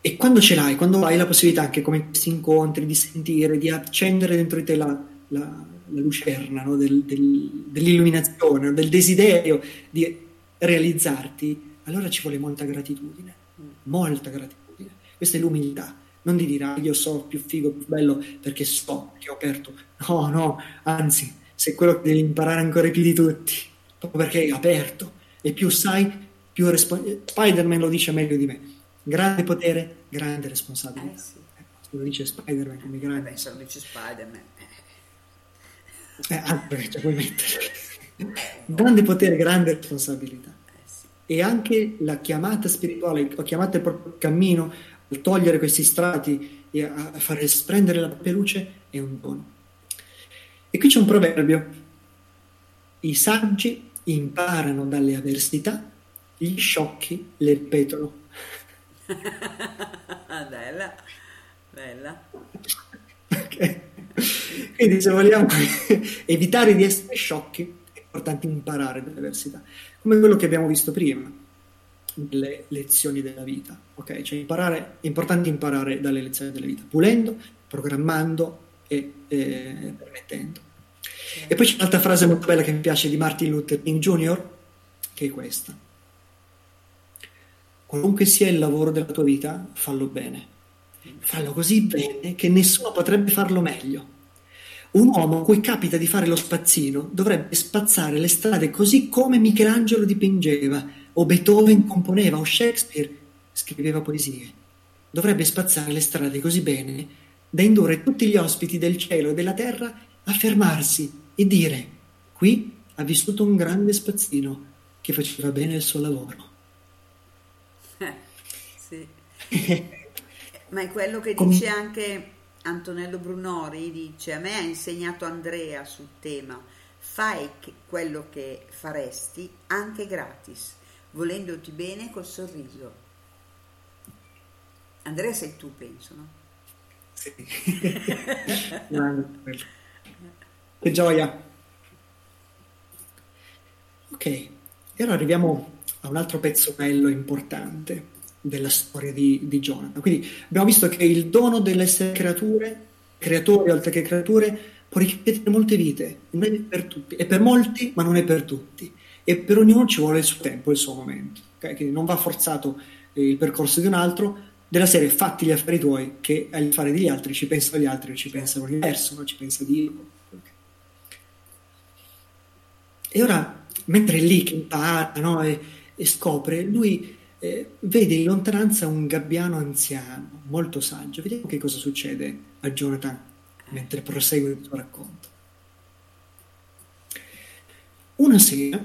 E quando ce l'hai, quando hai la possibilità anche come questi incontri di sentire, di accendere dentro di te la, la- la lucerna no? Del- del- dell'illuminazione, del desiderio di realizzarti, allora ci vuole molta gratitudine, molta gratitudine. Questa è l'umiltà, non di dire "Ah, io so più figo, più bello perché so che ho aperto. No, no, anzi, sei quello che devi imparare ancora più di tutti, proprio perché hai aperto. E più sai, più responsabilità. Spider-Man lo dice meglio di me. Grande potere, grande responsabilità. Lo dice Spider-Man come grande. Beh, se lo dice Spider-Man. Eh, ah, perché ci puoi mettere. grande potere, grande responsabilità. E anche la chiamata spirituale, la chiamata al proprio cammino, a togliere questi strati e a far splendere la propria luce è un dono. E qui c'è un proverbio. I saggi imparano dalle avversità, gli sciocchi le ripetono. bella, bella. Quindi se vogliamo evitare di essere sciocchi è importante imparare dalle avversità, come quello che abbiamo visto prima, le lezioni della vita. ok? Cioè imparare, è importante imparare dalle lezioni della vita, pulendo, programmando e eh, permettendo. E poi c'è un'altra frase molto bella che mi piace di Martin Luther King Jr., che è questa. Qualunque sia il lavoro della tua vita, fallo bene. Fallo così bene che nessuno potrebbe farlo meglio. Un uomo a cui capita di fare lo spazzino dovrebbe spazzare le strade così come Michelangelo dipingeva, o Beethoven componeva, o Shakespeare scriveva poesie. dovrebbe spazzare le strade così bene da indurre tutti gli ospiti del cielo e della terra a fermarsi e dire: Qui ha vissuto un grande spazzino che faceva bene il suo lavoro. Eh, sì. Ma è quello che Com- dice anche Antonello Brunori, dice a me ha insegnato Andrea sul tema, fai quello che faresti anche gratis, volendoti bene col sorriso. Andrea sei tu, penso, no? Che gioia. Ok, e ora arriviamo a un altro pezzo bello importante della storia di, di Jonathan. Quindi abbiamo visto che il dono dell'essere creature, creatori oltre che creature, può richiedere molte vite, non è per tutti, è per molti, ma non è per tutti. E per ognuno ci vuole il suo tempo, il suo momento. ok? Quindi non va forzato eh, il percorso di un altro, della serie fatti gli affari tuoi, che agli affari degli altri ci pensano gli altri, ci pensa l'universo, no? ci pensa Dio. E ora, mentre è lì che impara no, e, e scopre, lui eh, vede in lontananza un gabbiano anziano, molto saggio. Vediamo che cosa succede a Jonathan mentre prosegue il suo racconto. Una sera,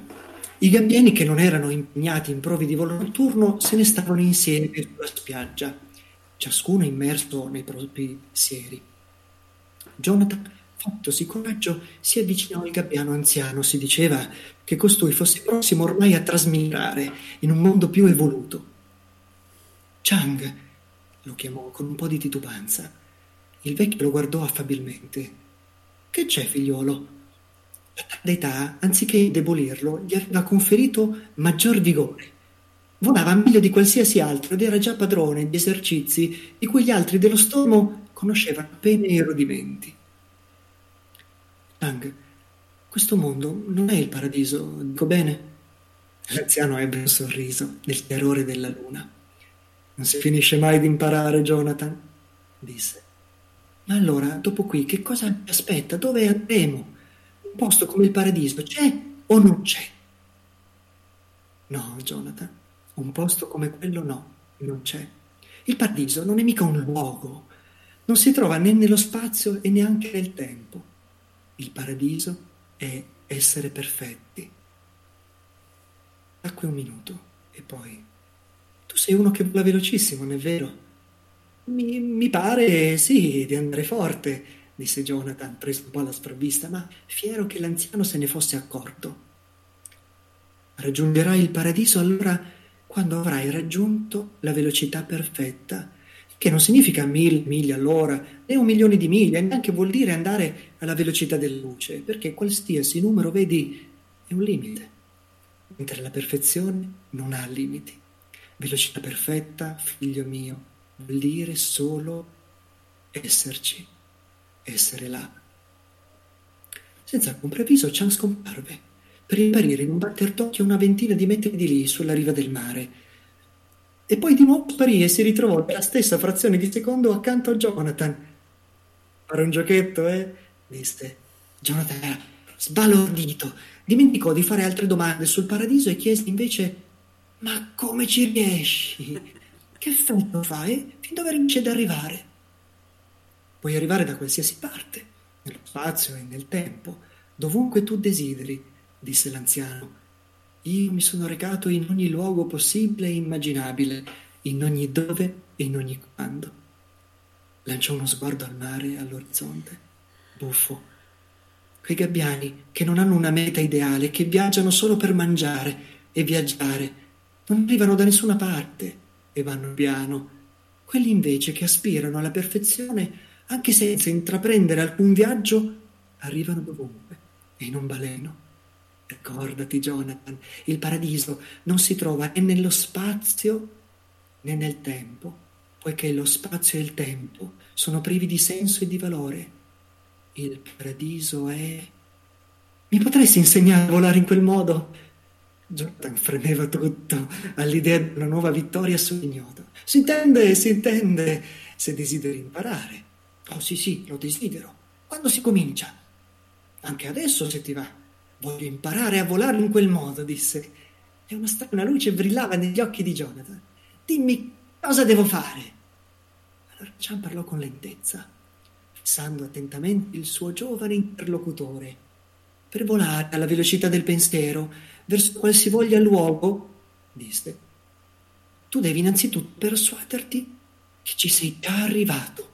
i gabbiani che non erano impegnati in prove di volo notturno se ne stavano insieme sulla spiaggia, ciascuno immerso nei propri pensieri. Jonathan, fattosi coraggio, si avvicinò al gabbiano anziano. Si diceva che costui fosse prossimo ormai a trasmigrare in un mondo più evoluto. Chang lo chiamò con un po' di titubanza. Il vecchio lo guardò affabilmente. Che c'è, figliuolo? La tarda età, anziché indebolirlo, gli aveva conferito maggior vigore. Volava meglio di qualsiasi altro ed era già padrone di esercizi di cui gli altri dello stormo conoscevano appena i rudimenti. Lang, questo mondo non è il paradiso, dico bene? L'anziano ebbe un sorriso nel terrore della luna. Non si finisce mai di imparare, Jonathan, disse. Ma allora, dopo qui, che cosa ci aspetta? Dove andremo? Un posto come il paradiso c'è o non c'è? No, Jonathan, un posto come quello no, non c'è. Il paradiso non è mica un luogo, non si trova né nello spazio e neanche nel tempo. Il paradiso è essere perfetti. Tacque un minuto e poi... Tu sei uno che vola velocissimo, non è vero? Mi, mi pare, sì, di andare forte, disse Jonathan, preso un po' alla sprovvista, ma fiero che l'anziano se ne fosse accorto. Raggiungerai il paradiso allora quando avrai raggiunto la velocità perfetta, che non significa mille miglia all'ora, né un milione di miglia, neanche vuol dire andare alla velocità della luce, perché qualsiasi numero vedi è un limite, mentre la perfezione non ha limiti. Velocità perfetta, figlio mio, vuol dire solo esserci, essere là. Senza alcun previso, Chan scomparve per riapparire in un batter d'occhio una ventina di metri di lì sulla riva del mare. E poi di nuovo sparì e si ritrovò nella stessa frazione di secondo accanto a Jonathan. Fare un giochetto, eh? disse. Jonathan era sbalordito, dimenticò di fare altre domande sul paradiso e chiese invece: Ma come ci riesci? Che effetto fai? Fin dove riesci ad arrivare? Puoi arrivare da qualsiasi parte, nello spazio e nel tempo, dovunque tu desideri, disse l'anziano. Io mi sono recato in ogni luogo possibile e immaginabile, in ogni dove e in ogni quando. Lanciò uno sguardo al mare e all'orizzonte. Buffo. Quei gabbiani che non hanno una meta ideale, che viaggiano solo per mangiare e viaggiare, non arrivano da nessuna parte e vanno piano. Quelli invece che aspirano alla perfezione, anche senza intraprendere alcun viaggio, arrivano dovunque e in un baleno. Ricordati, Jonathan, il paradiso non si trova né nello spazio né nel tempo, poiché lo spazio e il tempo sono privi di senso e di valore. Il paradiso è... Mi potresti insegnare a volare in quel modo? Jonathan fremeva tutto all'idea di una nuova vittoria sull'ignoto. Si intende, si intende, se desideri imparare. Oh sì, sì, lo desidero. Quando si comincia? Anche adesso, se ti va. Voglio imparare a volare in quel modo, disse. E una strana luce brillava negli occhi di Jonathan. Dimmi cosa devo fare. Allora Chan parlò con lentezza, fissando attentamente il suo giovane interlocutore. Per volare alla velocità del pensiero verso qualsivoglia luogo, disse, tu devi innanzitutto persuaderti che ci sei già arrivato.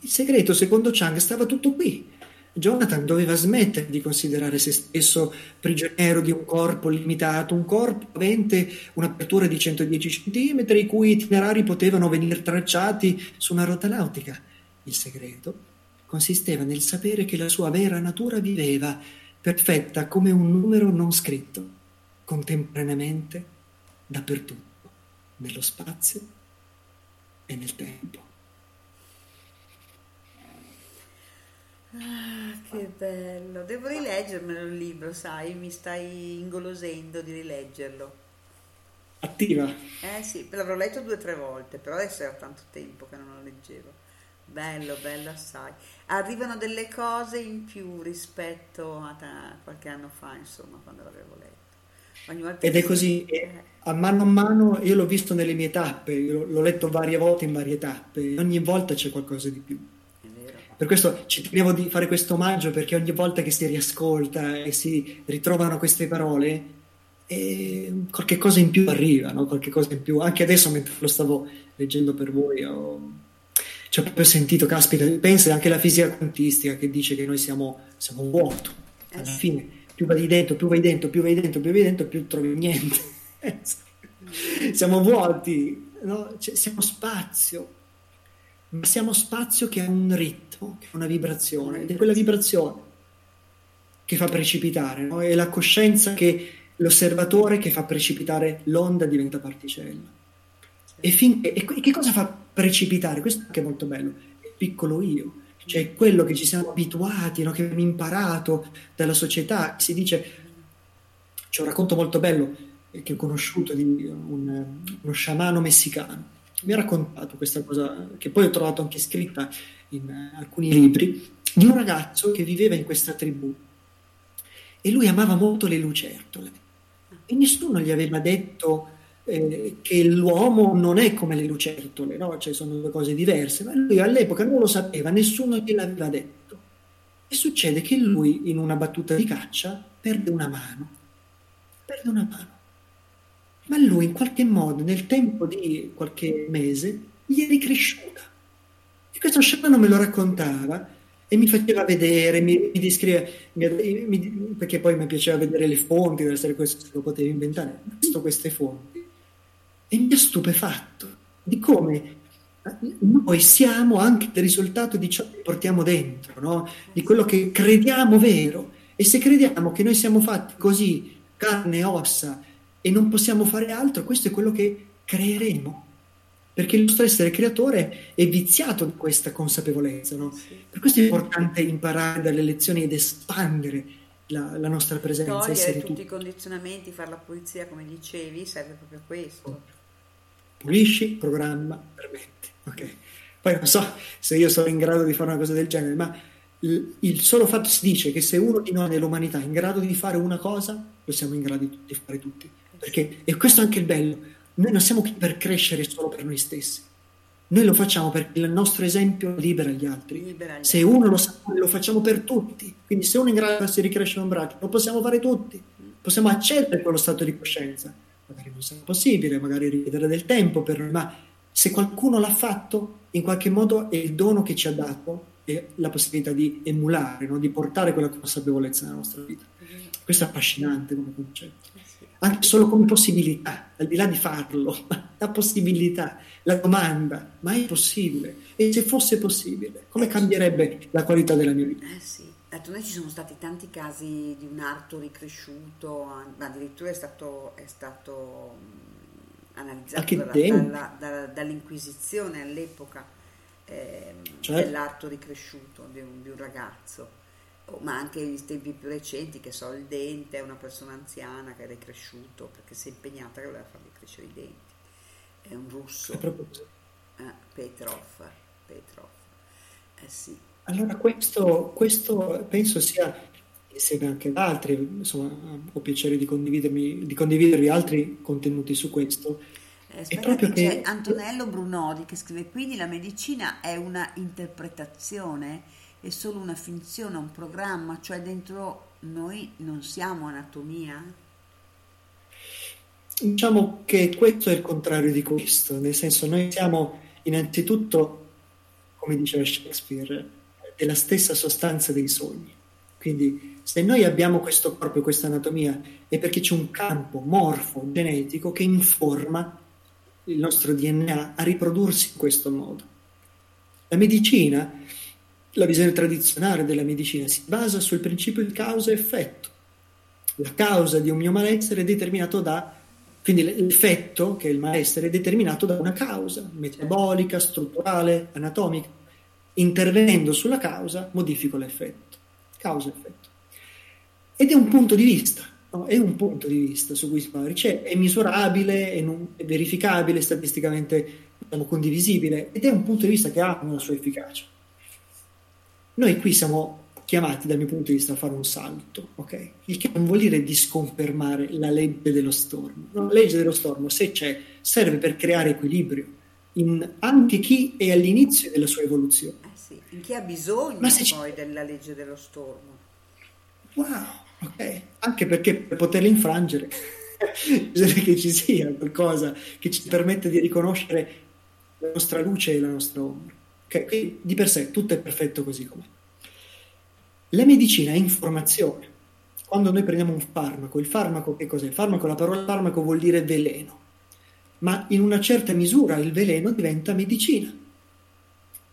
Il segreto, secondo Chang, stava tutto qui. Jonathan doveva smettere di considerare se stesso prigioniero di un corpo limitato, un corpo avente un'apertura di 110 cm, i cui itinerari potevano venire tracciati su una rotta nautica. Il segreto consisteva nel sapere che la sua vera natura viveva, perfetta come un numero non scritto, contemporaneamente, dappertutto, nello spazio e nel tempo. Ah, che bello. Devo rileggermelo il libro, sai, mi stai ingolosendo di rileggerlo. Attiva. Eh sì, l'avrò letto due o tre volte, però adesso era tanto tempo che non lo leggevo. Bello, bello assai. Arrivano delle cose in più rispetto a ta- qualche anno fa, insomma, quando l'avevo letto. Ed è così, a mano a mano io l'ho visto nelle mie tappe, l'ho letto varie volte in varie tappe, ogni volta c'è qualcosa di più. Per questo ci tenevo di fare questo omaggio perché ogni volta che si riascolta e si ritrovano queste parole, eh, qualche cosa in più arriva, no? Qualche cosa in più. Anche adesso mentre lo stavo leggendo per voi ho, ci ho proprio sentito, caspita, pensa anche la fisica quantistica che dice che noi siamo, siamo vuoto. Alla fine, più vai dentro, più vai dentro, più vai dentro, più vai dentro, più trovi niente. siamo vuoti, no? Cioè, siamo spazio, ma siamo spazio che ha un ritmo, che ha una vibrazione, ed è quella vibrazione che fa precipitare, no? È la coscienza che l'osservatore che fa precipitare l'onda diventa particella. E, finché, e che cosa fa precipitare? Questo è molto bello, il piccolo io, cioè quello che ci siamo abituati, no? che abbiamo imparato dalla società. Si dice, c'è un racconto molto bello eh, che ho conosciuto di un, uno sciamano messicano. Mi ha raccontato questa cosa, che poi ho trovato anche scritta in eh, alcuni libri, di un ragazzo che viveva in questa tribù e lui amava molto le lucertole e nessuno gli aveva detto eh, che l'uomo non è come le lucertole, no? Cioè sono due cose diverse, ma lui all'epoca non lo sapeva, nessuno gliel'aveva detto. E succede che lui, in una battuta di caccia, perde una mano. Perde una mano. Ma lui, in qualche modo, nel tempo di qualche mese, gli è ricresciuta. E questo sciamano me lo raccontava e mi faceva vedere, mi, mi descrive, mi- mi- perché poi mi piaceva vedere le fonti, deve essere questo se lo potevi inventare, ho visto queste fonti e mi ha stupefatto di come noi siamo anche il risultato di ciò che portiamo dentro, no? di quello che crediamo vero. E se crediamo che noi siamo fatti così, carne e ossa, e non possiamo fare altro, questo è quello che creeremo. Perché il nostro essere creatore è viziato di questa consapevolezza. No? Per questo è importante imparare dalle lezioni ed espandere la, la nostra presenza, Togliere tutti tutti. i condizionamenti, fare la pulizia come dicevi, serve proprio a questo. pulisci, programma, permetti. ok? Poi non so se io sono in grado di fare una cosa del genere, ma il, solo fatto si dice che se uno di noi nell'umanità è in grado di fare una cosa, lo siamo in grado di fare tutti. Perché, e questo è anche il bello, noi non siamo qui per crescere solo per noi stessi. Noi lo facciamo perché il nostro esempio libera gli altri. Libera gli Se uno lo sa, lo facciamo per tutti. Quindi se uno è in grado di ricrescere un braccio, lo possiamo fare tutti. Possiamo accedere a quello stato di coscienza. Magari non sarà possibile, magari richiedere del tempo per noi, ma se qualcuno l'ha fatto, in qualche modo è il dono che ci ha dato e la possibilità di emulare, no? di portare quella consapevolezza nella nostra vita. Questo è affascinante come concetto. Anche solo come possibilità, al di là di farlo, la possibilità, la domanda, ma è possibile? E se fosse possibile, come cambierebbe la qualità della mia vita? Eh sì, d'altronde ci sono stati tanti casi di un arto ricresciuto, ma addirittura è stato, è stato mh, analizzato dalla- dalla- dalla- dall'Inquisizione all'epoca ehm, Certo. dell'arto ricresciuto di un, di un ragazzo. Oh, ma anche in tempi più recenti, che so, il dente è una persona anziana che è ricresciuto perché si è impegnata che voleva fargli crescere i denti. È un russo, eh, Petrov, Petrov. Eh sì, Allora questo, questo penso sia, insieme anche ad altri, insomma ho piacere di, condividermi, di condividervi altri contenuti su questo, Eh, proprio che Antonello Brunodi che scrive quindi la medicina è una interpretazione, è solo una finzione, un programma, cioè dentro noi non siamo anatomia? Diciamo che questo è il contrario di questo, nel senso noi siamo innanzitutto, come diceva Shakespeare, della stessa sostanza dei sogni. Quindi se noi abbiamo questo corpo questa anatomia è perché c'è un campo morfo genetico che informa il nostro DNA a riprodursi in questo modo. La medicina, la visione tradizionale della medicina si basa sul principio di causa e effetto. La causa di un mio malessere è determinato da quindi l'effetto, che è il malessere, è determinato da una causa metabolica, strutturale, anatomica. Intervenendo sulla causa, modifico l'effetto. Causa-effetto. Ed è un punto di vista, no? è un punto di vista su cui si parla. Cioè, è misurabile, è, non, è verificabile, statisticamente diciamo, condivisibile, ed è un punto di vista che ha una sua efficacia. Noi qui siamo chiamati dal mio punto di vista a fare un salto, ok? Il che non vuol dire di sconfermare la legge dello stormo. La legge dello stormo, se c'è, serve per creare equilibrio in anche chi è all'inizio della sua evoluzione. Eh sì, in chi ha bisogno poi della legge dello stormo. Wow, ok. Anche perché per poterla infrangere bisogna che ci sia qualcosa che ci permette di riconoscere la nostra luce e la nostra ombra. Ok, quindi di per sé tutto è perfetto così com'è. La medicina è informazione. Quando noi prendiamo un farmaco, il farmaco che cos'è? Il farmaco, la parola farmaco vuol dire veleno, ma in una certa misura il veleno diventa medicina.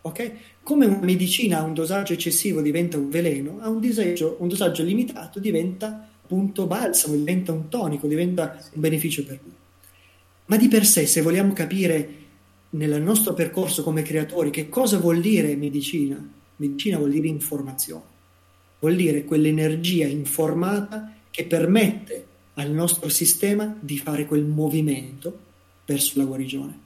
Ok? Come una medicina a un dosaggio eccessivo diventa un veleno, a un, disagio, un dosaggio limitato diventa appunto balsamo, diventa un tonico, diventa un beneficio per noi. Ma di per sé, se vogliamo capire nel nostro percorso come creatori che cosa vuol dire medicina, medicina vuol dire informazione vuol dire quell'energia informata che permette al nostro sistema di fare quel movimento verso la guarigione.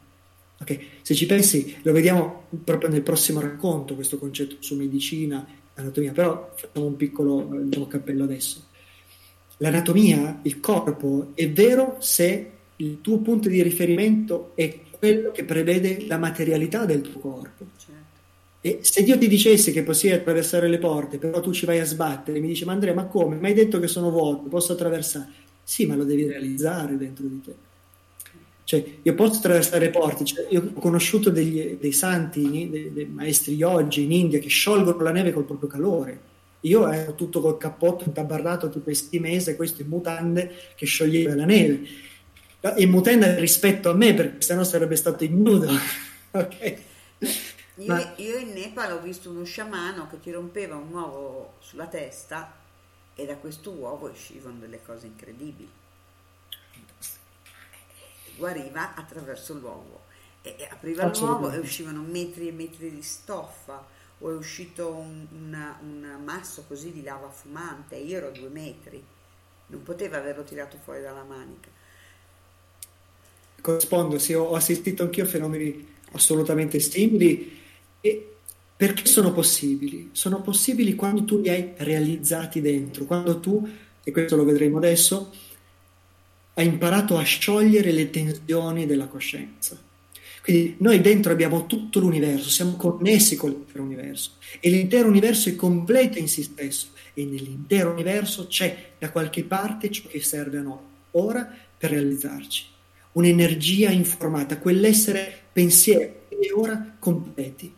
Okay? Se ci pensi, lo vediamo proprio nel prossimo racconto, questo concetto su medicina, anatomia, però facciamo un piccolo diciamo, cappello adesso. L'anatomia, il corpo, è vero se il tuo punto di riferimento è quello che prevede la materialità del tuo corpo. E se Dio ti dicesse che possiedi attraversare le porte, però tu ci vai a sbattere, mi dice, ma Andrea, ma come? Mi hai detto che sono vuoto, posso attraversare? Sì, ma lo devi realizzare dentro di te. Cioè, io posso attraversare le porte, cioè, io ho conosciuto degli, dei santi, dei, dei maestri oggi in India che sciolgono la neve col proprio calore. Io ero tutto col cappotto intabarrato tutto estimese, questo in mutande che scioglieva la neve. In mutanda rispetto a me, perché sennò sarebbe stato ignudo. ok? Io, Ma- io in Nepal ho visto uno sciamano che ti rompeva un uovo sulla testa e da questo uovo uscivano delle cose incredibili. Guariva attraverso l'uovo. E e apriva l'uovo Assolutamente. e uscivano metri e metri di stoffa o è uscito un, una- un masso così di lava fumante. Io ero a due metri, non poteva averlo tirato fuori dalla manica. Corrispondo, sì, ho assistito anch'io a fenomeni assolutamente simili e perché sono possibili? Sono possibili quando tu li hai realizzati dentro, quando tu, e questo lo vedremo adesso, hai imparato a sciogliere le tensioni della coscienza. Quindi noi dentro abbiamo tutto l'universo, siamo connessi con l'intero universo e l'intero universo è completo in se stesso e nell'intero universo c'è da qualche parte ciò che serve a noi ora per realizzarci. Un'energia informata, quell'essere pensiero e ora completi.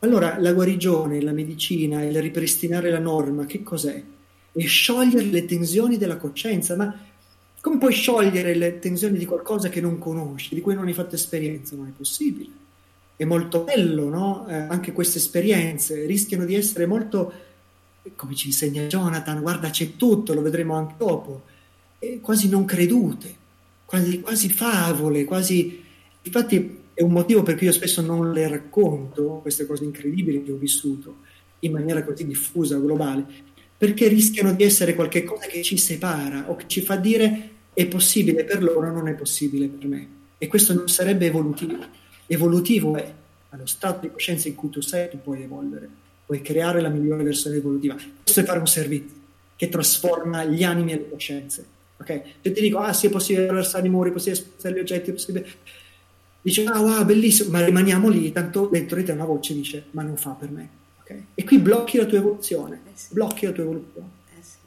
Allora la guarigione, la medicina, il ripristinare la norma, che cos'è? È sciogliere le tensioni della coscienza, ma come puoi sciogliere le tensioni di qualcosa che non conosci, di cui non hai fatto esperienza? Non è possibile. È molto bello, no? Eh, anche queste esperienze rischiano di essere molto, come ci insegna Jonathan, guarda c'è tutto, lo vedremo anche dopo, eh, quasi non credute, quasi, quasi favole, quasi... Infatti è un motivo per cui io spesso non le racconto, queste cose incredibili che ho vissuto, in maniera così diffusa, globale, perché rischiano di essere qualcosa che ci separa o che ci fa dire è possibile per loro, non è possibile per me. E questo non sarebbe evolutivo. Evolutivo è allo stato di coscienza in cui tu sei, tu puoi evolvere, puoi creare la migliore versione evolutiva. Questo è fare un servizio che trasforma gli animi e le coscienze. Ok? Se ti dico, ah sì, è possibile attraversare i muri, è possibile spostare gli oggetti, è possibile... dice ah wow bellissimo ma rimaniamo lì tanto dentro di te una voce dice ma non fa per me ok? e qui blocchi la tua evoluzione blocchi la tua evoluzione.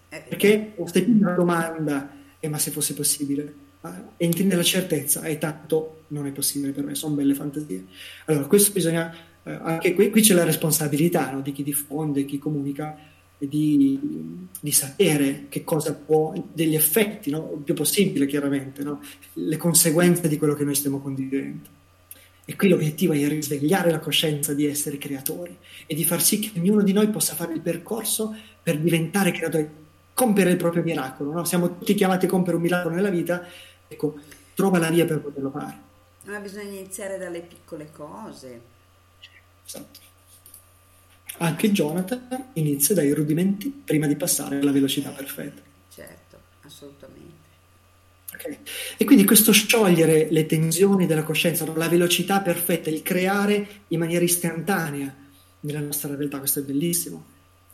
Perché stai più nella domanda eh, ma se fosse possibile? ah, entri nella certezza e tanto non è possibile per me sono belle fantasie allora questo bisogna eh, anche qui, qui c'è la responsabilità no, di chi diffonde chi comunica di, di, sapere che cosa può, degli effetti, no? il più possibile chiaramente, no? le conseguenze di quello che noi stiamo condividendo. E qui l'obiettivo è risvegliare la coscienza di essere creatori e di far sì che ognuno di noi possa fare il percorso per diventare creatori, compiere il proprio miracolo. No? Siamo tutti chiamati a compiere un miracolo nella vita, ecco, trova la via per poterlo fare. Ma bisogna iniziare dalle piccole cose. Esatto. Anche Jonathan inizia dai rudimenti prima di passare alla velocità perfetta. Certo, assolutamente. Okay. E quindi questo sciogliere le tensioni della coscienza, la velocità perfetta, il creare in maniera istantanea nella nostra realtà, questo è bellissimo,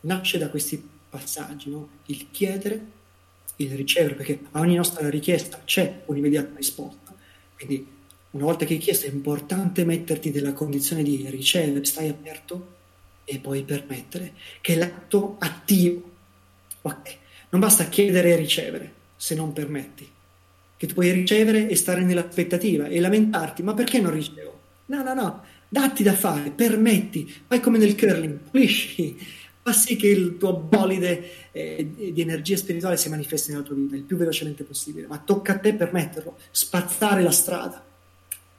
nasce da questi passaggi, no? il chiedere, il ricevere, perché a ogni nostra richiesta c'è un'immediata risposta. Quindi una volta che hai chiesto è importante metterti nella condizione di ricevere, stai aperto e poi permettere, che è l'atto attivo. Okay. Non basta chiedere e ricevere se non permetti, che tu puoi ricevere e stare nell'aspettativa e lamentarti, ma perché non ricevo? No, no, no, datti da fare, permetti, fai come nel curling, pulisci, fa sì che il tuo bolide eh, di energia spirituale si manifesti nella tua vita il più velocemente possibile, ma tocca a te permetterlo, spazzare la strada,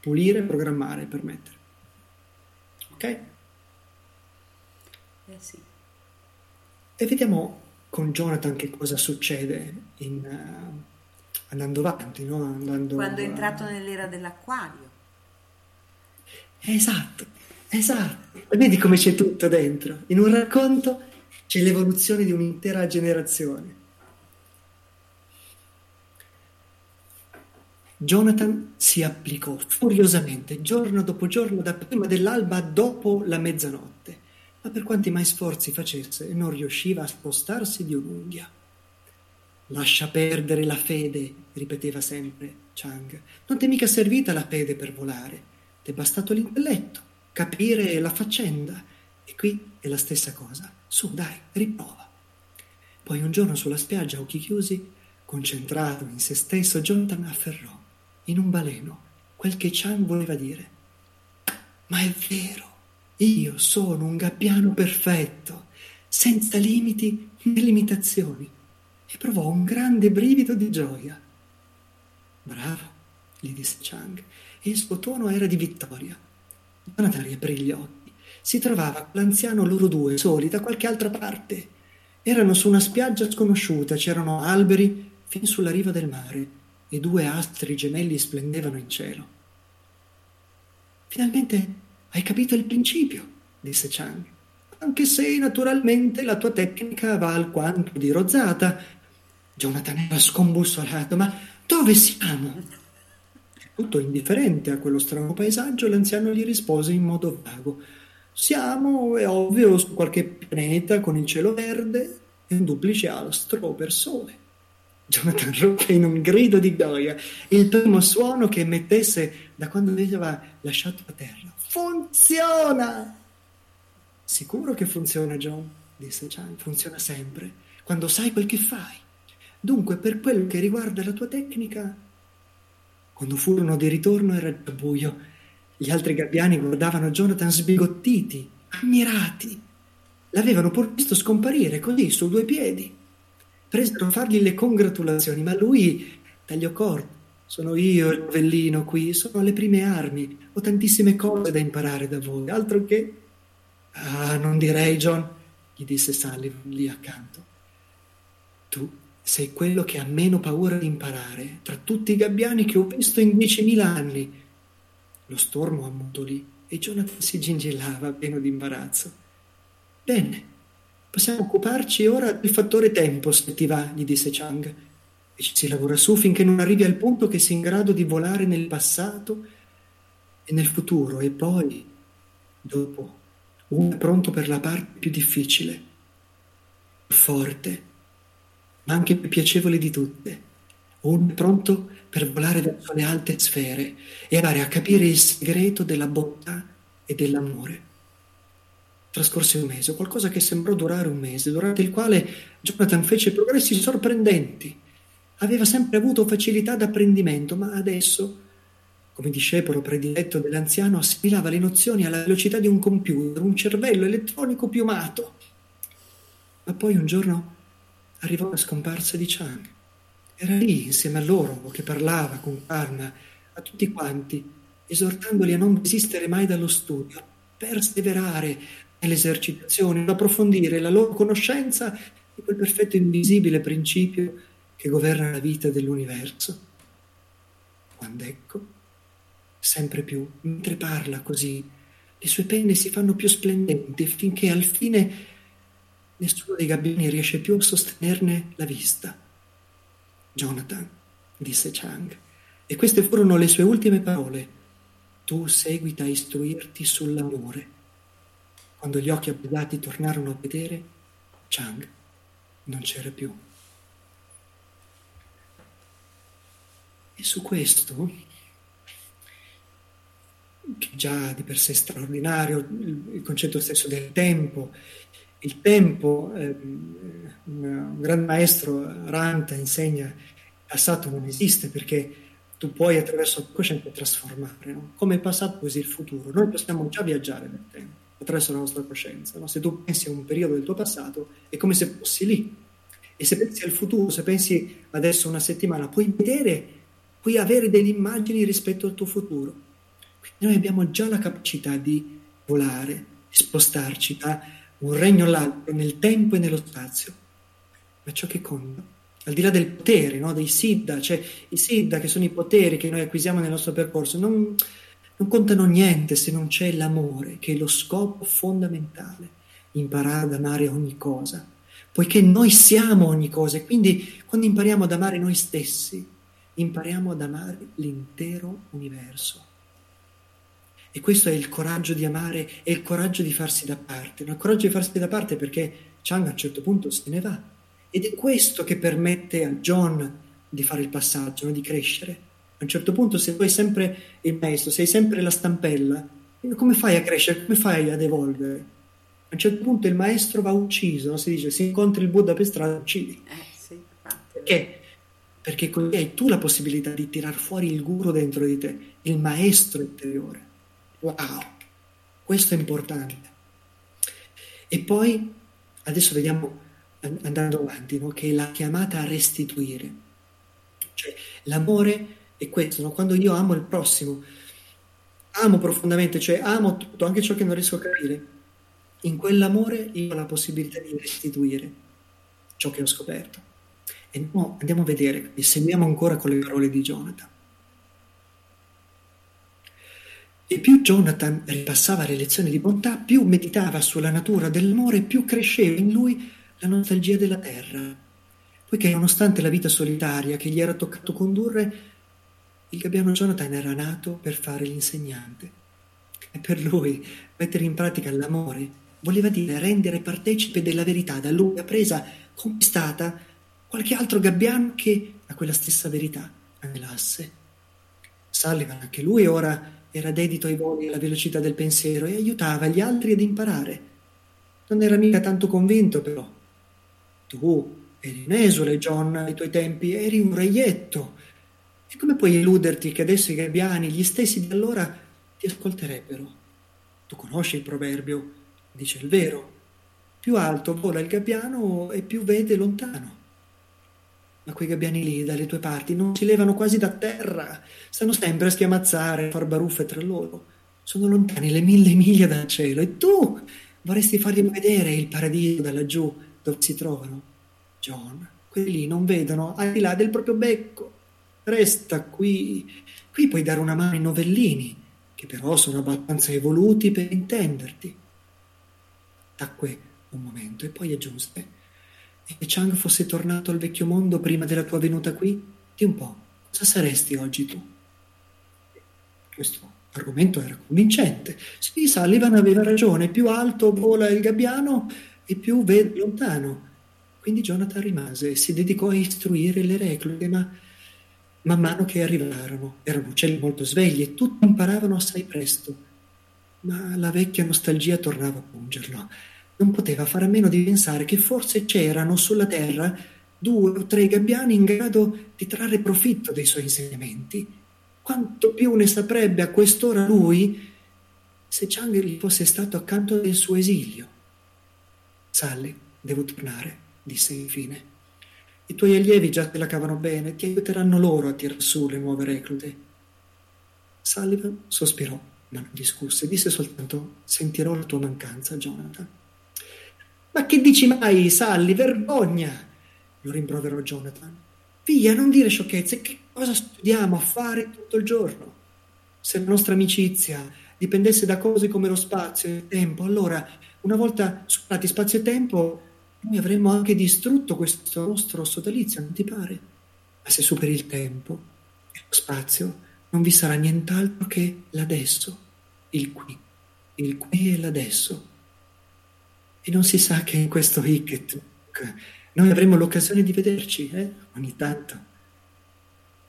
pulire, programmare, permettere. Ok? Eh sì. E vediamo con Jonathan che cosa succede in, uh, andando avanti, no? andando, Quando è entrato uh, nell'era dell'acquario. Esatto, esatto. Vedi come c'è tutto dentro. In un racconto c'è l'evoluzione di un'intera generazione. Jonathan si applicò furiosamente giorno dopo giorno, da prima dell'alba a dopo la mezzanotte ma per quanti mai sforzi facesse non riusciva a spostarsi di un'unghia. Lascia perdere la fede, ripeteva sempre Chang. Non ti è mica servita la fede per volare, ti è bastato l'intelletto, capire la faccenda. E qui è la stessa cosa. Su, dai, riprova. Poi un giorno sulla spiaggia, occhi chiusi, concentrato in se stesso, Jonathan afferrò, in un baleno, quel che Chang voleva dire. Ma è vero! Io sono un gabbiano perfetto, senza limiti né limitazioni, e provò un grande brivido di gioia. Bravo, gli disse Chang, e il suo tono era di vittoria. Jonathan riaprì gli occhi. Si trovava l'anziano loro due, soli, da qualche altra parte. Erano su una spiaggia sconosciuta, c'erano alberi fin sulla riva del mare e due astri gemelli splendevano in cielo. Finalmente hai capito il principio, disse Chang. Anche se naturalmente la tua tecnica va alquanto dirozzata. Jonathan era scombussolato. Ma dove siamo? Tutto indifferente a quello strano paesaggio, l'anziano gli rispose in modo vago. Siamo, è ovvio, su qualche pianeta con il cielo verde e un duplice astro per sole. Jonathan ruppe in un grido di gioia, il primo suono che emettesse da quando aveva lasciato la terra. Funziona! Sicuro che funziona, John, disse Chan. Funziona sempre, quando sai quel che fai. Dunque, per quello che riguarda la tua tecnica... Quando furono di ritorno era già buio. Gli altri gabbiani guardavano Jonathan sbigottiti, ammirati. L'avevano pur visto scomparire così, su due piedi. Presero a fargli le congratulazioni, ma lui tagliò corto sono io il novellino qui, sono le prime armi, ho tantissime cose da imparare da voi, altro che... Ah, non direi, John, gli disse Sullivan lì accanto. Tu sei quello che ha meno paura di imparare tra tutti i gabbiani che ho visto in diecimila anni. Lo stormo ammutolì e Jonathan si gingillava pieno di imbarazzo. Bene, possiamo occuparci ora del fattore tempo, se ti va, gli disse Chang e ci si lavora su finché non arrivi al punto che sei in grado di volare nel passato e nel futuro e poi, dopo, uno è pronto per la parte più difficile, più forte, ma anche più piacevole di tutte, uno è pronto per volare verso le alte sfere e andare a capire il segreto della bontà e dell'amore. Trascorse un mese, qualcosa che sembrò durare un mese, durante il quale Jonathan fece progressi sorprendenti. Aveva sempre avuto facilità d'apprendimento, ma adesso, come discepolo prediletto dell'anziano, assimilava le nozioni alla velocità di un computer, un cervello elettronico piumato. Ma poi un giorno arrivò la scomparsa di Chang. Era lì insieme a loro che parlava con calma a tutti quanti, esortandoli a non desistere mai dallo studio, a perseverare nelle esercitazioni, ad approfondire la loro conoscenza di quel perfetto invisibile principio che governa la vita dell'universo. Quando ecco, sempre più, mentre parla così, le sue penne si fanno più splendenti finché al fine nessuno dei gabbiani riesce più a sostenerne la vista. Jonathan, disse Chang, e queste furono le sue ultime parole. Tu seguita a istruirti sull'amore. Quando gli occhi abbagliati tornarono a vedere, Chang non c'era più. E su questo, che già di per sé straordinario, il concetto stesso del tempo, il tempo, eh, un gran maestro Ranta insegna, il passato non esiste perché tu puoi attraverso la coscienza trasformare, no? come il passato così il futuro. Noi possiamo già viaggiare nel tempo attraverso la nostra coscienza. No? Se tu pensi a un periodo del tuo passato, è come se fossi lì. E se pensi al futuro, se pensi adesso una settimana, puoi vedere, puoi avere delle immagini rispetto al tuo futuro. Quindi noi abbiamo già la capacità di volare, di spostarci da un regno all'altro nel tempo e nello spazio. Ma ciò che conta, al di là del potere, no? dei siddha, cioè i siddha che sono i poteri che noi acquisiamo nel nostro percorso, non, non contano niente se non c'è l'amore, che è lo scopo fondamentale, imparare ad amare ogni cosa, poiché noi siamo ogni cosa e quindi quando impariamo ad amare noi stessi, impariamo ad amare l'intero universo. E questo è il coraggio di amare, è il coraggio di farsi da parte. Il coraggio di farsi da parte perché Chang a un certo punto se ne va. Ed è questo che permette a John di fare il passaggio, no? di crescere. A un certo punto, se tu hai sempre il maestro, sei sempre la stampella, come fai a crescere? Come fai ad evolvere? A un certo punto il maestro va ucciso, no? si dice, se incontri il Buddha per strada, uccidi. Eh, sì, Perché? Perché così hai tu la possibilità di tirar fuori il guru dentro di te, il maestro interiore. Wow, questo è importante. E poi, adesso vediamo, andando avanti, no? che è la chiamata a restituire. Cioè, l'amore è questo, no? quando io amo il prossimo, amo profondamente, cioè amo tutto, anche ciò che non riesco a capire. In quell'amore io ho la possibilità di restituire ciò che ho scoperto. E no, andiamo a vedere, e seguiamo ancora con le parole di Jonathan. E più Jonathan ripassava le lezioni di bontà, più meditava sulla natura dell'amore, più cresceva in lui la nostalgia della terra, poiché nonostante la vita solitaria che gli era toccato condurre, il gabbiano Jonathan era nato per fare l'insegnante. E per lui mettere in pratica l'amore voleva dire rendere partecipe della verità da lui appresa, conquistata, qualche altro gabbiano che a quella stessa verità anelasse. Sullivan, anche lui ora era dedito ai voli e alla velocità del pensiero e aiutava gli altri ad imparare. Non era mica tanto convinto, però. Tu eri un esule, John, ai tuoi tempi, eri un reietto. E come puoi illuderti che adesso i gabbiani, gli stessi di allora, ti ascolterebbero? Tu conosci il proverbio, dice il vero. Più alto vola il gabbiano e più vede lontano. Ma quei gabbiani lì, dalle tue parti, non si levano quasi da terra. Stanno sempre a schiamazzare, a far baruffe tra loro. Sono lontani le mille miglia dal cielo. E tu vorresti fargli vedere il paradiso da laggiù, dove si trovano? John, quelli non vedono al di là del proprio becco. Resta qui. Qui puoi dare una mano ai novellini, che però sono abbastanza evoluti per intenderti. Tacque un momento e poi aggiunse e Chang fosse tornato al vecchio mondo prima della tua venuta qui? Di un po', cosa saresti oggi tu? Questo argomento era convincente. Sì, Sullivan aveva ragione, più alto vola il gabbiano e più vede lontano. Quindi Jonathan rimase e si dedicò a istruire le reclute, ma Man mano che arrivarono, erano uccelli molto svegli e tutti imparavano assai presto. Ma la vecchia nostalgia tornava a pungerlo. Non poteva fare a meno di pensare che forse c'erano sulla terra due o tre gabbiani in grado di trarre profitto dei suoi insegnamenti. Quanto più ne saprebbe a quest'ora lui se Chang gli fosse stato accanto nel suo esilio. Sally, devo tornare, disse infine. I tuoi allievi già te la cavano bene, ti aiuteranno loro a tirar su le nuove reclute. Sullivan sospirò, ma non discusse, disse soltanto sentirò la tua mancanza, Jonathan. Ma che dici mai, Sally? Vergogna! lo rimproverò Jonathan. Via, non dire sciocchezze, che cosa studiamo a fare tutto il giorno? Se la nostra amicizia dipendesse da cose come lo spazio e il tempo, allora, una volta superati spazio e tempo, noi avremmo anche distrutto questo nostro sodalizio, non ti pare? Ma se superi il tempo e lo spazio, non vi sarà nient'altro che l'adesso, il qui, il qui e l'adesso. E non si sa che in questo Hicket noi avremo l'occasione di vederci, eh? Ogni tanto.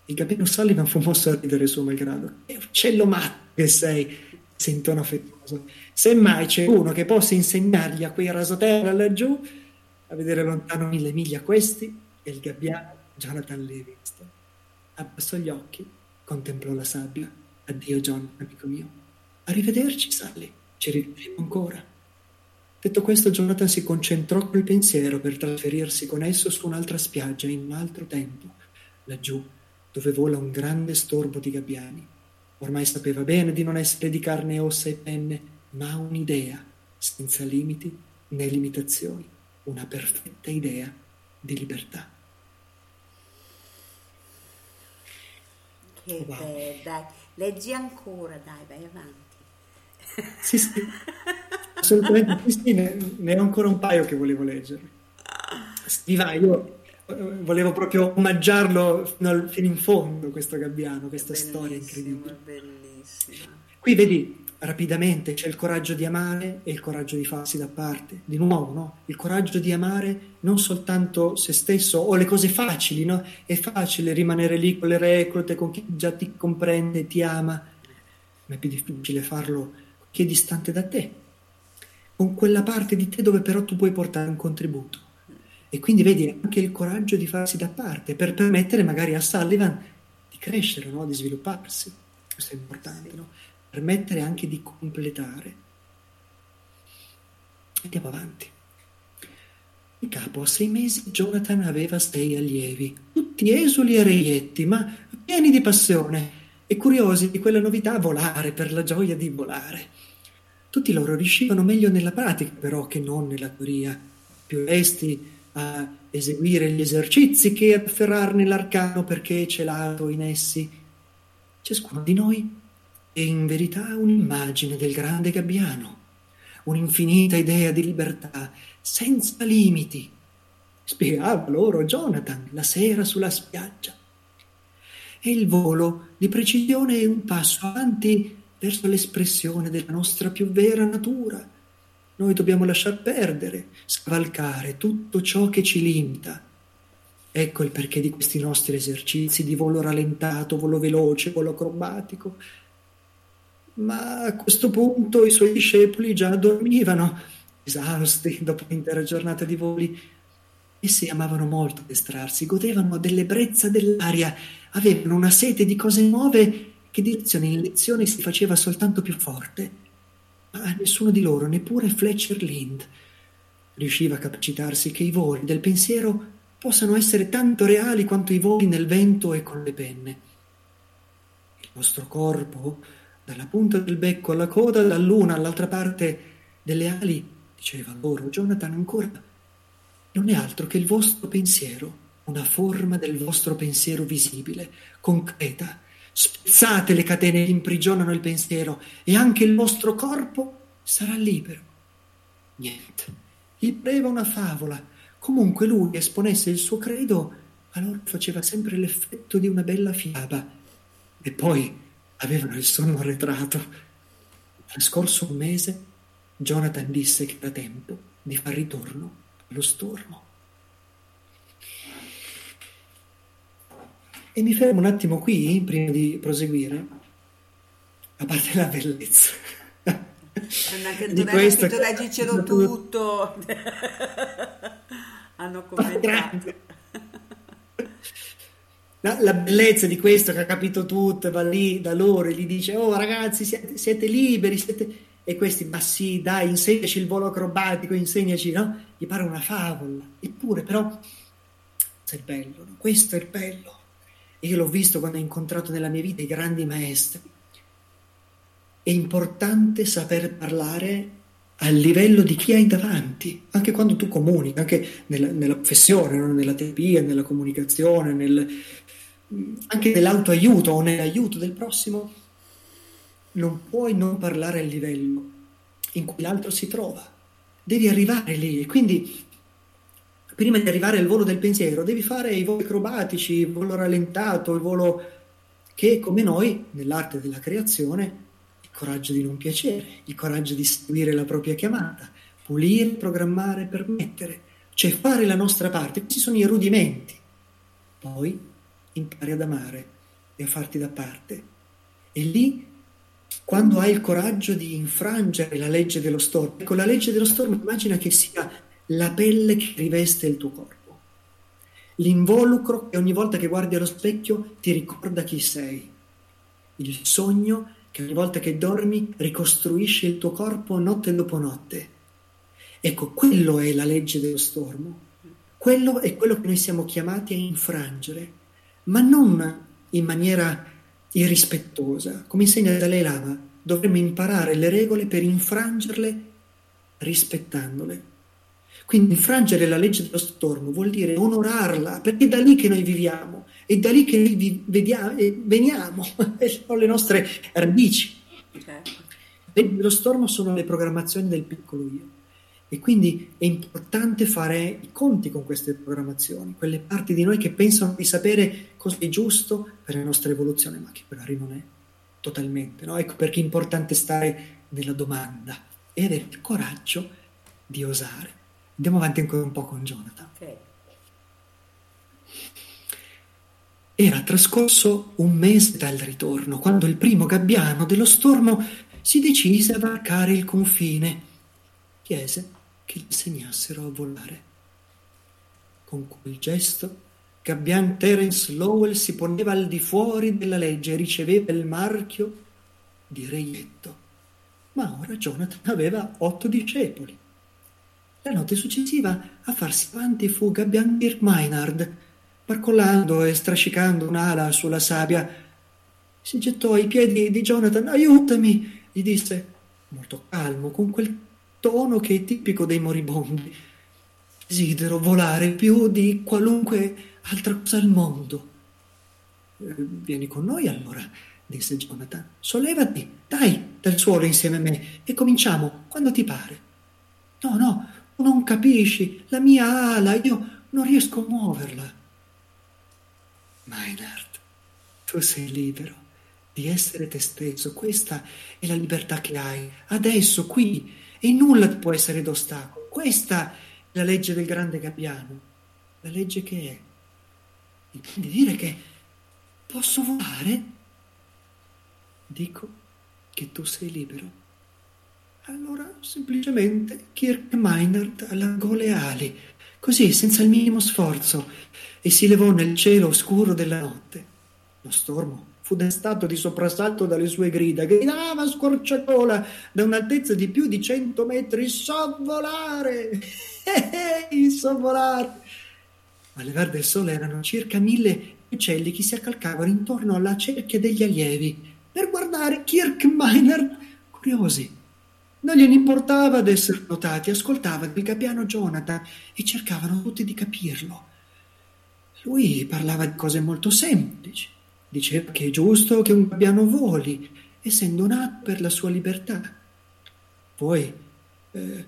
Il gabbiano Sullivan fu mosso a ridere suo malgrado. Che uccello matto che sei, sentona affettuoso. Semmai c'è uno che possa insegnargli a quei rasoterra laggiù a vedere lontano mille miglia questi e il gabbiano Jonathan Livingston. Abbassò gli occhi, contemplò la sabbia. Addio John, amico mio. Arrivederci, Sally. Ci rivedremo ancora. Detto questo, Jonathan si concentrò col pensiero per trasferirsi con esso su un'altra spiaggia in un altro tempo, laggiù, dove vola un grande storbo di gabbiani. Ormai sapeva bene di non essere di carne e ossa e penne, ma un'idea, senza limiti né limitazioni, una perfetta idea di libertà. Che Wow. bello, dai. Leggi ancora, dai, vai avanti. Sì, sì, assolutamente sì, sì, ne, ne ho ancora un paio che volevo leggere. Sì, va, io eh, volevo proprio omaggiarlo fino, al- fino in fondo, questo gabbiano, questa storia incredibile. Bellissima. Qui vedi rapidamente c'è il coraggio di amare e il coraggio di farsi da parte. Di nuovo, no? Il coraggio di amare non soltanto se stesso o le cose facili, no? È facile rimanere lì con le reclute, con chi già ti comprende ti ama, ma è più difficile farlo chi è distante da te, con quella parte di te dove però tu puoi portare un contributo. E quindi vedi anche il coraggio di farsi da parte per permettere magari a Sullivan di crescere, no? di svilupparsi. Questo è importante, no? permettere anche di completare. Andiamo avanti. In capo a sei mesi Jonathan aveva sei allievi, tutti esuli e reietti, ma pieni di passione e curiosi di quella novità volare per la gioia di volare. Tutti loro riuscivano meglio nella pratica però che non nella teoria, più resti a eseguire gli esercizi che ad afferrarne l'arcano perché celato in essi. Ciascuno di noi è in verità un'immagine del grande gabbiano, un'infinita idea di libertà, senza limiti. Spiegava loro Jonathan la sera sulla spiaggia. E il volo di precisione è un passo avanti verso l'espressione della nostra più vera natura. Noi dobbiamo lasciar perdere, scavalcare tutto ciò che ci limita. Ecco il perché di questi nostri esercizi di volo rallentato, volo veloce, volo acrobatico. Ma a questo punto i suoi discepoli già dormivano, esausti dopo l'intera giornata di voli. Essi amavano molto addestrarsi, godevano dell'ebbrezza dell'aria, avevano una sete di cose nuove che di lezione in lezione si faceva soltanto più forte. Ma nessuno di loro, neppure Fletcher Lind, riusciva a capacitarsi che i voli del pensiero possano essere tanto reali quanto i voli nel vento e con le penne. Il vostro corpo, dalla punta del becco alla coda, dall'una all'altra parte delle ali, diceva loro Jonathan ancora, non è altro che il vostro pensiero, una forma del vostro pensiero visibile, concreta. Spezzate le catene che imprigionano il pensiero e anche il vostro corpo sarà libero. Niente. Gli pareva una favola. Comunque lui esponesse il suo credo, allora faceva sempre l'effetto di una bella fiaba. E poi avevano il sonno arretrato. Trascorso un mese, Jonathan disse che era tempo di far ritorno allo stormo. E mi fermo un attimo qui, prima di proseguire, a parte la bellezza. Di Antonella questo- scritto leggicelo tutto. Hanno commentato. La, la bellezza di questo che ha capito tutto, va lì da loro e gli dice: Oh ragazzi, siete, siete liberi, siete... E questi, ma sì, dai, insegnaci il volo acrobatico, insegnaci, no? Gli pare una favola. Eppure, però, questo è il bello, no? Questo è il bello. Io l'ho visto quando ho incontrato nella mia vita i grandi maestri. È importante saper parlare al livello di chi hai davanti, anche quando tu comunichi, anche nella, nella professione, no? nella terapia, nella comunicazione, nel, anche nell'autoaiuto o nell'aiuto del prossimo, non puoi non parlare al livello in cui l'altro si trova. Devi arrivare lì e quindi prima di arrivare al volo del pensiero devi fare i voli acrobatici, il volo rallentato, il volo che come noi nell'arte della creazione il coraggio di non piacere, il coraggio di seguire la propria chiamata, pulire, programmare, permettere, cioè fare la nostra parte. Questi sono i rudimenti. Poi impari ad amare e a farti da parte. E lì, quando hai il coraggio di infrangere la legge dello stormo, ecco, la legge dello stormo immagina che sia la pelle che riveste il tuo corpo, l'involucro che ogni volta che guardi allo specchio ti ricorda chi sei, il sogno che ogni volta che dormi ricostruisce il tuo corpo notte dopo notte. Ecco, quello è la legge dello stormo, quello è quello che noi siamo chiamati a infrangere, ma non in maniera irrispettosa, come insegna Dalai Lama, dovremmo imparare le regole per infrangerle rispettandole. Quindi infrangere la legge dello stormo vuol dire onorarla, perché è da lì che noi viviamo, è da lì che noi vediamo, e veniamo, sono le nostre radici. Le leggi dello stormo sono le programmazioni del piccolo io. E quindi è importante fare i conti con queste programmazioni, quelle parti di noi che pensano di sapere cosa è giusto per la nostra evoluzione, ma che magari non è totalmente. No? Ecco perché è importante stare nella domanda e avere il coraggio di osare. Andiamo avanti ancora un po' con Jonathan. Era trascorso un mese dal ritorno, quando il primo gabbiano dello stormo si decise a varcare il confine. Chiese che gli insegnassero a volare. Con quel gesto, Gabbian Terence Lowell si poneva al di fuori della legge e riceveva il marchio di reietto. Ma ora Jonathan aveva otto discepoli. La notte successiva a farsi avanti fu Gabbian Dirk Maynard, barcollando e strascicando un'ala sulla sabbia. Si gettò ai piedi di Jonathan. Aiutami! gli disse, molto calmo, con quel tono che è tipico dei moribondi. Desidero volare più di qualunque altra cosa al mondo. "Eh, Vieni con noi allora, disse Jonathan. Sollevati, dai, dal suolo insieme a me e cominciamo quando ti pare. No, no, non capisci, la mia ala, io non riesco a muoverla. Maynard, tu sei libero di essere te stesso, questa è la libertà che hai, adesso, qui, e nulla può essere d'ostacolo. Questa è la legge del grande gabbiano, la legge che è. Intendi dire che posso volare? Dico che tu sei libero. Allora semplicemente Kirk Maynard allargò le ali, così senza il minimo sforzo, e si levò nel cielo oscuro della notte. Lo stormo fu destato di soprassalto dalle sue grida, gridava a scorciatola da un'altezza di più di cento metri, so volare! Ehi, so volare! Ma al levar del sole erano circa mille uccelli che si accalcavano intorno alla cerchia degli allievi per guardare Kirk Maynard curiosi. Non gliene importava d'essere notati, ascoltavano il gabbiano Jonathan e cercavano tutti di capirlo. Lui parlava di cose molto semplici. Diceva che è giusto che un gabbiano voli, essendo nato per la sua libertà. Poi, eh,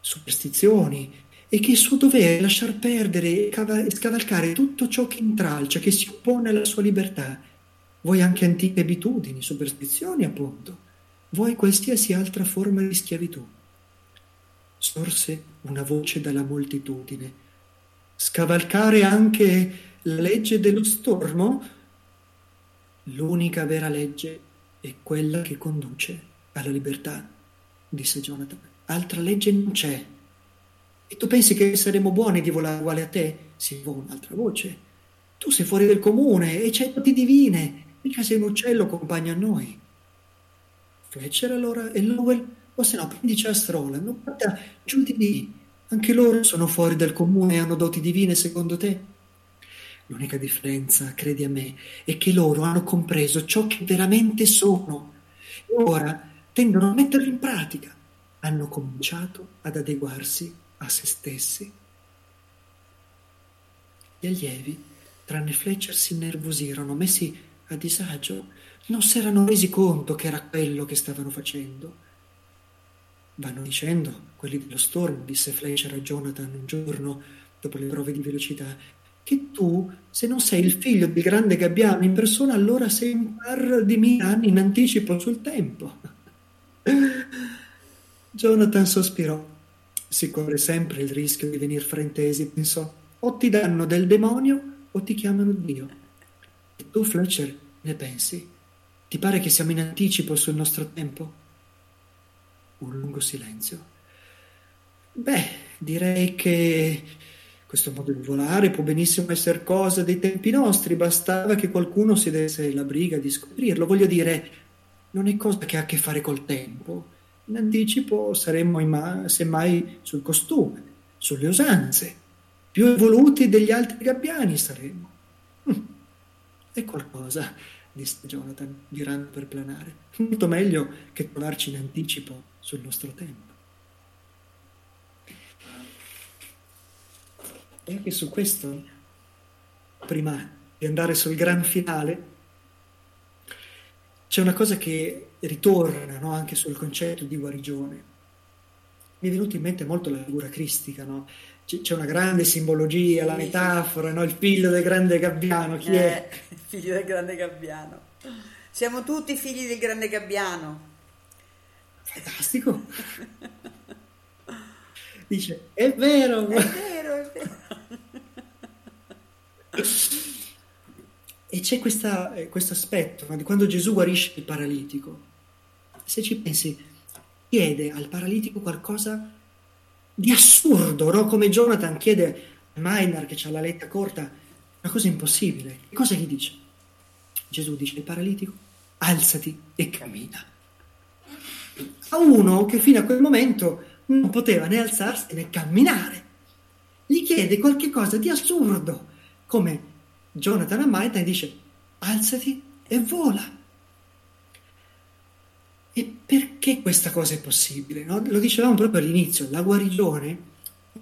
superstizioni, e che il suo dovere è lasciar perdere e cava- scavalcare tutto ciò che intralcia, che si oppone alla sua libertà. Vuoi anche antiche abitudini, superstizioni, appunto. Vuoi qualsiasi altra forma di schiavitù. Sorse una voce dalla moltitudine. Scavalcare anche la legge dello stormo? L'unica vera legge è quella che conduce alla libertà, disse Jonathan. Altra legge non c'è. E tu pensi che saremo buoni di volare uguale a te? Si invò un'altra voce. Tu sei fuori del comune e c'hai doti divine. Mica sei un uccello compagno a noi. Fletcher allora e Lowell, o se no, prendici a Stroll, guarda giù di lì. Anche loro sono fuori del comune e hanno doti divine secondo te? L'unica differenza, credi a me, è che loro hanno compreso ciò che veramente sono e ora tendono a metterlo in pratica. Hanno cominciato ad adeguarsi a se stessi. Gli allievi, tranne Fletcher, si innervosirono, messi a disagio. Non si erano resi conto che era quello che stavano facendo. Vanno dicendo, quelli dello Storm, disse Fletcher a Jonathan un giorno, dopo le prove di velocità, che tu, se non sei il figlio del grande gabbiano in persona, allora sei un par di mille anni in anticipo sul tempo. Jonathan sospirò. Si corre sempre il rischio di venire fraintesi, pensò. O ti danno del demonio o ti chiamano Dio. E tu, Fletcher, ne pensi? Ti pare che siamo in anticipo sul nostro tempo? Un lungo silenzio. Beh, direi che questo modo di volare può benissimo essere cosa dei tempi nostri, bastava che qualcuno si desse la briga di scoprirlo. Voglio dire, non è cosa che ha a che fare col tempo. In anticipo saremmo ima- semmai sul costume, sulle usanze. Più evoluti degli altri gabbiani saremmo. Hm, è qualcosa, disse Jonathan, girando per planare. Molto meglio che trovarci in anticipo sul nostro tempo. E anche su questo, prima di andare sul gran finale, c'è una cosa che ritorna no? anche sul concetto di guarigione. Mi è venuta in mente molto la figura cristica, no? C'è una grande simbologia, la metafora, no? il figlio del grande gabbiano, chi eh, è? Il figlio del grande gabbiano. Siamo tutti figli del grande gabbiano. Fantastico. Dice, è vero. È vero, è vero. E c'è questa, eh, questo aspetto no? di quando Gesù guarisce il paralitico. Se ci pensi, chiede al paralitico qualcosa di assurdo, no? come Jonathan chiede a Maynard che ha la letta corta, una cosa impossibile. Che cosa gli dice? Gesù dice al paralitico, alzati e cammina. A uno che fino a quel momento non poteva né alzarsi né camminare. Gli chiede qualche cosa di assurdo, come Jonathan a Maynard dice, alzati e vola. E perché questa cosa è possibile? No? Lo dicevamo proprio all'inizio, la guarigione,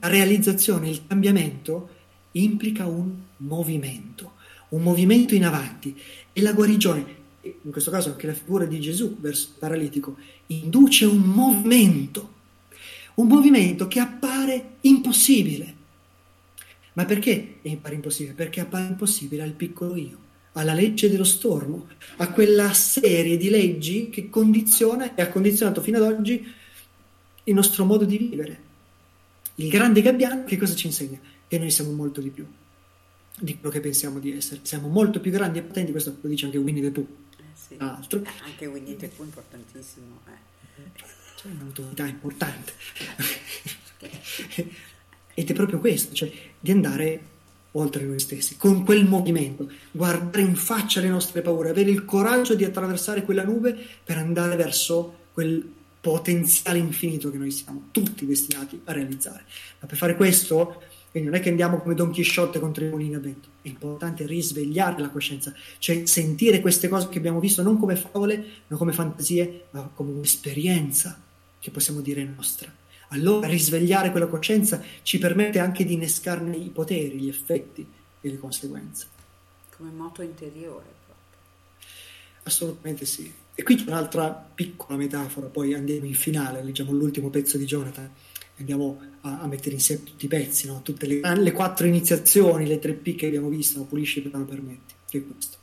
la realizzazione, il cambiamento implica un movimento, un movimento in avanti e la guarigione, in questo caso anche la figura di Gesù verso il paralitico, induce un movimento, un movimento che appare impossibile. Ma perché appare impossibile? Perché appare impossibile al piccolo io alla legge dello stormo, a quella serie di leggi che condiziona e ha condizionato fino ad oggi il nostro modo di vivere. Il grande gabbiano che cosa ci insegna? Che noi siamo molto di più di quello che pensiamo di essere. Siamo molto più grandi e potenti, questo lo dice anche Winnie the Pooh. Eh sì. Altro. Anche Winnie the Pooh è importantissimo. Eh. C'è un'autorità importante. Ed è proprio questo, cioè di andare oltre noi stessi, con quel movimento, guardare in faccia le nostre paure, avere il coraggio di attraversare quella nube per andare verso quel potenziale infinito che noi siamo tutti destinati a realizzare. Ma per fare questo, quindi non è che andiamo come Don Chisciotte contro i mulini a vento, è importante risvegliare la coscienza, cioè sentire queste cose che abbiamo visto non come favole, non come fantasie, ma come un'esperienza che possiamo dire nostra. Allora risvegliare quella coscienza ci permette anche di innescarne i poteri, gli effetti e le conseguenze. Come moto interiore proprio. Assolutamente sì. E qui c'è un'altra piccola metafora, poi andiamo in finale, leggiamo l'ultimo pezzo di Jonathan, andiamo a, a mettere insieme tutti i pezzi, no? tutte le, le, quattro iniziazioni, le tre P che abbiamo visto, no? pulisci, piano, permetti, che è questo.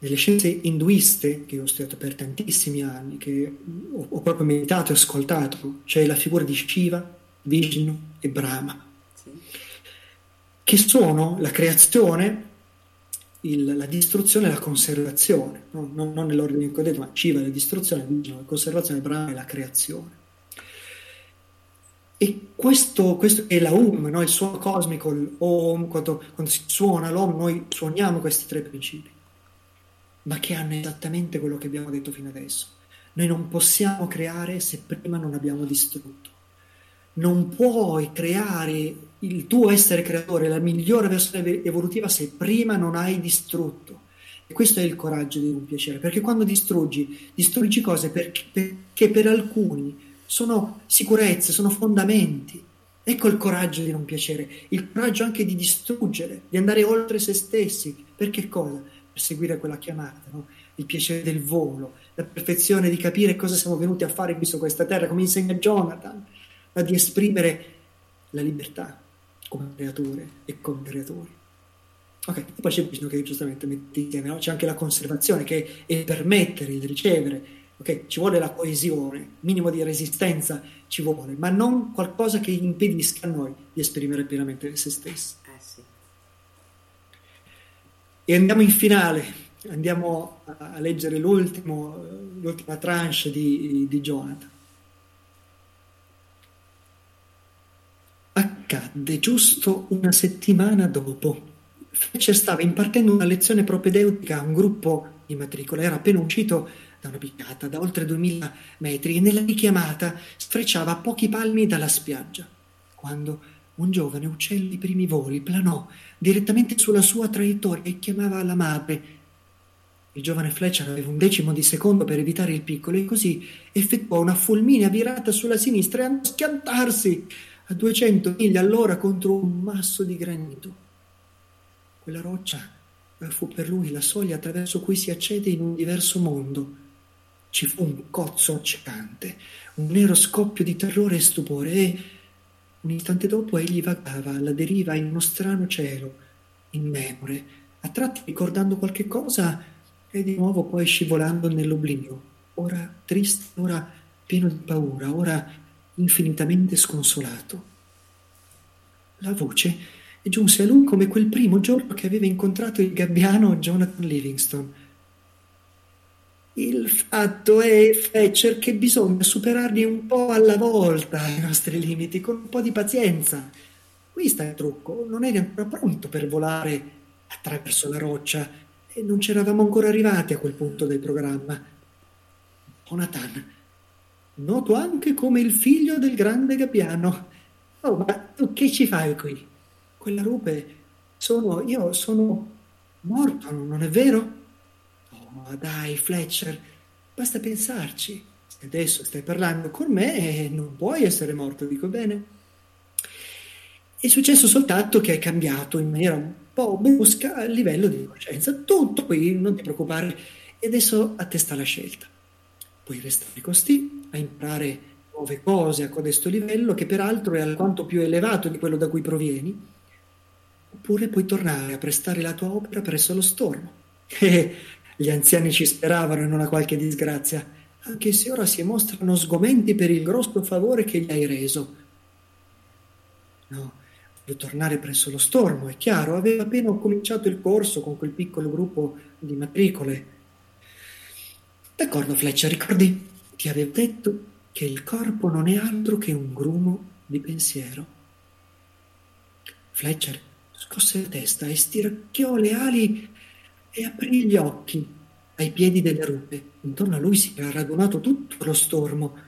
Nelle scienze induiste, che ho studiato per tantissimi anni, che ho, ho proprio meditato e ascoltato, c'è la figura di Shiva, Vishnu e Brahma, sì. che sono la creazione il- la distruzione e la conservazione, no? non, non nell'ordine che ho detto, ma Shiva è la distruzione, Vishnu la conservazione, Brahma è la creazione. E questo, questo è la Om, no? il suono cosmico, il Om, quando, quando si suona l'Om, noi suoniamo questi tre principi, ma che hanno esattamente quello che abbiamo detto fino adesso. Noi non possiamo creare se prima non abbiamo distrutto. Non puoi creare il tuo essere creatore, la migliore versione evolutiva, se prima non hai distrutto. E questo è il coraggio di non piacere, perché quando distruggi, distruggi cose perché, perché per alcuni sono sicurezze, sono fondamenti. Ecco il coraggio di non piacere, il coraggio anche di distruggere, di andare oltre se stessi. Per che cosa? Per seguire quella chiamata, no? il piacere del volo, la perfezione di capire cosa siamo venuti a fare qui su questa terra, come insegna Jonathan, ma di esprimere la libertà come creature e come creatori. Ok, poi c'è bisogno che giustamente metti insieme, no? c'è anche la conservazione che è permettere, il ricevere, ok, ci vuole la coesione, minimo di resistenza ci vuole, ma non qualcosa che impedisca a noi di esprimere pienamente se stessi. E andiamo in finale, andiamo a, leggere l'ultima tranche di, di Jonathan. Accadde giusto una settimana dopo. Fletcher stava impartendo una lezione propedeutica a un gruppo di matricola, era appena uscito da una picata da oltre 2000 metri e nella richiamata sfrecciava a pochi palmi dalla spiaggia, quando un giovane uccello di primi voli planò direttamente sulla sua traiettoria e chiamava la madre. Il giovane Fletcher aveva un decimo di secondo per evitare il piccolo e così effettuò una fulminea virata sulla sinistra e andò a schiantarsi a 200 miglia all'ora contro un masso di granito. Quella roccia fu per lui la soglia attraverso cui si accede in un diverso mondo. Ci fu un cozzo accecante, un nero scoppio di terrore e stupore e un istante dopo egli vagava alla deriva in uno strano cielo, immemore, a tratti ricordando qualche cosa e di nuovo poi scivolando nell'oblio, ora triste, ora pieno di paura, ora infinitamente sconsolato. La voce giunse a lui come quel primo giorno che aveva incontrato il gabbiano Jonathan Livingston. Il fatto è, Fletcher, che bisogna superarli un po' alla volta i nostri limiti, con un po' di pazienza. Qui sta il trucco, non eri ancora pronto per volare attraverso la roccia e non c'eravamo ancora arrivati a quel punto del programma. Jonathan, noto anche come il figlio del grande gabbiano. Oh, ma tu che ci fai qui? Quella rupe sono io, sono morto, non è vero? Oh, dai, Fletcher, basta pensarci. Se adesso stai parlando con me, non puoi essere morto, dico bene. È successo soltanto che hai cambiato in maniera un po' brusca il livello di coscienza. Tutto qui, non ti preoccupare. E adesso a te sta la scelta. Puoi restare così, a imparare nuove cose a codesto livello, che peraltro è alquanto più elevato di quello da cui provieni, oppure puoi tornare a prestare la tua opera presso lo stormo. Gli anziani ci speravano in una qualche disgrazia, anche se ora si mostrano sgomenti per il grosso favore che gli hai reso. No, voglio tornare presso lo stormo, è chiaro, aveva appena cominciato il corso con quel piccolo gruppo di matricole. D'accordo, Fletcher, ricordi? Ti avevo detto che il corpo non è altro che un grumo di pensiero. Fletcher scosse la testa e stiracchiò le ali e aprì gli occhi ai piedi delle rupe. Intorno a lui si era radunato tutto lo stormo.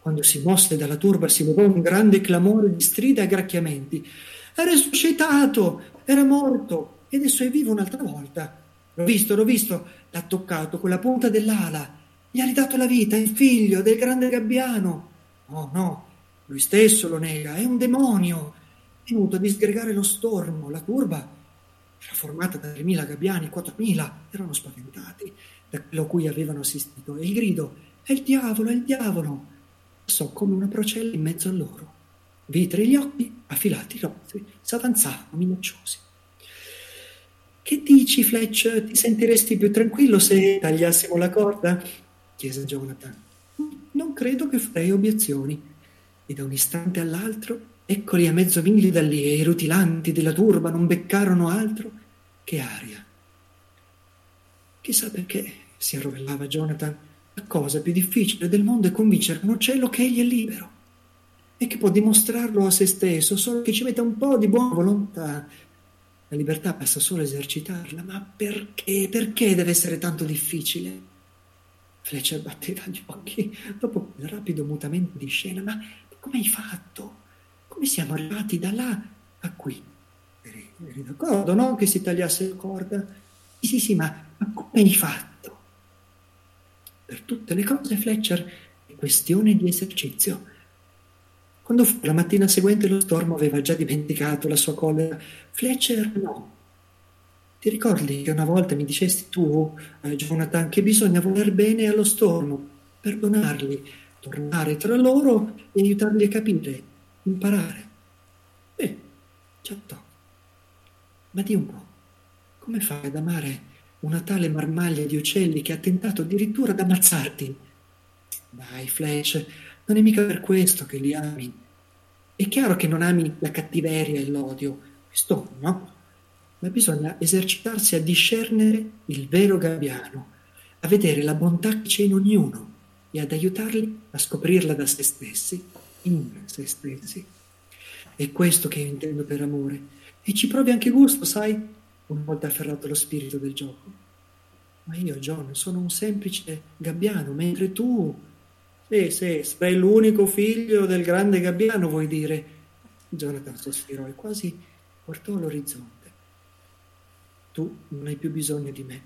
Quando si mosse dalla turba si levò un grande clamore di strida e gracchiamenti. È resuscitato! Era morto! E adesso è vivo un'altra volta. L'ho visto, l'ho visto. L'ha toccato con la punta dell'ala. Gli ha ridato la vita, il figlio del grande gabbiano. Oh no, lui stesso lo nega, è un demonio. È venuto a disgregare lo stormo, la turba era formata da 3.000 gabbiani, 4.000 erano spaventati da quello a cui avevano assistito e il grido è il diavolo, è il diavolo passò come una procella in mezzo a loro. Vitri gli occhi, affilati i rozzi, s'avanzavano minacciosi. Che dici, Fletch? Ti sentiresti più tranquillo se tagliassimo la corda? chiese Jonathan. Non credo che farei obiezioni. E da un istante all'altro Eccoli a mezzo miglio da lì e i rutilanti della turba non beccarono altro che aria. Chissà perché, si arrovellava Jonathan, la cosa più difficile del mondo è convincere un uccello che egli è libero e che può dimostrarlo a se stesso, solo che ci metta un po' di buona volontà. La libertà basta solo esercitarla, ma perché? Perché deve essere tanto difficile? Fletcher batteva gli occhi dopo quel rapido mutamento di scena. Ma come hai fatto? Come siamo arrivati da là a qui? Eri, d'accordo, no? Che si tagliasse la corda? Sì, sì, sì, ma, ma come hai fatto? Per tutte le cose, Fletcher, è questione di esercizio. Quando fu la mattina seguente lo stormo aveva già dimenticato la sua collera. Fletcher no. Ti ricordi che una volta mi dicesti tu, eh, Jonathan, che bisogna voler bene allo stormo, perdonarli, tornare tra loro e aiutarli a capire, imparare. Eh, certo. Ma di un po', come fai ad amare una tale marmaglia di uccelli che ha tentato addirittura ad ammazzarti? Dai, Flash, non è mica per questo che li ami. È chiaro che non ami la cattiveria e l'odio, questo no. Ma bisogna esercitarsi a discernere il vero gabbiano, a vedere la bontà che c'è in ognuno e ad aiutarli a scoprirla da se stessi, in se stessi. È questo che io intendo per amore. E ci provi anche gusto, sai, una volta afferrato lo spirito del gioco. Ma io, John, sono un semplice gabbiano, mentre tu... Sì, sì, sei l'unico figlio del grande gabbiano, vuoi dire? Jonathan sospirò e quasi guardò all'orizzonte. Tu non hai più bisogno di me.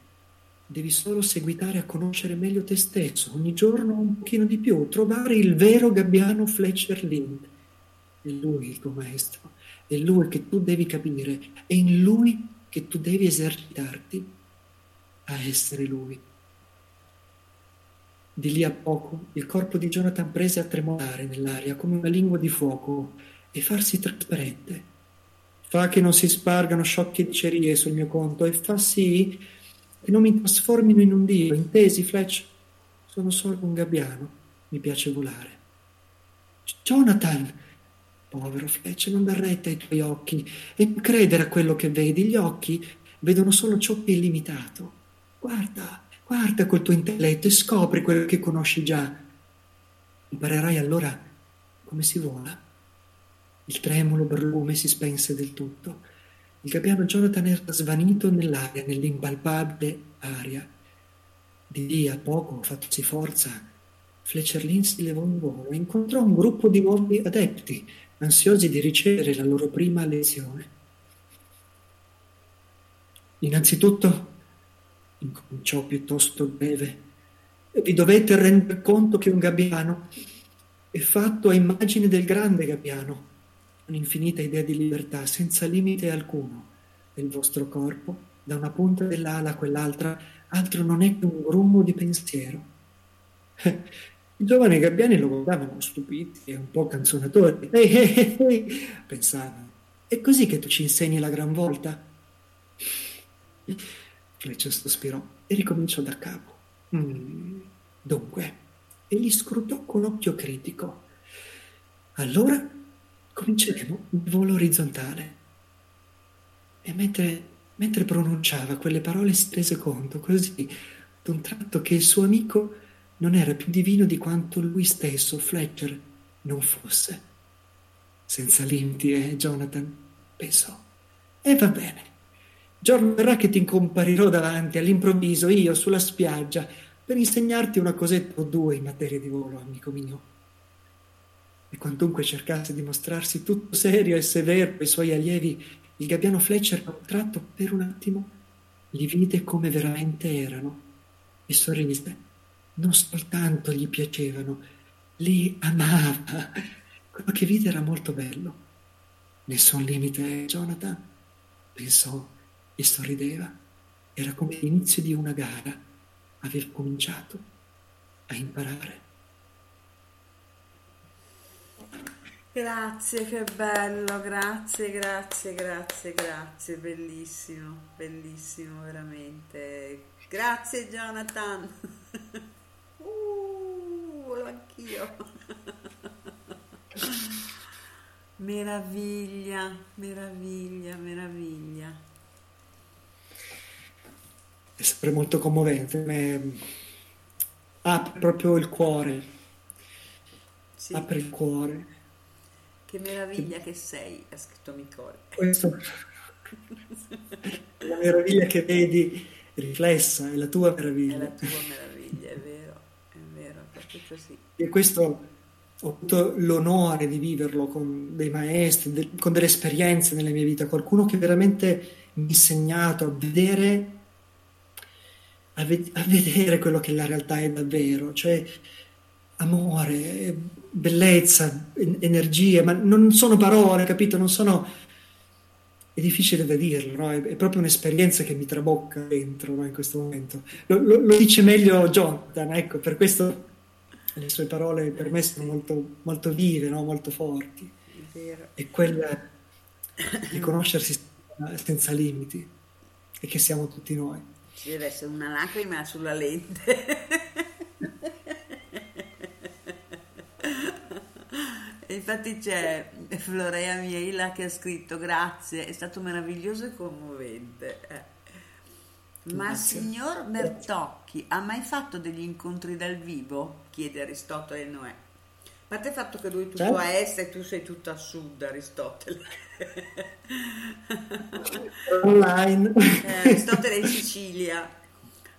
Devi solo seguitare a conoscere meglio te stesso, ogni giorno un pochino di più, trovare il vero gabbiano Fletcher Lind. È lui il tuo maestro, è lui che tu devi capire, è in lui che tu devi esercitarti a essere lui. Di lì a poco il corpo di Jonathan prese a tremolare nell'aria come una lingua di fuoco e farsi trasparente. Fa che non si spargano sciocche dicerie sul mio conto e fa sì che non mi trasformino in un dio. Intesi, Fletch? Sono solo un gabbiano. Mi piace volare. Jonathan! Povero Fletch, non dar retta ai tuoi occhi e non credere a quello che vedi. Gli occhi vedono solo ciò che è limitato. Guarda, guarda col tuo intelletto e scopri quello che conosci già. Imparerai allora come si vola. Il tremulo barlume si spense del tutto. Il gabbiano Jonathan era svanito nell'aria, nell'impalpabile aria. Di lì a poco, fattosi forza, Fletcher Lynn si levò in volo e incontrò un gruppo di nuovi adepti, ansiosi di ricevere la loro prima lezione. Innanzitutto, incominciò piuttosto breve, vi dovete rendere conto che un gabbiano è fatto a immagine del grande gabbiano un'infinita idea di libertà senza limite alcuno del vostro corpo, da una punta dell'ala a quell'altra, altro non è che un grumo di pensiero. I giovani gabbiani lo guardavano stupiti e un po' canzonatori. Ehi, ehi, ehi, pensavano. È così che tu ci insegni la gran volta? Fletcher sospirò e ricominciò da capo. Mm, dunque, egli scrutò con occhio critico. Allora cominceremo il volo orizzontale. E mentre, mentre pronunciava quelle parole si rese conto così d'un tratto che il suo amico non era più divino di quanto lui stesso, Fletcher, non fosse. Senza limiti, eh, Jonathan? pensò. E va bene. Giorno verrà che ti incomparirò davanti all'improvviso, io, sulla spiaggia, per insegnarti una cosetta o due in materia di volo, amico mio e quantunque cercasse di mostrarsi tutto serio e severo ai suoi allievi, il gabbiano Fletcher a un tratto per un attimo li vide come veramente erano e sorrise. Non soltanto gli piacevano, li amava. Quello che vide era molto bello. Nessun limite, Jonathan, pensò e sorrideva. Era come l'inizio di una gara. Aveva cominciato a imparare. Grazie, che bello, grazie, grazie, grazie, grazie, bellissimo, bellissimo veramente. Grazie Jonathan. Uh, volevo anch'io. Meraviglia, meraviglia, meraviglia. È sempre molto commovente. Apre proprio il cuore, Sì. apre il cuore. Che meraviglia che sei, ha scritto Micol. Questo è la meraviglia che vedi riflessa, è la tua È meraviglia. la tua meraviglia, è vero, è vero, è proprio così. E questo ho avuto l'onore di viverlo con dei maestri, de- con delle esperienze nella mia vita, qualcuno che veramente mi ha insegnato a vedere, a, ve- a vedere quello che la realtà è davvero, cioè amore, bellezza, en- energie, ma non sono parole, capito? Non sono... È difficile da dirlo, no? È, è proprio un'esperienza che mi trabocca dentro, no? In questo momento. Lo, lo- lo dice meglio Jonathan, ecco, per questo le sue parole per me sono molto, molto vive, no? molto forti. È vero. E quel di conoscersi senza limiti e che siamo tutti noi. Ci deve essere una lacrima sulla lente. E Infatti c'è Florea Miela che ha scritto grazie, è stato meraviglioso e commovente. Eh. Ma Grazie. signor Bertocchi ha mai fatto degli incontri dal vivo? chiede Aristotele Noè. A parte il fatto che lui è tutto Certo. a est e tu sei tutto a sud, Aristotele. Online. Eh, Aristotele in Sicilia.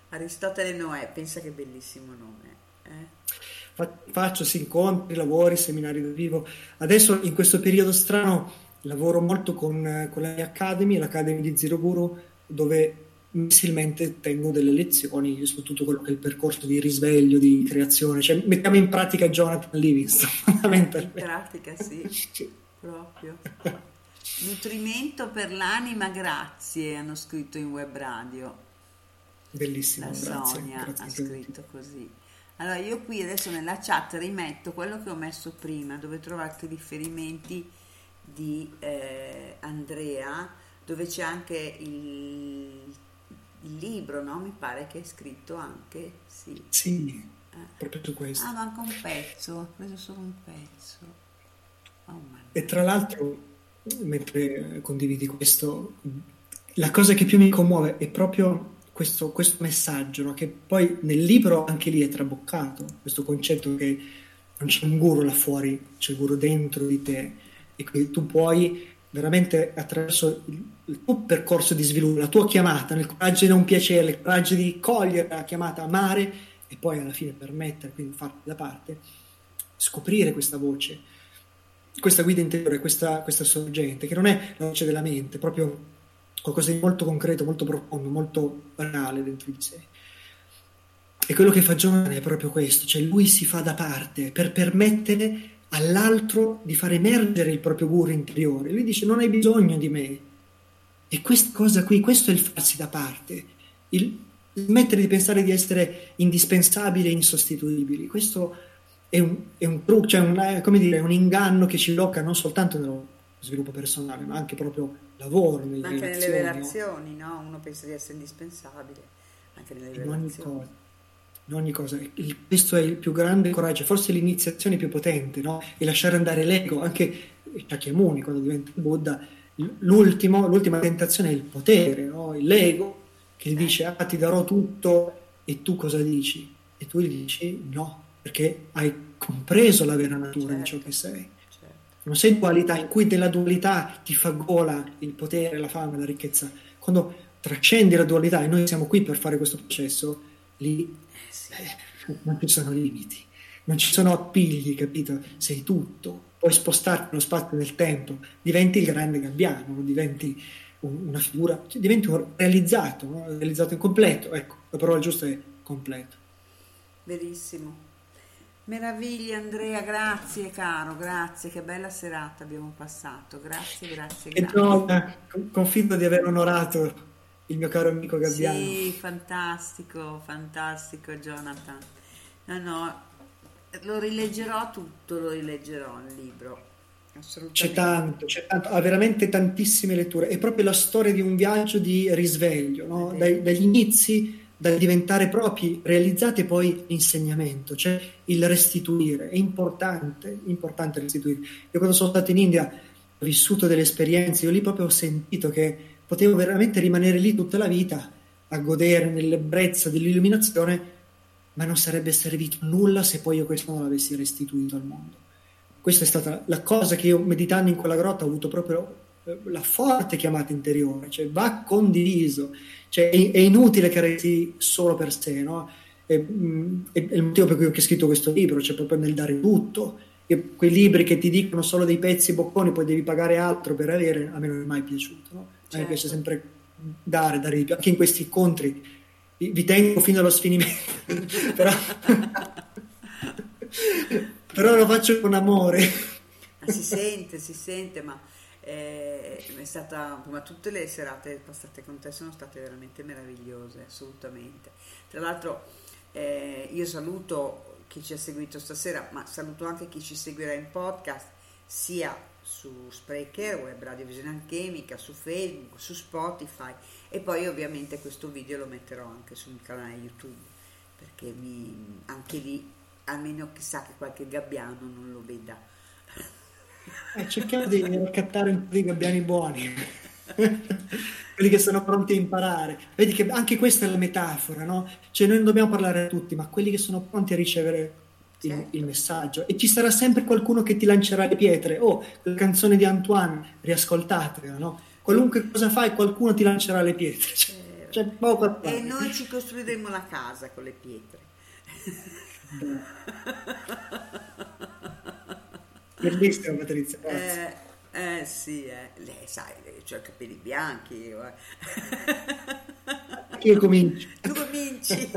Aristotele Noè, pensa che bellissimo nome. Fa- Faccio sì, incontri, lavori, seminari dal vivo. Adesso in questo periodo strano lavoro molto con, con la mia Academy, l'Academy di Zero Guru, dove mensilmente tengo delle lezioni su tutto quello che è il percorso di risveglio, di creazione. Cioè mettiamo in pratica Jonathan Livingston, In fondamentalmente. pratica sì, proprio. Nutrimento per l'anima, grazie, hanno scritto in web radio. Bellissimo, La grazie. Sonia grazie ha scritto così. Allora, io qui adesso nella chat rimetto quello che ho messo prima, dove trovate riferimenti di eh, Andrea, dove c'è anche il, il libro, no? Mi pare che è scritto anche, sì. Sì, proprio su questo. Ah, manca un pezzo, ho preso solo un pezzo. Oh, E tra l'altro, mentre condividi questo, la cosa che più mi commuove è proprio questo, questo messaggio, no? che poi nel libro anche lì è traboccato, questo concetto che non c'è un guru là fuori, c'è il guru dentro di te e che tu puoi veramente attraverso il, tuo percorso di sviluppo, la tua chiamata, nel coraggio di non piacere, il coraggio di cogliere la chiamata, amare e poi alla fine permettere, quindi farti da parte, scoprire questa voce questa guida interiore, questa, questa sorgente, che non è la voce della mente, proprio qualcosa di molto concreto, molto profondo, molto reale dentro di sé. E quello che fa Jonathan è proprio questo, cioè lui si fa da parte per permettere all'altro di far emergere il proprio guru interiore. Lui dice non hai bisogno di me. E questa cosa qui, questo è il farsi da parte, il smettere di pensare di essere indispensabili e insostituibili. Questo è un, è un trucco, cioè un, come dire, un inganno che ci blocca non soltanto nello sviluppo personale, ma anche proprio lavoro, nelle Ma anche nelle relazioni, no? relazioni, no? Uno pensa di essere indispensabile, anche nelle in ogni relazioni. cosa. In ogni cosa. Il- questo è il più grande coraggio, forse l'iniziazione più potente, no? E lasciare andare l'ego, anche Shakyamuni quando diventa Buddha, l'ultimo, l'ultima tentazione è il potere, no? L'ego che dice ah ti darò tutto e tu cosa dici? E tu gli dici no, perché hai compreso la vera natura di ciò che sei. Non sei dualità, in cui della dualità ti fa gola il potere, la fame, la ricchezza. Quando trascendi la dualità e noi siamo qui per fare questo processo, lì eh, non ci sono limiti, non ci sono appigli, capito? Sei tutto, puoi spostarti nello spazio nel tempo, diventi il grande gabbiano, diventi un- una figura, cioè, diventi un realizzato, no? realizzato in completo, ecco, la parola giusta è completo. Verissimo. Meraviglia Andrea, grazie caro, grazie, che bella serata abbiamo passato, grazie, grazie, E grazie. Giona, confido di aver onorato il mio caro amico Gabbiano. Sì, fantastico, fantastico Jonathan. No, no, lo rileggerò tutto, lo rileggerò il libro, C'è tanto, c'è tanto, ha veramente tantissime letture. È proprio la storia di un viaggio di risveglio, no? Dai- dagli inizi, dal diventare propri, realizzati e poi l'insegnamento, cioè il restituire. È importante, importante restituire. Io quando sono stato in India ho vissuto delle esperienze, io lì proprio ho sentito che potevo veramente rimanere lì tutta la vita a godere nell'ebbrezza dell'illuminazione, ma non sarebbe servito nulla se poi io questo non l'avessi restituito al mondo. Questa è stata la cosa che io, meditando in quella grotta, ho avuto proprio la forte chiamata interiore, cioè va condiviso, cioè è, è inutile che resti solo per sé, no? È, è, il motivo per cui ho scritto questo libro, cioè proprio nel dare tutto. E quei libri che ti dicono solo dei pezzi bocconi, poi devi pagare altro per avere, a me non è mai piaciuto. No? A me piace Certo. sempre dare, dare di più. Anche in questi incontri vi, vi tengo fino allo sfinimento, però, però lo faccio con amore. Ma si sente, si sente, ma eh, è stata, ma tutte le serate passate con te sono state veramente meravigliose, assolutamente. Tra l'altro eh, io saluto chi ci ha seguito stasera, ma saluto anche chi ci seguirà in podcast, sia su Spreaker, Web Radio Visione Chimica, su Facebook, su Spotify e poi ovviamente questo video lo metterò anche sul canale YouTube perché mi, anche lì almeno chissà che qualche gabbiano non lo veda. Eh, cerchiamo di raccattare un po' di gabbiani buoni, quelli che sono pronti a imparare. Vedi che anche questa è la metafora, no? Cioè noi non dobbiamo parlare a tutti, ma quelli che sono pronti a ricevere il, il messaggio. E ci sarà sempre qualcuno che ti lancerà le pietre. Oh, quella canzone di Antoine, riascoltatela, no? Qualunque cosa fai, qualcuno ti lancerà le pietre. Cioè, c'è poco a fare. E noi ci costruiremo la casa con le pietre. Bellissima Patrizia. Eh, eh, sì, eh. lei sai, lei ha i capelli bianchi. io, eh. Io comincio. Tu cominci.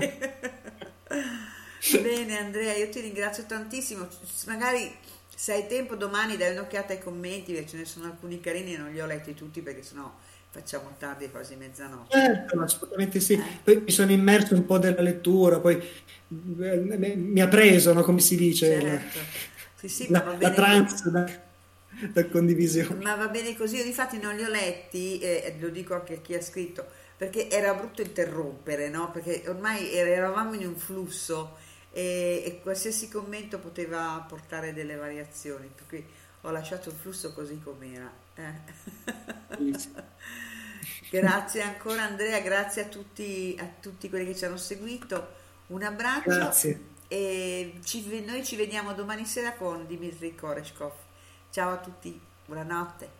Bene Andrea, io ti ringrazio tantissimo. Magari se hai tempo domani dai un'occhiata ai commenti, perché ce ne sono alcuni carini e non li ho letti tutti perché sennò facciamo tardi, quasi mezzanotte. Certo, assolutamente sì. Poi mi sono immerso un po' nella lettura, poi eh, mi ha preso, no, come si dice, Certo. Sì, sì, la, la trance da, da condivisione. Ma va bene così, io difatti non li ho letti, e lo dico anche a chi ha scritto, perché era brutto interrompere, no? Perché ormai era- eravamo in un flusso e, e qualsiasi commento poteva portare delle variazioni, per cui ho lasciato il flusso così com'era. eh. grazie ancora Andrea, grazie a tutti, a tutti quelli che ci hanno seguito, un abbraccio Grazie. E ci- noi ci vediamo domani sera con Dimitri Koreshkov. Ciao a tutti, buonanotte.